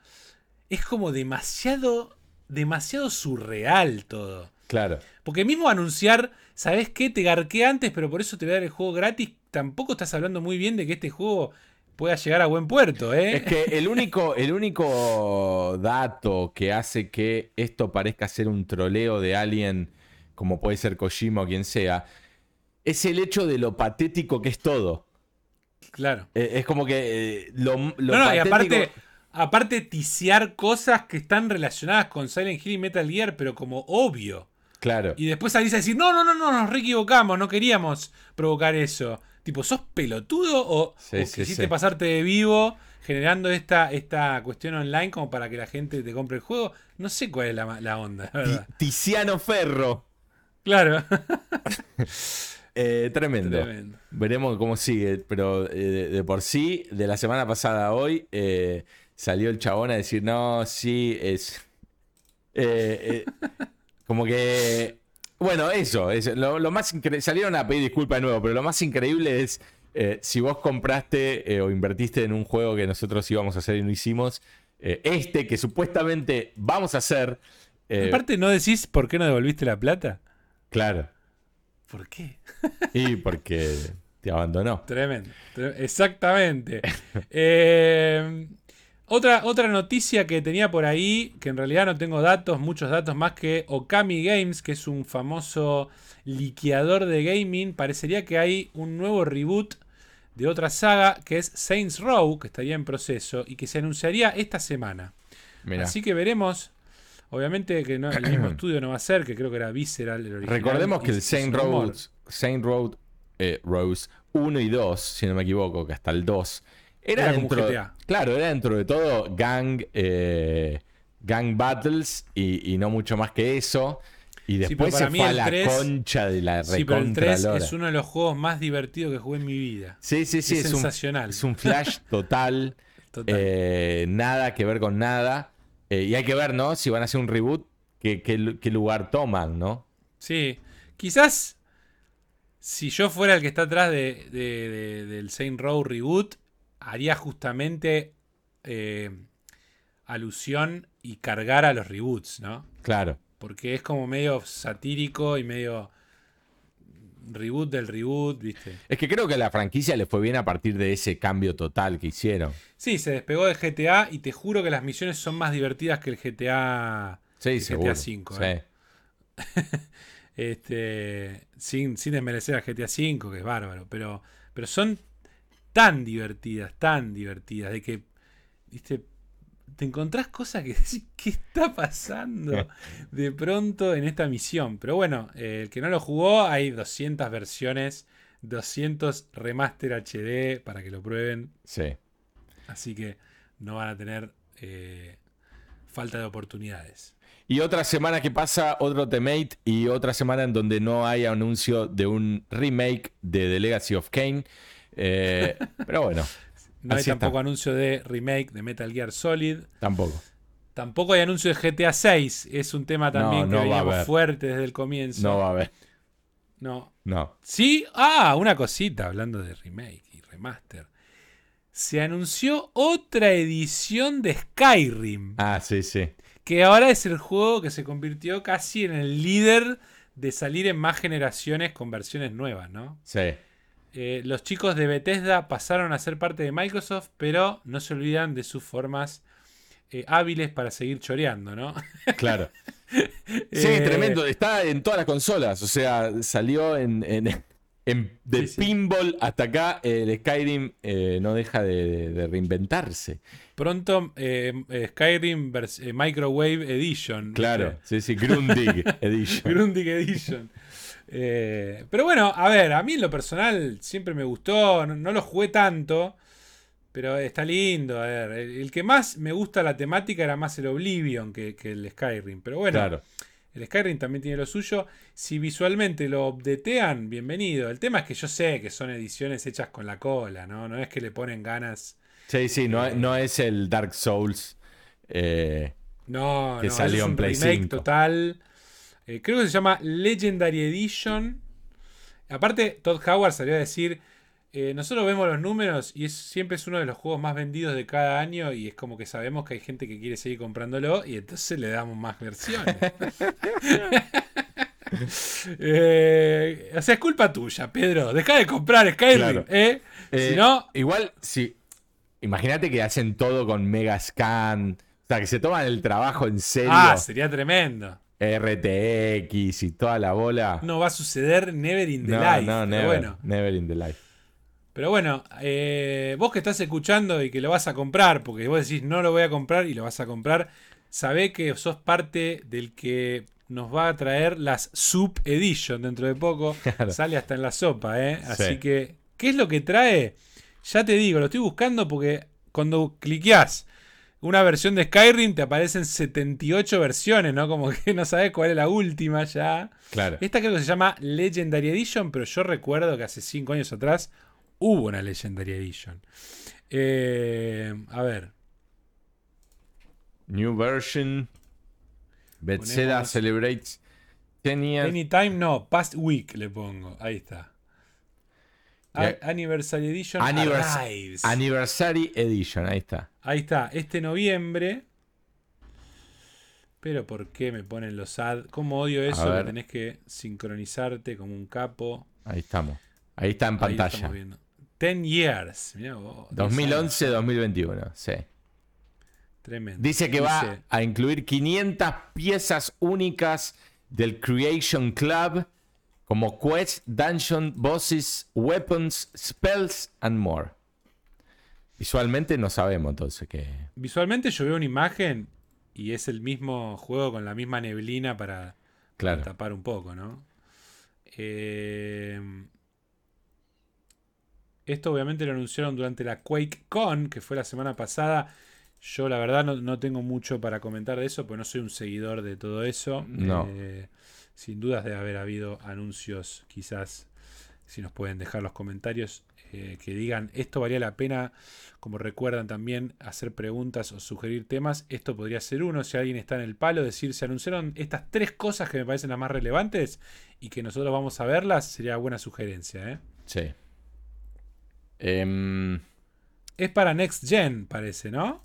es como demasiado demasiado surreal todo.
Claro.
Porque mismo anunciar, ¿sabes qué? Te garqué antes, pero por eso te voy a dar el juego gratis. Tampoco estás hablando muy bien de que este juego pueda llegar a buen puerto, ¿eh?
Es que el único, el único dato que hace que esto parezca ser un troleo de alguien, como puede ser Kojima o quien sea, es el hecho de lo patético que es todo.
Claro.
Eh, es como que eh, lo, lo
No, no, y aparte, aparte ticiar cosas que están relacionadas con Silent Hill y Metal Gear, pero como obvio.
Claro.
Y después salís a decir, no, no, no, no, nos re equivocamos, no queríamos provocar eso. Tipo, ¿sos pelotudo o,
Sí,
o
sí,
quisiste
sí.
pasarte de vivo generando esta, esta cuestión online como para que la gente te compre el juego? No sé cuál es la, la onda, la verdad.
Ti- Tiziano Ferro.
Claro.
Eh, tremendo.
Tremendo.
Veremos cómo sigue, pero eh, de, de por sí, de la semana pasada a hoy, eh, salió el chabón a decir, no, sí, es... como que... Bueno, eso, es, lo, lo más salieron a pedir disculpas de nuevo, pero lo más increíble es eh, si vos compraste eh, o invertiste en un juego que nosotros íbamos a hacer y no hicimos, eh, este que supuestamente vamos a hacer,
Aparte, ¿no decís por qué no devolviste la plata?
claro,
¿Por qué?
y porque te abandonó.
Tremendo. tre- Exactamente. Eh, otra, otra noticia que tenía por ahí, que en realidad no tengo datos, muchos datos más que Okami Games, que es un famoso liqueador de gaming. Parecería que hay un nuevo reboot de otra saga que es Saints Row, que estaría en proceso y que se anunciaría esta semana. Así que veremos. Obviamente que no, el mismo estudio no va a ser, que creo que era Visceral el original.
Recordemos que el Saint. Road, Saint Road eh, Rose 1 y 2, si no me equivoco, que hasta el 2, era,
Era como
dentro,
GTA.
Claro, era dentro de todo gang, eh, gang battles y, y no mucho más que eso. Y después se fue a la
3
concha de la
Sí, pero el
recontra
3
lora.
es uno de los juegos más divertidos que jugué en mi vida.
Sí, sí, sí,
es
es, un,
sensacional.
es un flash total.
Total.
eh, nada que ver con nada. Eh, y hay que ver, ¿no? Si van a hacer un reboot, qué, qué- qué lugar toman, ¿no?
Sí. Quizás si yo fuera el que está atrás de, de- de- del Saint Row Reboot, haría justamente eh, alusión y cargar a los reboots, ¿no?
Claro.
Porque es como medio satírico y medio reboot del reboot, ¿viste?
Es que creo que a la franquicia le fue bien a partir de ese cambio total que hicieron.
Sí, se despegó de GTA y te juro que las misiones son más divertidas que el GTA,
Sí,
el
seguro.
GTA V.
Sí.
¿eh? Este, sin, sin desmerecer a GTA V, que es bárbaro, pero, pero son tan divertidas, tan divertidas, de que, viste, te encontrás cosas que decís, ¿qué está pasando de pronto en esta misión? Pero bueno, eh, el que no lo jugó, hay 200 versiones, 200 remaster HD para que lo prueben,
Sí.
así que no van a tener eh, falta de oportunidades.
Y otra semana que pasa, otro temate y otra semana en donde no hay anuncio de un remake de The Legacy of Kane. Eh, pero bueno,
No hay
está.
tampoco anuncio de remake de Metal Gear Solid.
tampoco.
Tampoco hay anuncio de GTA 6. Es un tema también
No, no
que fuerte desde el comienzo.
No va a haber.
No.
No.
Sí, ah, una cosita hablando de remake y remaster. Se anunció otra edición de Skyrim,
Ah, sí, sí.
que ahora es el juego que se convirtió casi en el líder de salir en más generaciones con versiones nuevas, ¿no?
Sí.
Eh, los chicos de Bethesda pasaron a ser parte de Microsoft, pero no se olvidan de sus formas eh, hábiles para seguir choreando, ¿no?
Claro. Sí,
Eh,
tremendo. Está en todas las consolas. O sea, salió en, en- en- de
Sí, sí.
pinball hasta acá. El Skyrim eh, no deja de, de reinventarse.
Pronto Skyrim eh, Microwave Edition.
Claro. Sí, sí. Grundig Edition.
Grundig Edition. Eh, pero bueno, a ver, a mí en lo personal siempre me gustó, no, no lo jugué tanto, pero está lindo. A ver, el, el que más me gusta la temática era más el Oblivion que, que el Skyrim. Pero bueno,
Claro.
el Skyrim también tiene lo suyo. Si visualmente lo updatean, bienvenido. El tema es que yo sé que son ediciones hechas con la cola, ¿no? No es que le ponen ganas.
Sí, sí. No, no es el Dark Souls. eh,
No,
Que
no,
salió
es
en
un
Play
remake
5.
total. Eh, creo que se llama Legendary Edition. Aparte, Todd Howard salió a decir: eh, nosotros vemos los números y es, siempre es uno de los juegos más vendidos de cada año y es como que sabemos que hay gente que quiere seguir comprándolo y entonces le damos más versiones. Eh, o sea, es culpa tuya, Pedro. Deja de comprar Skyrim,
Claro.
¿eh?
Eh,
si no,
Igual, sí. Imagínate que hacen todo con Megascan. O sea, que se toman el trabajo en serio.
ah, sería tremendo.
RTX y toda la bola.
No va a suceder never in the
no,
life.
no,
pero
never,
bueno,
never in the life.
pero bueno eh, vos que estás escuchando y que lo vas a comprar, porque vos decís no lo voy a comprar y lo vas a comprar, sabé que sos parte del que nos va a traer las Sub Edition dentro de poco.
Claro.
Sale hasta en la sopa, ¿eh? Así
Sí.
que, ¿qué es lo que trae? Ya te digo, lo estoy buscando porque cuando cliqueás una versión de Skyrim te aparecen 78 versiones, ¿no? Como que no sabes cuál es la última ya.
Claro.
Esta creo que se llama Legendary Edition, pero yo recuerdo que hace 5 años atrás hubo una Legendary Edition. Eh, a ver,
New version. Bethesda
Ponemos-
celebrates 10 years.
Anytime no, Past Week le pongo. Ahí está. Anniversary Edition arrives.
Anniversary Edition, ahí está.
Ahí está, este noviembre. Pero ¿por qué me ponen los ad? ¿Cómo odio eso? Que tenés que sincronizarte como un capo.
Ahí estamos. Ahí está en pantalla.
10 years. Mirá vos, 10 años.
2011-2021, sí.
Tremendo.
Dice que va a incluir 500 piezas únicas del Creation Club, como quests, dungeon, bosses, weapons, spells and more. Visualmente no sabemos entonces qué.
Visualmente yo veo una imagen y es el mismo juego con la misma neblina para
Claro.
tapar un poco, ¿no? Eh, esto obviamente lo anunciaron durante la QuakeCon, que fue la semana pasada. Yo la verdad no, no tengo mucho para comentar de eso, porque no soy un seguidor de todo eso.
No.
Eh, sin dudas debe haber habido anuncios, quizás, si nos pueden dejar los comentarios, eh, que digan, esto valía la pena, como recuerdan también, hacer preguntas o sugerir temas. Esto podría ser uno, si alguien está en el palo, decir, se anunciaron estas tres cosas que me parecen las más relevantes y que nosotros vamos a verlas, sería buena sugerencia. ¿eh?
Sí. Em,
Es para Next Gen, parece, ¿no?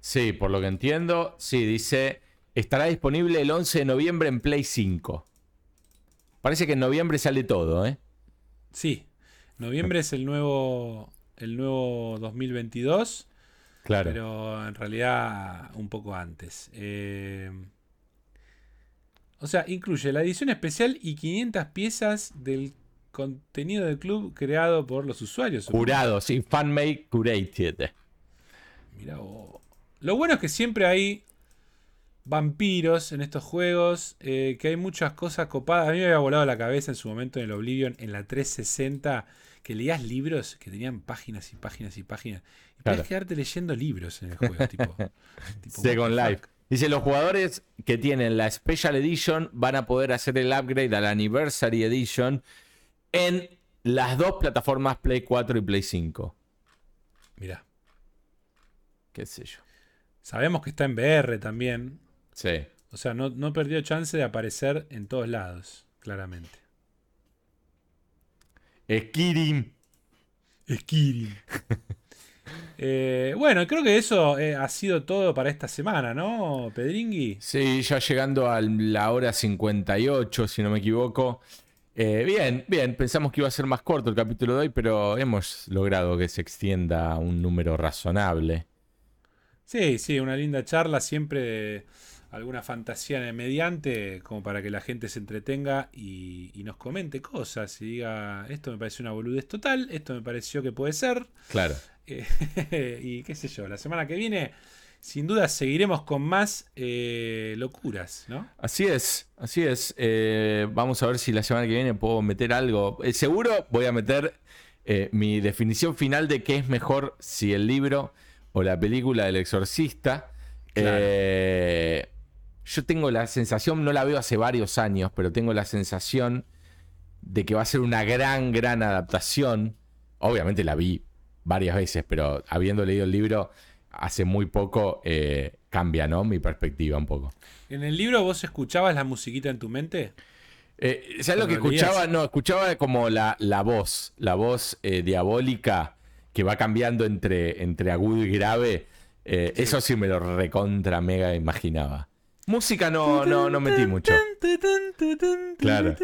sí, por lo que entiendo, sí, dice, estará disponible el 11 de noviembre en Play 5. Parece que en noviembre sale todo, ¿eh?
Sí. Noviembre es el nuevo, el nuevo 2022.
Claro.
Pero en realidad un poco antes. Eh, o sea, incluye la edición especial y 500 piezas del contenido del club creado por los usuarios.
Curado, sí, fanmade curated.
Mirá vos. Lo bueno es que siempre hay vampiros en estos juegos, eh, que hay muchas cosas copadas. A mí me había volado la cabeza en su momento en el Oblivion, en la 360, que leías libros que tenían páginas y páginas y páginas. Y podías
Claro.
quedarte leyendo libros en el juego, tipo,
Second Life. Dice, los jugadores que tienen la Special Edition van a poder hacer el upgrade a la Anniversary Edition en las dos plataformas Play 4 y Play 5.
Mirá.
Qué sé yo.
Sabemos que está en VR también.
Sí.
O sea, no, no perdió chance de aparecer en todos lados, claramente.
Skirim.
Skirin. Eh, bueno, creo que eso eh, ha sido todo para esta semana, ¿no, Pedringui?
Sí, ya llegando a la hora 58, si no me equivoco. Eh, bien, bien, pensamos que iba a ser más corto el capítulo de hoy, pero hemos logrado que se extienda a un número razonable.
Sí, sí, una linda charla, siempre de alguna fantasía en el mediante, como para que la gente se entretenga y, y nos comente cosas y diga, esto me parece una boludez total, esto me pareció que puede ser.
Claro.
Eh, y qué sé yo, la semana que viene, sin duda, seguiremos con más eh, locuras, ¿no?
Así es, así es. Eh, vamos a ver si la semana que viene puedo meter algo. Seguro voy a meter mi definición final de qué es mejor si el libro o la película del exorcista.
Claro.
Eh, yo tengo la sensación, no la veo hace varios años, pero tengo la sensación de que va a ser una gran, gran adaptación. Obviamente la vi varias veces, pero habiendo leído el libro hace muy poco, eh, cambia, ¿no? Mi perspectiva un poco.
¿En el libro vos escuchabas la musiquita en tu mente?
Eh, ¿Sabes lo que escuchaba? No, escuchaba como la, la voz, la voz eh, diabólica que va cambiando entre, entre agudo y grave. Eh, Eso sí me lo recontra mega imaginaba. Música no, no, no metí mucho. Claro.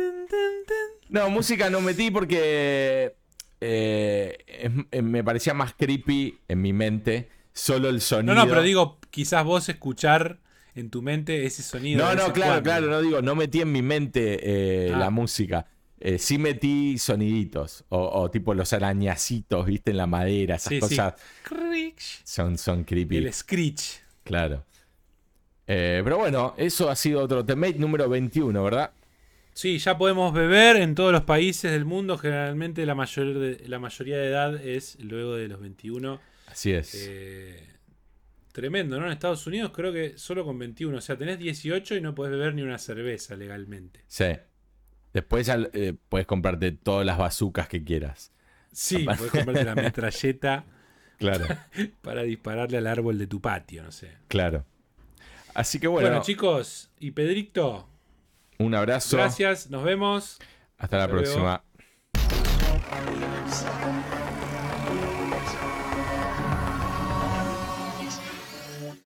No, música no metí porque eh, es- eh, me parecía más creepy en mi mente solo el sonido.
No, no, pero digo, quizás vos escuchar en tu mente ese sonido.
No,
de
no,
vez en
claro,
cuando.
claro, no digo, no metí en mi mente eh,
Ah.
la música. Eh, sí metí soniditos o, o tipo los arañacitos, viste, en la madera, esas
Sí, sí.
cosas son, son creepy.
El screech.
Claro. Eh, pero bueno, eso ha sido otro temate número 21, ¿verdad?
Sí, ya podemos beber en todos los países del mundo. Generalmente la, mayor de- la mayoría de edad es luego de los 21.
Así es.
Eh, tremendo, ¿no? En Estados Unidos creo que solo con 21. O sea, tenés 18 y no podés beber ni una cerveza legalmente.
Sí. Después eh, puedes comprarte todas las bazucas que quieras.
Sí, podés comprarte la metralleta
Claro,
para dispararle al árbol de tu patio, no sé.
claro. Así que
Bueno,
bueno,
chicos, y Pedrito,
un abrazo.
gracias, nos vemos.
Hasta la
luego.
próxima.